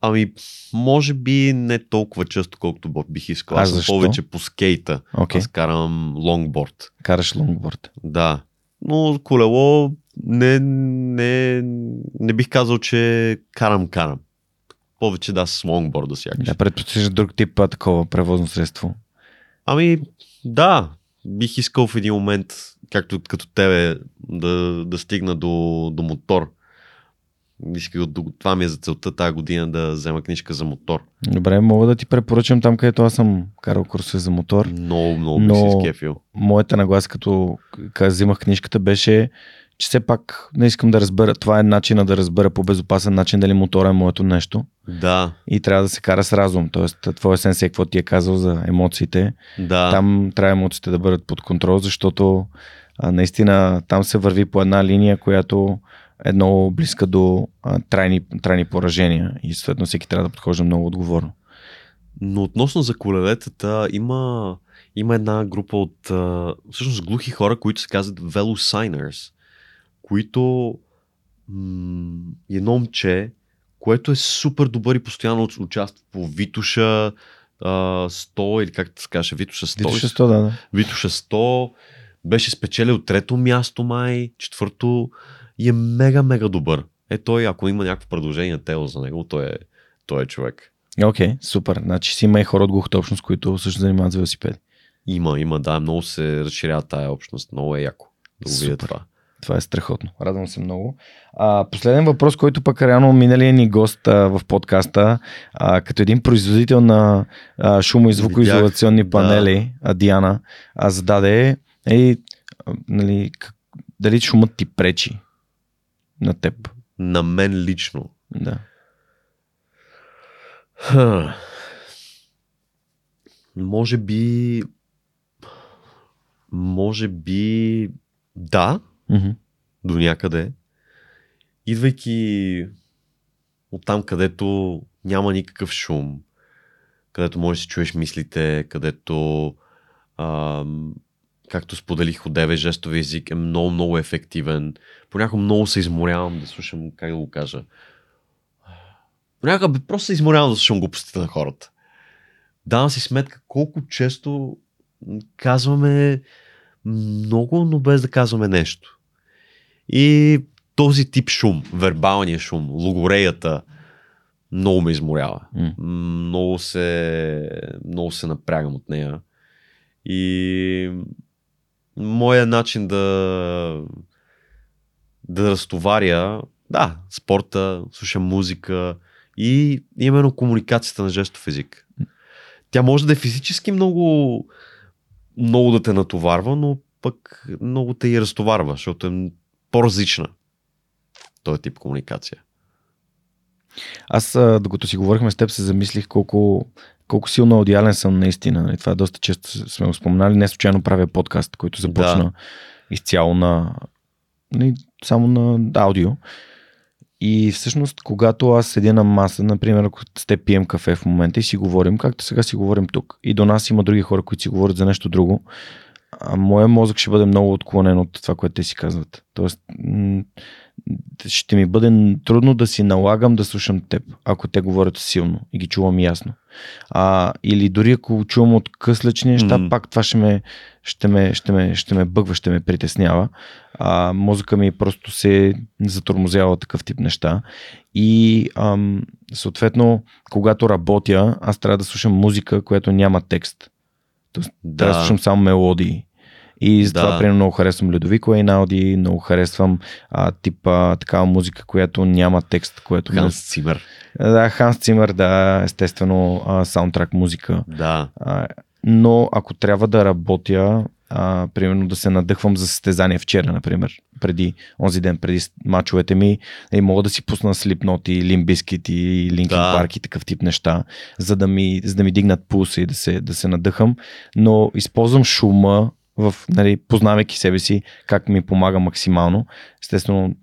Ами, може би не толкова често, колкото бих искал. Аз защо? повече по скейта. Окей, Аз карам лонгборд. караш лонгборд. Да. Но колело не, не, не бих казал, че карам-карам. Повече да с лонгборда сякаш. Да, предпочиташ друг тип а, такова превозно средство. Ами, да. Бих искал в един момент, както като тебе, да, да стигна до, до мотор. Исках, това ми е за целта тази година да взема книжка за мотор. Добре, мога да ти препоръчам там, където аз съм карал курсове за мотор. Много, много Но- си изкефил. моята нагласа, като ка- взимах книжката, беше, че все пак не искам да разбера. Това е начина да разбера по безопасен начин дали мотора е моето нещо. Да, И трябва да се кара с разум. Тоест, твоя сенсей, какво ти е казал за емоциите, да. там трябва емоциите да бъдат под контрол, защото а, наистина там се върви по една линия, която е много близка до а, трайни, трайни поражения и съответно всеки трябва да подхожда много отговорно. Но относно за колелетата, има, има една група от а, всъщност глухи хора, които се казват Velosigners, които м- едно момче, което е супер добър и постоянно уч- участва по Витуша, а, 100 или как се каже, Витоша 100. Витоша 100, да, да. Витоша 100 беше спечелил трето място май, четвърто и е мега, мега добър. Е той, ако има някакво предложение тело за него, той е, той е човек. Окей, okay, супер. Значи си има и хора от глухата общност, които също занимават с велосипеди. Има, има, да, много се разширява тая общност, много е яко да го видя това. Това е страхотно. Радвам се много. А, последен въпрос, който пък реално миналия ни гост а, в подкаста, а, като един производител на а, шумо- и звукоизолационни панели, да. а, Диана, а, зададе е, нали, как, дали шумът ти пречи на теб? На мен лично. Да. Ха. Може би. Може би. Да. Mm-hmm. До някъде. Идвайки от там, където няма никакъв шум, където можеш да си чуеш мислите, където, а, както споделих от Деве, жестови език е много, много ефективен. Понякога много се изморявам да слушам, как да го кажа, Понякога просто се изморявам да слушам глупостите на хората. Давам си сметка колко често казваме много, но без да казваме нещо. И този тип шум, вербалния шум, логореята, много ме изморява. Mm. Много се, много се напрягам от нея. И моя начин да да разтоваря, да, спорта, слушам музика, и именно комуникацията на жестов език. Тя може да е физически много, много да те натоварва, но пък много те и разтоварва, защото е по-различна този тип комуникация. Аз, докато си говорихме с теб, се замислих колко, колко силно аудиален съм наистина. И това доста често сме го споменали. Не случайно правя подкаст, който започна да. изцяло на само на аудио. И всъщност, когато аз седя на маса, например, ако сте пием кафе в момента и си говорим, както сега си говорим тук, и до нас има други хора, които си говорят за нещо друго, а моят мозък ще бъде много отклонен от това, което те си казват. Тоест, ще ми бъде трудно да си налагам да слушам теб, ако те говорят силно и ги чувам ясно. А, или дори ако чувам от къслечни неща, mm-hmm. пак това ще ме, ще, ме, ще, ме, ще ме бъгва, ще ме притеснява. А, мозъка ми просто се затормозява такъв тип неща. И ам, съответно, когато работя, аз трябва да слушам музика, която няма текст. Тоест, да. трябва да слушам само мелодии. И затова, да. примерно, много харесвам Людовико Айналди, много харесвам а, типа такава музика, която няма текст, което... Ханс Цимер. Да, Ханс Цимер, да, естествено, а, саундтрак музика. Да. А, но ако трябва да работя, а, примерно да се надъхвам за състезание вчера, например, преди онзи ден, преди мачовете ми, и мога да си пусна слипноти, лимбискит и линкин да. парк и такъв тип неща, за да ми, за да ми дигнат пулса и да се, да се надъхам, но използвам шума в, нали, познавайки себе си, как ми помага максимално. Естествено,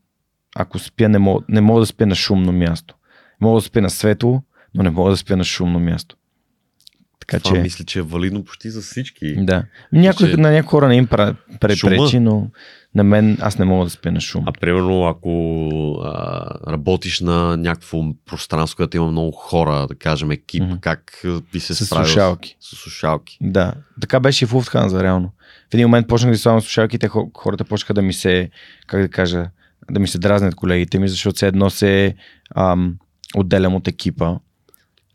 ако спя, не мога, не мога да спя на шумно място. Мога да спя на светло, но не мога да спя на шумно място. Така, Това че... мисля, че е валидно почти за всички. Да. Някой, че... На някои хора не им препречи, но на мен аз не мога да спя на шум. А примерно, ако а, работиш на някакво пространство, където има много хора, да кажем екип, mm-hmm. как би се с слушалки. С слушалки. Да. Така беше и в Уфтханза, реално. В един момент почнах да слагам слушалките, хората почнаха да ми се, как да кажа, да ми се дразнят колегите ми, защото все едно се ам, отделям от екипа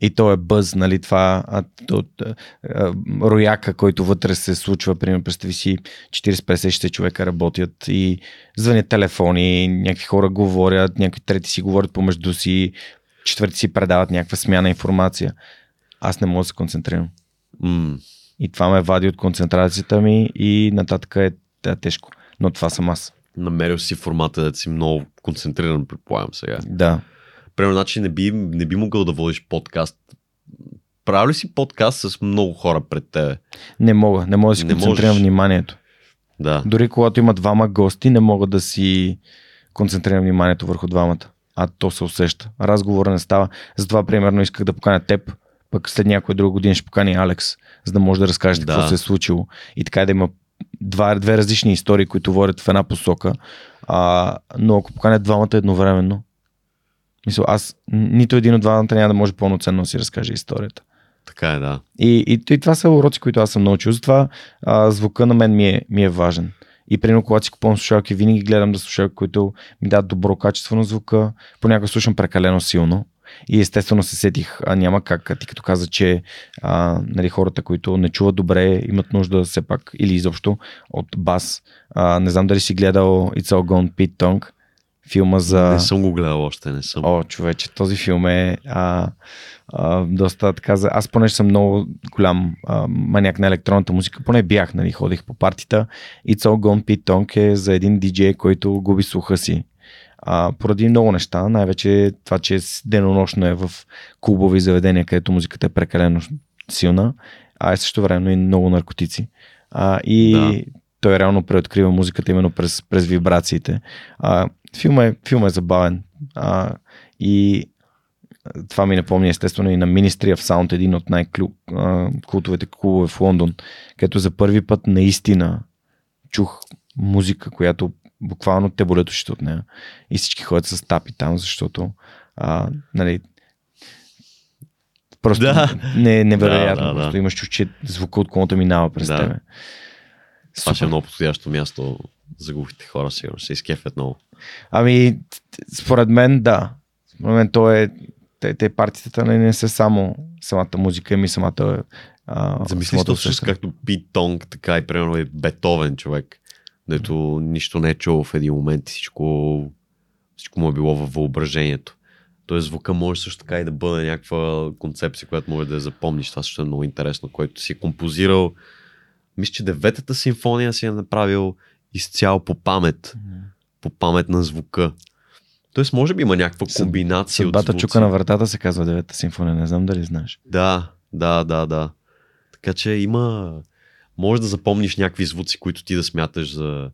и то е бъз, нали, това а, от, а, рояка, който вътре се случва, примерно, представи си 40-50 човека работят и звънят телефони, някакви хора говорят, някакви трети си говорят помежду си, четвърти си предават някаква смяна информация. Аз не мога да се концентрирам. Mm. И това ме вади от концентрацията ми и нататък е, е тежко. Но това съм аз. Намерил си формата да си много концентриран, предполагам сега. Да. Примерно, значи не би, не би могъл да водиш подкаст. Правил ли си подкаст с много хора пред тебе? Не мога. Не мога да си не концентрирам можеш. вниманието. Да. Дори когато има двама гости, не мога да си концентрирам вниманието върху двамата. А то се усеща. Разговора не става. Затова, примерно, исках да поканя теб, пък след някоя друга година ще покани Алекс, за да може да разкажете да. какво се е случило. И така да има два, две различни истории, които водят в една посока. А, но ако поканят двамата едновременно, Мисля, аз нито един от двамата няма да може пълноценно да си разкаже историята. Така е, да. И, и, и това са уроци, които аз съм научил. Затова а, звука на мен ми е, ми е важен. И примерно, когато си купувам слушалки, винаги гледам да слушалки, които ми дадат добро качество на звука. Понякога слушам прекалено силно. И естествено се сетих, а няма как, ти като каза, че а, нали, хората, които не чуват добре, имат нужда все пак, или изобщо, от бас. А, не знам дали си гледал It's All Gone Pete Tong, филма за... Не съм го гледал още, не съм. О, човече, този филм е а, а, доста така за... Аз понеже съм много голям а, маняк на електронната музика, поне бях, нали, ходих по партита. It's All Gone Pete Tong е за един диджей, който губи слуха си. А, поради много неща, най-вече това, че денонощно е в клубови заведения, където музиката е прекалено силна, а е също време и много наркотици. А, и да. Той реално преоткрива музиката именно през, през вибрациите. А, филма, е, филма е забавен. А, и това ми напомня естествено и на Ministry of Sound, един от най-култовите клубове в Лондон, където за първи път наистина чух музика, която буквално те болят ушите от нея. И всички ходят с тапи там, защото а, нали, просто да. не е невероятно. Да, да, просто да. имаш чувство, че звука от колата минава през да. тебе. Това ще е много подходящо място за глухите хора, сигурно се изкефят много. Ами, според мен, да. Според мен то е те, те партитата не, не са само самата музика, ами самата а, Замисли се както Пит Тонг, така и примерно е Бетовен човек дето нищо не е чул в един момент и всичко, всичко му е било във въображението. Тоест звука може също така и да бъде някаква концепция, която може да я запомниш. Това също е много интересно, който си е композирал. Мисля, че деветата симфония си е направил изцяло по памет. Mm-hmm. По памет на звука. Тоест, може би има някаква комбинация Съдбата от чука на вратата се казва девета симфония, не знам дали знаеш. Да, да, да, да. Така че има, може да запомниш някакви звуци, които ти да смяташ за...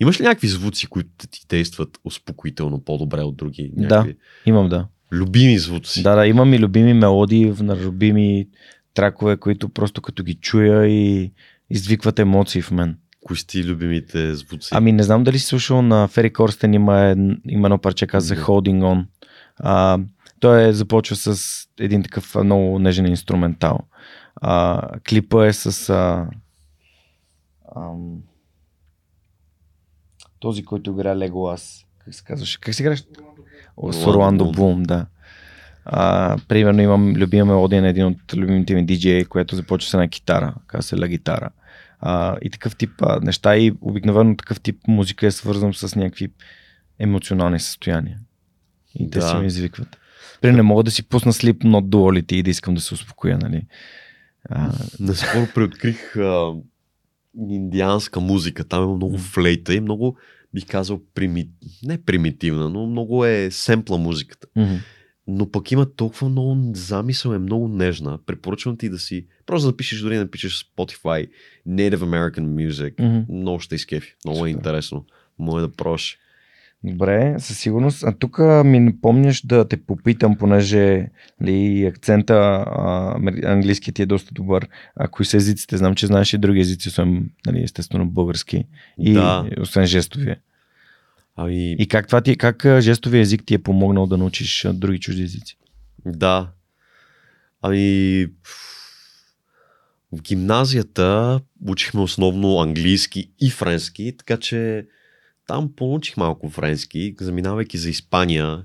Имаш ли някакви звуци, които ти действат успокоително по-добре от други? Някакви... Да, имам да. Любими звуци? Да, да, имам и любими мелодии, на любими тракове, които просто като ги чуя и издвикват емоции в мен. Кои са ти любимите звуци? Ами не знам дали си слушал на Фери Корстен има, има едно парче каза yeah. Holding On. А, той е, започва с един такъв много нежен инструментал. А, клипа е с а, ам, този, който игра Леголас. Как се казваше? Как се играш? С Орландо Блум, да. А, примерно имам любима мелодия на един от любимите ми диджеи, което започва с една китара, казва се Ла гитара. А, и такъв тип а, неща и обикновено такъв тип музика е свързан с някакви емоционални състояния. И те да. си ме извикват. При не мога да си пусна слип нот дуалите и да искам да се успокоя, нали? А... Наскоро преоткрих а, индианска музика. Там има много флейта и много, бих казал, прими... не примитивна, но много е семпла музиката. Mm-hmm. Но пък има толкова много замисъл, е много нежна. Препоръчвам ти да си, просто да напишеш, дори да напишеш Spotify Native American Music. Mm-hmm. Много ще изкефи. Много Супер. е интересно. Може да проши. Добре, със сигурност. А тук ми напомняш да те попитам, понеже ли, акцента а, английски ти е доста добър. А кои са езиците? Знам, че знаеш и други езици, освен нали, естествено български. И да. освен жестовия. Ами... И как, това ти, как жестовия език ти е помогнал да научиш други чужди езици? Да. Ами в гимназията учихме основно английски и френски, така че там получих малко френски, заминавайки за Испания,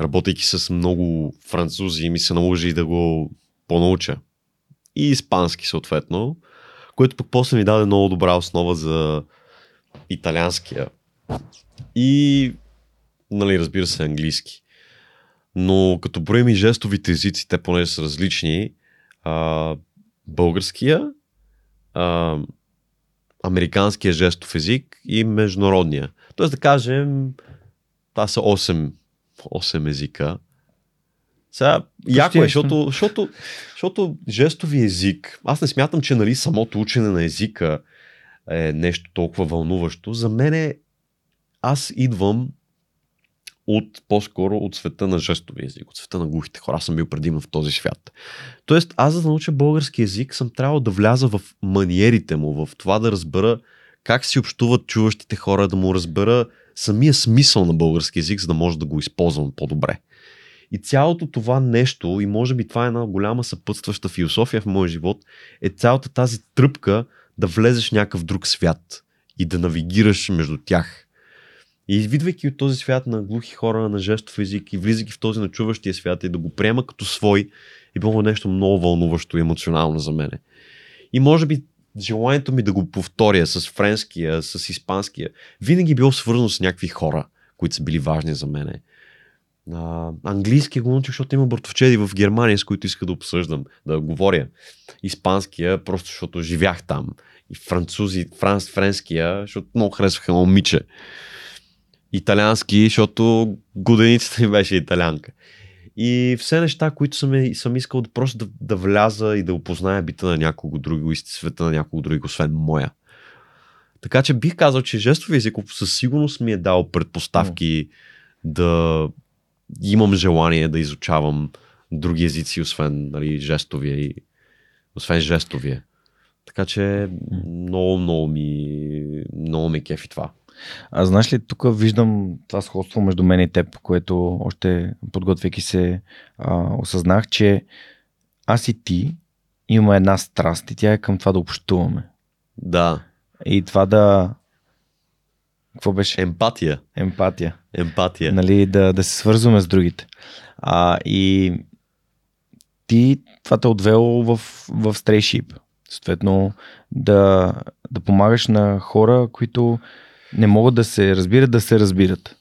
работейки с много французи, ми се наложи да го понауча. И испански съответно, което пък после ми даде много добра основа за италианския. И, нали, разбира се, английски. Но като броим и жестовите езици, те поне са различни, а, българския, а, американския жестов език и международния. Тоест да кажем, това са 8, 8 езика. Сега, яко е, защото, защото, защото жестови език, аз не смятам, че нали, самото учене на езика е нещо толкова вълнуващо. За мен е, аз идвам от по-скоро от света на жестови език, от света на глухите хора. Аз съм бил предимно в този свят. Тоест, аз за да науча български език, съм трябвало да вляза в маниерите му, в това да разбера как си общуват чуващите хора, да му разбера самия смисъл на български език, за да може да го използвам по-добре. И цялото това нещо, и може би това е една голяма съпътстваща философия в моя живот, е цялата тази тръпка да влезеш в някакъв друг свят и да навигираш между тях. И идвайки от този свят на глухи хора, на жестов език и влизайки в този на чуващия свят и да го приема като свой, е било нещо много вълнуващо и емоционално за мене. И може би желанието ми да го повторя с френския, с испанския, винаги е било свързано с някакви хора, които са били важни за мене. А, английски го научих, защото има бъртовчеди в Германия, с които иска да обсъждам, да говоря. Испанския, просто защото живях там. И французи, франс, френския, защото много харесваха момиче. Италиански, защото годеницата ми беше италянка. И все неща, които съм, съм искал да просто да, да вляза и да опозная бита на някого друго и света на някого друго, освен моя. Така че бих казал, че жестови език със сигурност ми е дал предпоставки mm. да имам желание да изучавам други езици, освен нали, жестовия и освен жестовия. Така че много, много ми, много ми кефи това. А знаеш ли, тук виждам това сходство между мен и теб, което още подготвяйки се а, осъзнах, че аз и ти имаме една страст и тя е към това да общуваме. Да. И това да... Какво беше? Емпатия. Емпатия. Емпатия. Нали, да, да се свързваме с другите. А, и ти това те е отвело в, в стрейшип. Съответно, да, да помагаш на хора, които не могат да се разбират, да се разбират.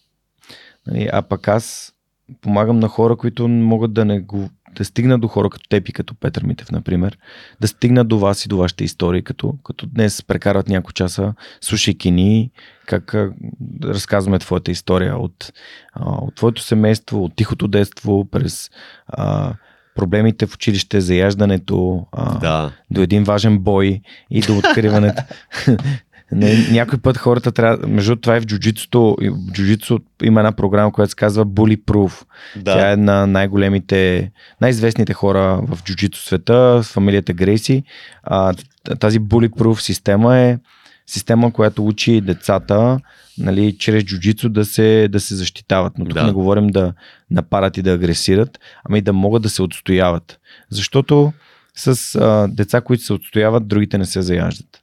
Нали, а пък аз помагам на хора, които могат да не го да стигнат до хора като теб и като Петър Митев, например, да стигнат до вас и до вашите истории, като, като днес прекарват няколко часа, слушайки ни, как да разказваме твоята история от, от твоето семейство, от тихото детство, през а, проблемите в училище, заяждането, а, да. до един важен бой и до откриването. Не, някой път хората трябва. Между това и в джуджитсото. В джуджитсо има една програма, която се казва Bullyproof. Да. Тя е на най-големите, най-известните хора в джуджитсо света, с фамилията Грейси. А, тази Bullyproof система е система, която учи децата нали, чрез джуджицу да се, да се защитават. Но тук да. не говорим да нападат и да агресират, ами да могат да се отстояват. Защото с а, деца, които се отстояват, другите не се заяждат.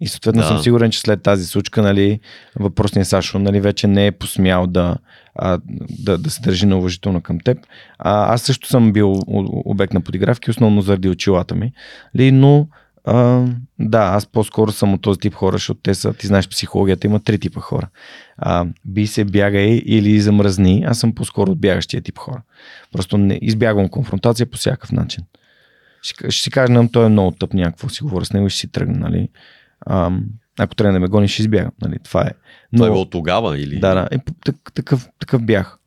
И съответно да. съм сигурен, че след тази случка, нали, въпросният Сашо нали, вече не е посмял да, а, да, да се държи неуважително към теб. А, аз също съм бил обект на подигравки, основно заради очилата ми. Ли, но а, да, аз по-скоро съм от този тип хора, защото те са, ти знаеш, психологията има три типа хора. А, би се, бягай или замръзни. Аз съм по-скоро от бягащия тип хора. Просто не избягвам конфронтация по всякакъв начин. Ще, ще си кажа, нам той е много тъп някакво, си говоря с него и ще си тръгна, нали? Ам, ако трябва да ме гониш, ще избягам. Нали? Това е. Но, това е от тогава или? Да, да. Е, такъв, такъв бях.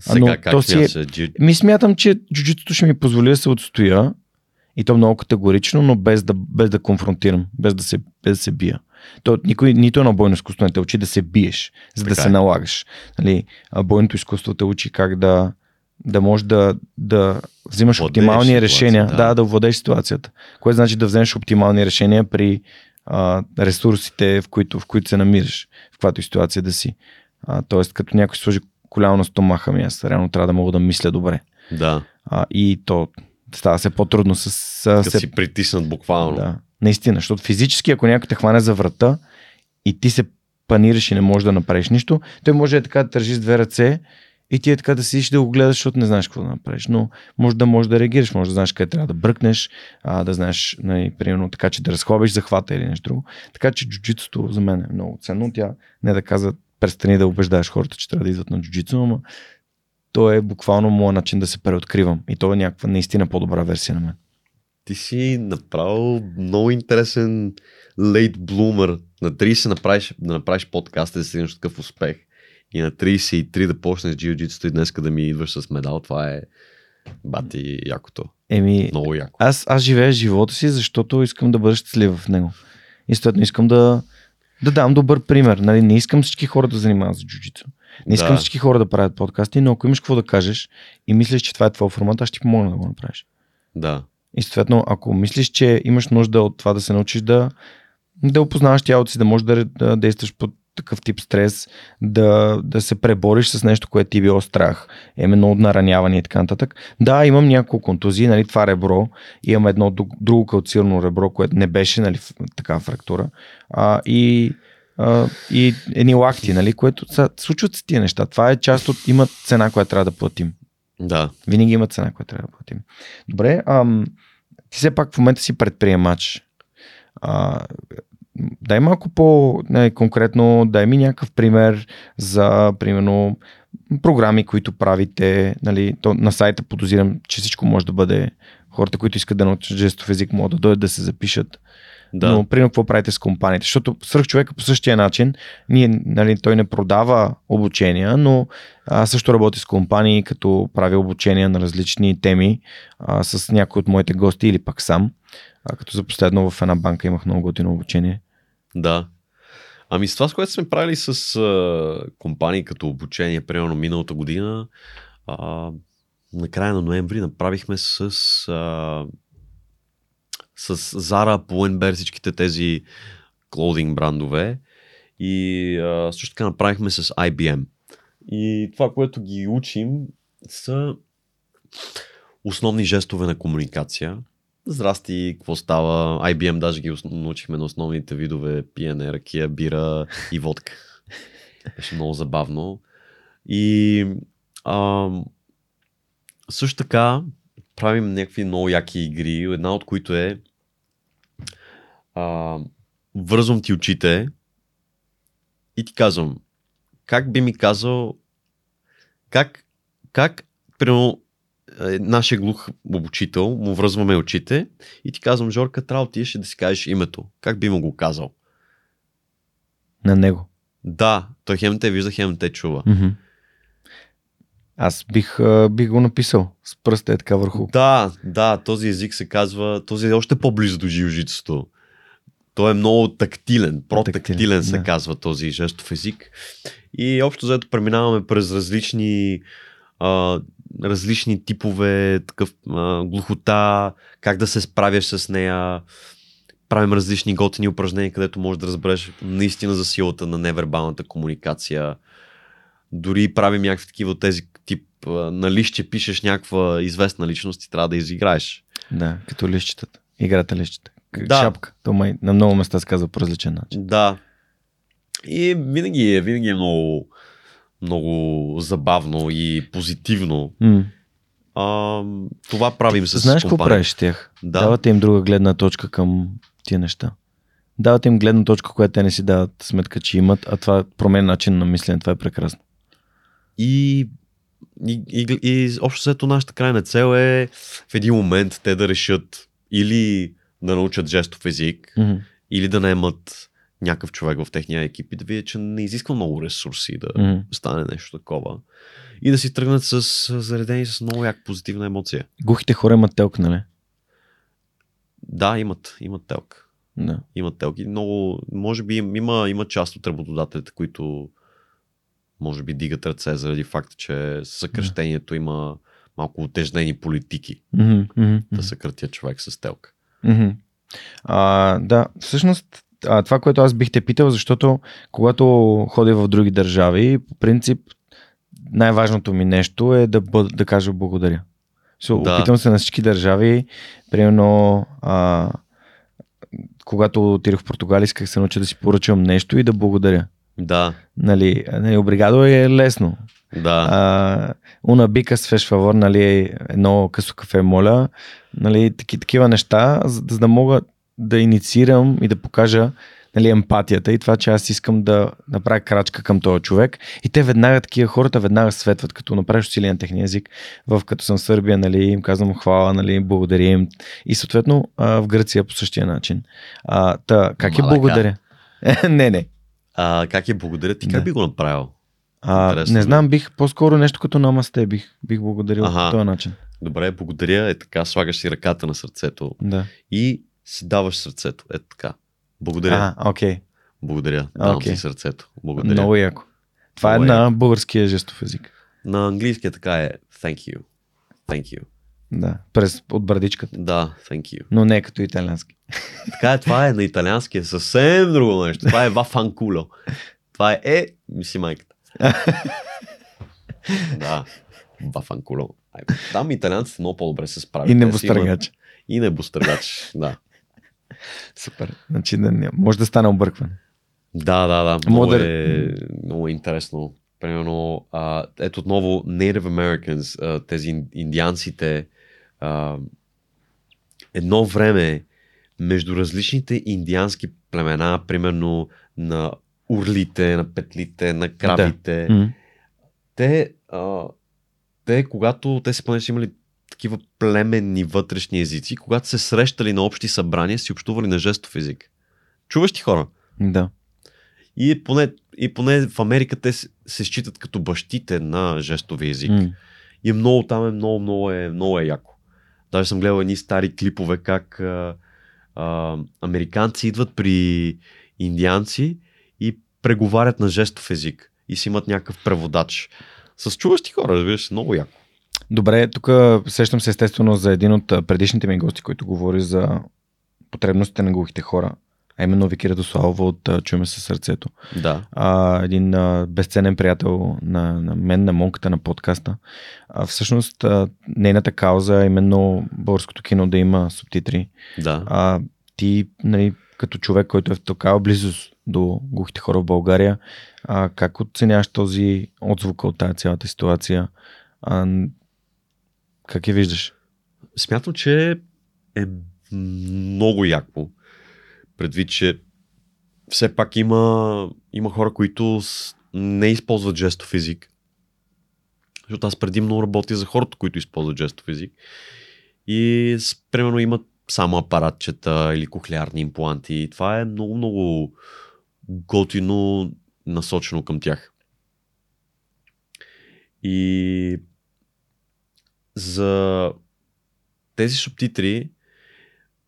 Сега но, как то си е, джи... Ми смятам, че джуджитото ще ми позволи да се отстоя и то много категорично, но без да, без да конфронтирам, без да се, без да се бия. То, никой, нито едно бойно изкуство не те учи да се биеш, за така да е. се налагаш. Нали, бойното изкуство те учи как да, да можеш да, да взимаш владееш оптимални решения. Да. да, да владееш ситуацията. Което значи да вземеш оптимални решения при а, ресурсите, в които, в които се намираш, в каквато ситуация да си. А, тоест, като някой сложи коляно на стомаха ми, аз реално трябва да мога да мисля добре. Да. А, и то става се по-трудно с... с да се... си притиснат буквално. Да, наистина, защото физически, ако някой те хване за врата и ти се панираш и не можеш да направиш нищо, той може да така да държи с две ръце и ти е така да седиш да го гледаш, защото не знаеш какво да направиш. Но може да можеш да реагираш, може да знаеш къде трябва да бръкнеш, а, да знаеш, нали, примерно така, че да разхлабиш захвата или нещо друго. Така че джуджитото за мен е много ценно. Тя не да казва престани да убеждаеш хората, че трябва да идват на джуджицу, но то е буквално моят начин да се преоткривам. И то е някаква наистина по-добра версия на мен. Ти си направил много интересен лейт блумър. На 30 направиш, да направиш подкаст и да стигнеш такъв успех и на 33 да почнеш джиу-джитсото и днес да ми идваш с медал, това е бати якото. Еми, Много яко. Аз, аз живея живота си, защото искам да бъда щастлив в него. И следно искам да, да дам добър пример. Нали, не искам всички хора да занимават с джуджицу. Не искам да. всички хора да правят подкасти, но ако имаш какво да кажеш и мислиш, че това е твой формат, аз ще ти помогна да го направиш. Да. И съответно, ако мислиш, че имаш нужда от това да се научиш да, да опознаваш тялото си, да можеш да, да действаш под такъв тип стрес да, да се пребориш с нещо, което ти е било страх. Именно от нараняване и така нататък. Да, имам няколко контузии, нали, това ребро. Имам едно друго калцирано ребро, което не беше нали, така фрактура. А, и а, и едни лакти, нали, което са, случват се тия неща. Това е част от, има цена, която трябва да платим. Да. Винаги има цена, която трябва да платим. Добре, ам, ти все пак в момента си предприемач. А, дай малко по-конкретно, дай ми някакъв пример за, примерно, програми, които правите. Нали, то на сайта подозирам, че всичко може да бъде хората, които искат да научат жестов език, могат да дойдат да се запишат. Да. Но, примерно, какво правите с компаниите? Защото свърх човека по същия начин, ние, нали, той не продава обучения, но а, също работи с компании, като прави обучения на различни теми а, с някои от моите гости или пък сам. А, като за последно в една банка имах много готино обучение. Да. Ами с това, с което сме правили с а, компании като обучение, примерно миналата година, а, на края на ноември направихме с а, с Zara, Pull&Bear, всичките тези клоудинг брандове. И а, също така направихме с IBM. И това, което ги учим, са основни жестове на комуникация. Здрасти, какво става? IBM даже ги научихме на основните видове пиене, ракия, бира и водка. Беше много забавно. И а, също така правим някакви много яки игри, една от които е а, вързвам ти очите и ти казвам, как би ми казал, как, как, примерно, нашия глух обучител, му връзваме очите и ти казвам, Жорка, трябва отидеш да си кажеш името. Как би му го казал? На него. Да, той хем те вижда, хем те чува. Mm-hmm. Аз бих, бих го написал с пръста е така върху. Да, да, този език се казва, този е още по-близо до живжицето. Той е много тактилен, протактилен се да. казва този жестов език. И общо заето преминаваме през различни а, различни типове такъв, а, глухота, как да се справяш с нея. Правим различни готини упражнения, където можеш да разбереш наистина за силата на невербалната комуникация. Дори правим някакви такива тези тип на лище пишеш някаква известна личност и трябва да изиграеш. Да, като лищетата. Играта лищета да. шапка. То май на много места се казва по различен начин. Да. И винаги е, винаги е много, много забавно и позитивно. Mm. А, това правим с Знаеш какво правиш тях? Да. Давате им друга гледна точка към тия неща. Давате им гледна точка, която те не си дават сметка, че имат, а това променя начин на мислене. Това е прекрасно. И, и, и, и общо след нашата крайна цел е в един момент те да решат или да научат жестов език mm-hmm. или да наемат някакъв човек в техния екип и да видят, че не изисква много ресурси да mm-hmm. стане нещо такова. И да си тръгнат с заредени с много як позитивна емоция. Глухите хора имат телк, нали? Да, имат, имат телк. Да. Имат телки. Много, може би има, има част от работодателите, които може би дигат ръце заради факта, че съкръщението има малко отежнени политики mm-hmm. да съкратят човек с телка. Mm-hmm. А, да, всъщност а, това, което аз бих те питал, защото когато ходя в други държави, по принцип най-важното ми нещо е да, бъд, да кажа благодаря. So, да. Опитвам се на всички държави, примерно а, когато отидох в Португалия, исках се науча да си поръчам нещо и да благодаря. Да. Нали, нали обригадо е лесно. Да. А, уна бика с феш фавор, нали, едно късо кафе, моля. Нали, таки, такива неща, за, за да мога да инициирам и да покажа нали, емпатията и това, че аз искам да направя крачка към този човек. И те веднага, такива хората веднага светват, като направиш усилие на техния език. В като съм в Сърбия, нали, им казвам хвала, нали, благодаря им. И съответно а, в Гърция по същия начин. А, та, как Малака. е благодаря? не, не. А, как е благодаря? Ти да. как би го направил? А, не знам, бих по-скоро нещо като намасте бих, бих благодарил ага. по този начин. Добре, благодаря. Е така, слагаш си ръката на сърцето да. и си даваш сърцето. Е така. Благодаря. А, окей. Okay. Благодаря. Давам okay. си сърцето. Благодаря. Много яко. Това е Много е на българския жестов език. На английския така е thank you. Thank you. Да, през от брадичката. Да, thank you. Но не като италиански. Така е, това е на италиански, е съвсем друго нещо. Това е вафанкуло. Това е, е, мисли майката. да, бафанкуло. Ай, Там италианците много по-добре се справят. И небостъргач. И небостъргач, да. Супер. Значи да, не- може да стане объркване. Да, да, да. Много, да- е, много е интересно. Примерно, а, ето отново Native Americans, а, тези ин- индианците, а, едно време между различните индиански племена, примерно на урлите, на петлите, на крабите, М. те, а, те, когато те се понеже имали такива племенни вътрешни езици, когато се срещали на общи събрания, си общували на жестов език. Чуваш ти хора? Да. И поне, и поне в Америка те се, считат като бащите на жестови език. М. И много там е много, много е, много е яко. Даже съм гледал едни стари клипове как а, а, американци идват при индианци и преговарят на жестов език. И си имат някакъв преводач. С чуващи хора, разбираш, много яко. Добре, тук сещам се естествено за един от предишните ми гости, който говори за потребностите на глухите хора, а именно Вики Радославова от Чуме със сърцето. Да. а, един а, безценен приятел на, на мен, на монката на подкаста. А, всъщност, а, нейната кауза е именно българското кино да има субтитри. Да. А, ти, нали, като човек, който е в такава близост до глухите хора в България, а, как оценяваш този отзвук от тази цялата ситуация? А, как я виждаш? Смятам, че е много яко. Предвид, че все пак има, има хора, които не използват жестов език. Защото аз предимно работя за хората, които използват жестов език. И примерно имат само апаратчета или кохлеарни импланти. И това е много, много готино насочено към тях. И за тези субтитри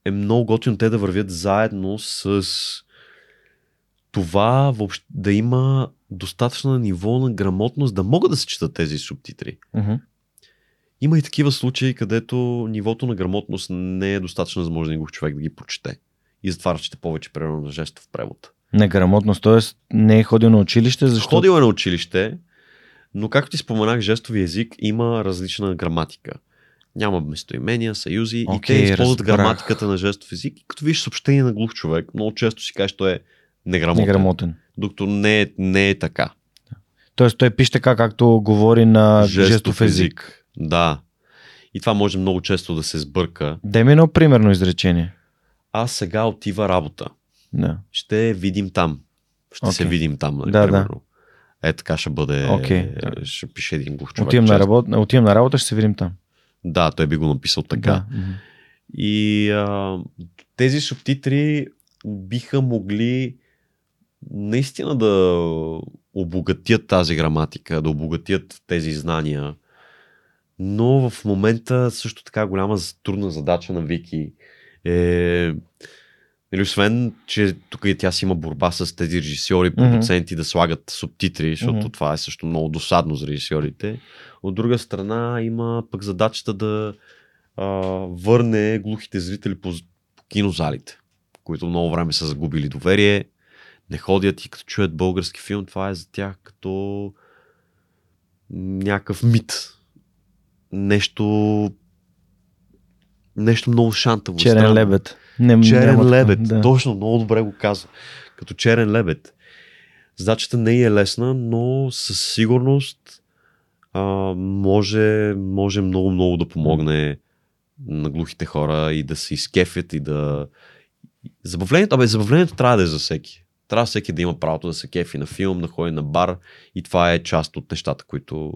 е много готино те да вървят заедно с това въобще да има достатъчно ниво на грамотност да могат да се четат тези субтитри. Мгм. Има и такива случаи, където нивото на грамотност не е достатъчно за глух човек да ги прочете. И затова разчита повече примерно на жестов превод. Неграмотност, т.е. не е ходил на училище, защото... Ходил е на училище, но както ти споменах, жестови език има различна граматика. Няма местоимения, съюзи и те използват разбрах. граматиката на жестов език. И като виж съобщение на глух човек, много често си кажеш, той е неграмотен. Неграмотен. Докато не е, не е така. Тоест той пише така, както говори на жестов, език. Да. И това може много често да се сбърка. Дай ми едно примерно изречение. А сега отива работа. Да. Ще видим там. Ще се Окей. видим там, нали, Да, да. Е, така ще бъде. Окей. Ще пише един глух човек. Отивам на, работа, отивам на работа, ще се видим там. Да, той би го написал така. Да. И а, тези субтитри биха могли наистина да обогатят тази граматика, да обогатят тези знания. Но в момента също така голяма трудна задача на Вики е или освен, че тук и тя си има борба с тези режисьори, продуценти да слагат субтитри, защото Мгм. това е също много досадно за режисьорите. От друга страна има пък задачата да а, върне глухите зрители по, по кинозалите, които много време са загубили доверие, не ходят и като чуят български филм, това е за тях като някакъв мит. Нещо нещо много шантаво. Черен странно. лебед. Не, Черен няма лебед. Да. Точно, много добре го каза. Като черен лебед. Задачата не е лесна, но със сигурност а, може, може много, много да помогне на глухите хора и да се изкефят и да... Забавлението, абе, забавлението трябва да е за всеки. Трябва всеки да има правото да се кефи на филм, да ходи на бар и това е част от нещата, които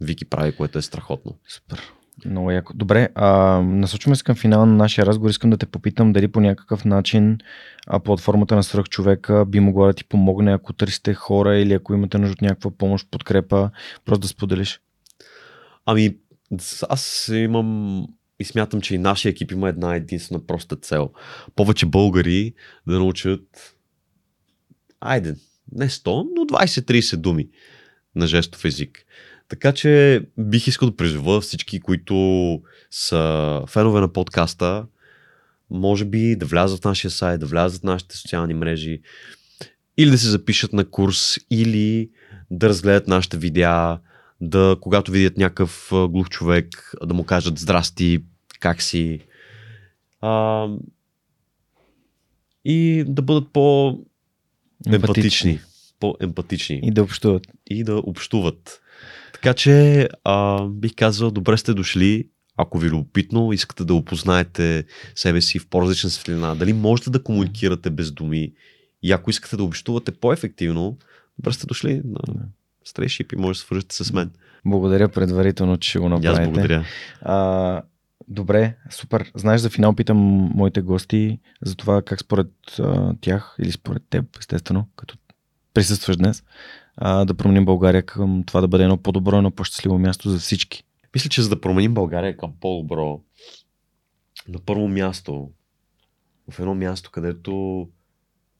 Вики прави, което е страхотно. Супер. Много яко. Добре, а, насочваме се към финала на нашия разговор. Искам да те попитам дали по някакъв начин а, платформата на свръхчовека би могла да ти помогне, ако търсите хора или ако имате нужда от някаква помощ, подкрепа, просто да споделиш. Ами, аз имам и смятам, че и нашия екип има една единствена проста цел. Повече българи да научат айде, не 100, но 20-30 думи на жестов език. Така че бих искал да призова всички, които са фенове на подкаста, може би да влязат в нашия сайт, да влязат в нашите социални мрежи или да се запишат на курс, или да разгледат нашите видеа, да, когато видят някакъв глух човек, да му кажат здрасти, как си. А, и да бъдат по емпатични. По-емпатични. И да общуват. И да общуват. Така че а, бих казал, добре сте дошли. Ако ви е любопитно, искате да опознаете себе си в по-различна светлина, дали можете да комуникирате без думи и ако искате да общувате по-ефективно, добре сте дошли на Стрейшип и може да се свържете с мен. Благодаря предварително, че ще го направите. Аз благодаря. А, добре, супер. Знаеш, за финал питам моите гости за това как според а, тях или според теб, естествено, като присъстваш днес, а, да променим България към това да бъде едно по-добро, едно по-щастливо място за всички. Мисля, че за да променим България към по-добро, на първо място, в едно място, където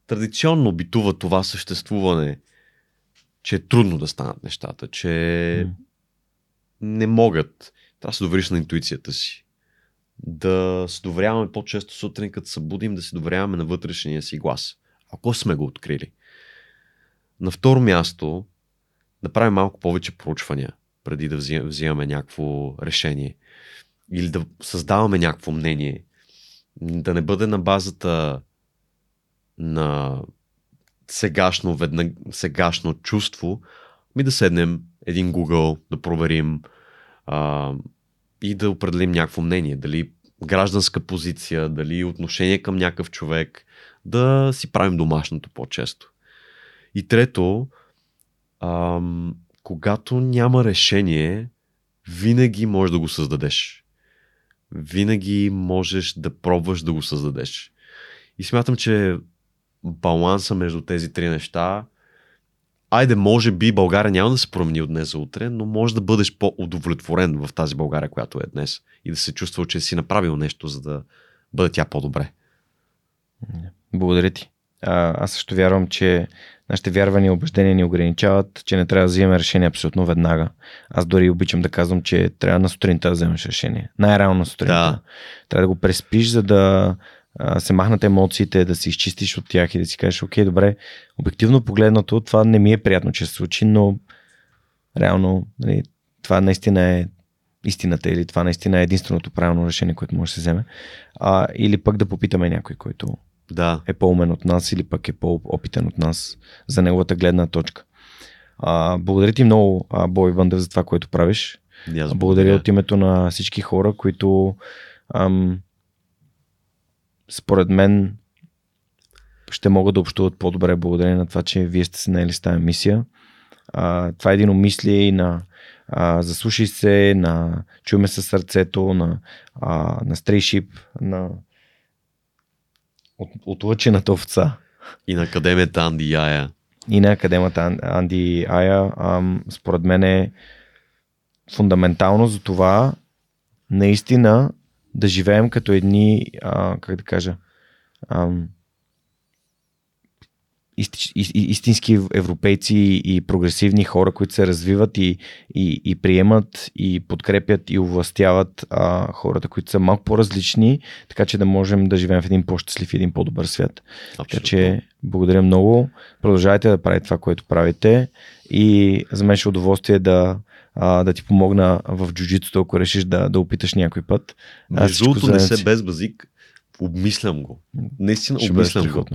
традиционно битува това съществуване, че е трудно да станат нещата, че mm. не могат. Трябва да се довериш на интуицията си. Да се доверяваме по-често сутрин, като се будим, да се доверяваме на вътрешния си глас. Ако сме го открили. На второ място, да правим малко повече проучвания, преди да взимаме някакво решение. Или да създаваме някакво мнение. Да не бъде на базата на сегашно, веднаг, сегашно чувство, ми да седнем един Google, да проверим а, и да определим някакво мнение. Дали гражданска позиция, дали отношение към някакъв човек, да си правим домашното по-често. И трето, ам, когато няма решение, винаги можеш да го създадеш. Винаги можеш да пробваш да го създадеш. И смятам, че баланса между тези три неща, айде, може би България няма да се промени от днес за утре, но може да бъдеш по-удовлетворен в тази България, която е днес. И да се чувства, че си направил нещо, за да бъде тя по-добре. Благодаря ти. А, аз също вярвам, че нашите вярвания и убеждения ни ограничават, че не трябва да взимаме решение абсолютно веднага. Аз дори обичам да казвам, че трябва на сутринта да вземеш решение. Най-рано на сутринта. Да. Трябва да го преспиш, за да се махнат емоциите, да се изчистиш от тях и да си кажеш, окей, добре, обективно погледнато, това не ми е приятно, че се случи, но реално нали, това наистина е истината или това наистина е единственото правилно решение, което може да се вземе. А, или пък да попитаме някой, който да. е по-умен от нас или пък е по-опитен от нас за неговата гледна точка. А, благодаря ти много, Бой Вандев, за това, което правиш. Благодаря. благодаря от името на всички хора, които ам, според мен ще могат да общуват по-добре благодарение на това, че вие сте се наели с тази мисия. А, това е един умислие и на а, заслушай се, на чуме със сърцето, на, а, на стрейшип, на от, отлъчената овца. И на академията Анди Яя. И на академията Анди Ая. Ам, според мен е фундаментално за това наистина да живеем като едни, а, как да кажа, ам, истински европейци и прогресивни хора, които се развиват и, и, и приемат и подкрепят и овластяват а, хората, които са малко по-различни, така че да можем да живеем в един по-щастлив и един по-добър свят. Абсолютно. Така че благодаря много. Продължавайте да правите това, което правите и за мен ще е удоволствие да, а, да ти помогна в джуджитото, ако решиш да, да опиташ някой път. Между другото не се без базик, обмислям го. Наистина обмислям го.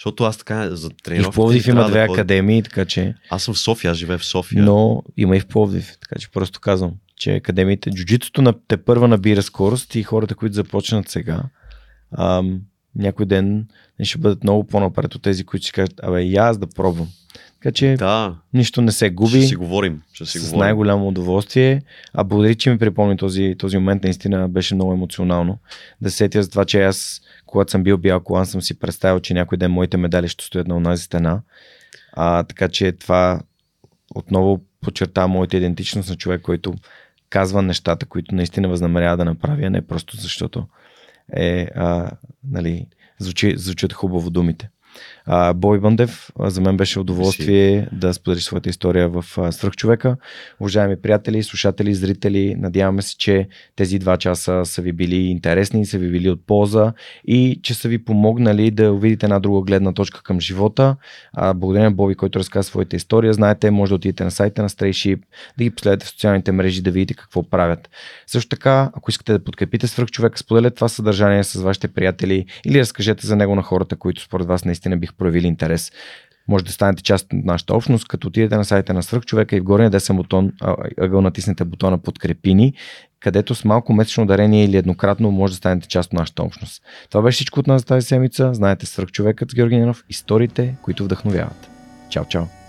Защото аз така за тренировки... И в Пловдив има две да академии, така че... Аз съм в София, аз живея в София. Но има и в Пловдив, така че просто казвам, че академиите, джуджитото на те първа набира скорост и хората, които започнат сега, ам, някой ден ще бъдат много по-напред от тези, които ще кажат, абе, и аз да пробвам. Така че да. нищо не се губи. Ще си говорим. Ще си с говорим. най-голямо удоволствие. А благодаря, че ми припомни този, този момент. Наистина беше много емоционално. Да сетя за това, че аз, когато съм бил бял колан, съм си представил, че някой ден моите медали ще стоят на онази стена. А, така че това отново подчертава моята идентичност на човек, който казва нещата, които наистина възнамерява да направи, а не просто защото е, а, нали, звучи, звучат хубаво думите. А, Бой Бъндев, за мен беше удоволствие да споделиш своята история в Свръхчовека. Уважаеми приятели, слушатели, зрители, надяваме се, че тези два часа са ви били интересни, са ви били от полза и че са ви помогнали да увидите една друга гледна точка към живота. А, благодаря на Боби, който разказа своята история. Знаете, може да отидете на сайта на Strayship, да ги последвате в социалните мрежи, да видите какво правят. Също така, ако искате да подкрепите свръхчовека, споделете това съдържание с вашите приятели или разкажете за него на хората, които според вас наистина бих проявили интерес. Може да станете част от нашата общност, като отидете на сайта на Свръхчовека и в горния десен бутон, ъгъл натиснете бутона Подкрепини, където с малко месечно дарение или еднократно може да станете част от нашата общност. Това беше всичко от нас тази седмица. Знаете Свръхчовекът с Георги Ненов, историите, които вдъхновяват. Чао, чао!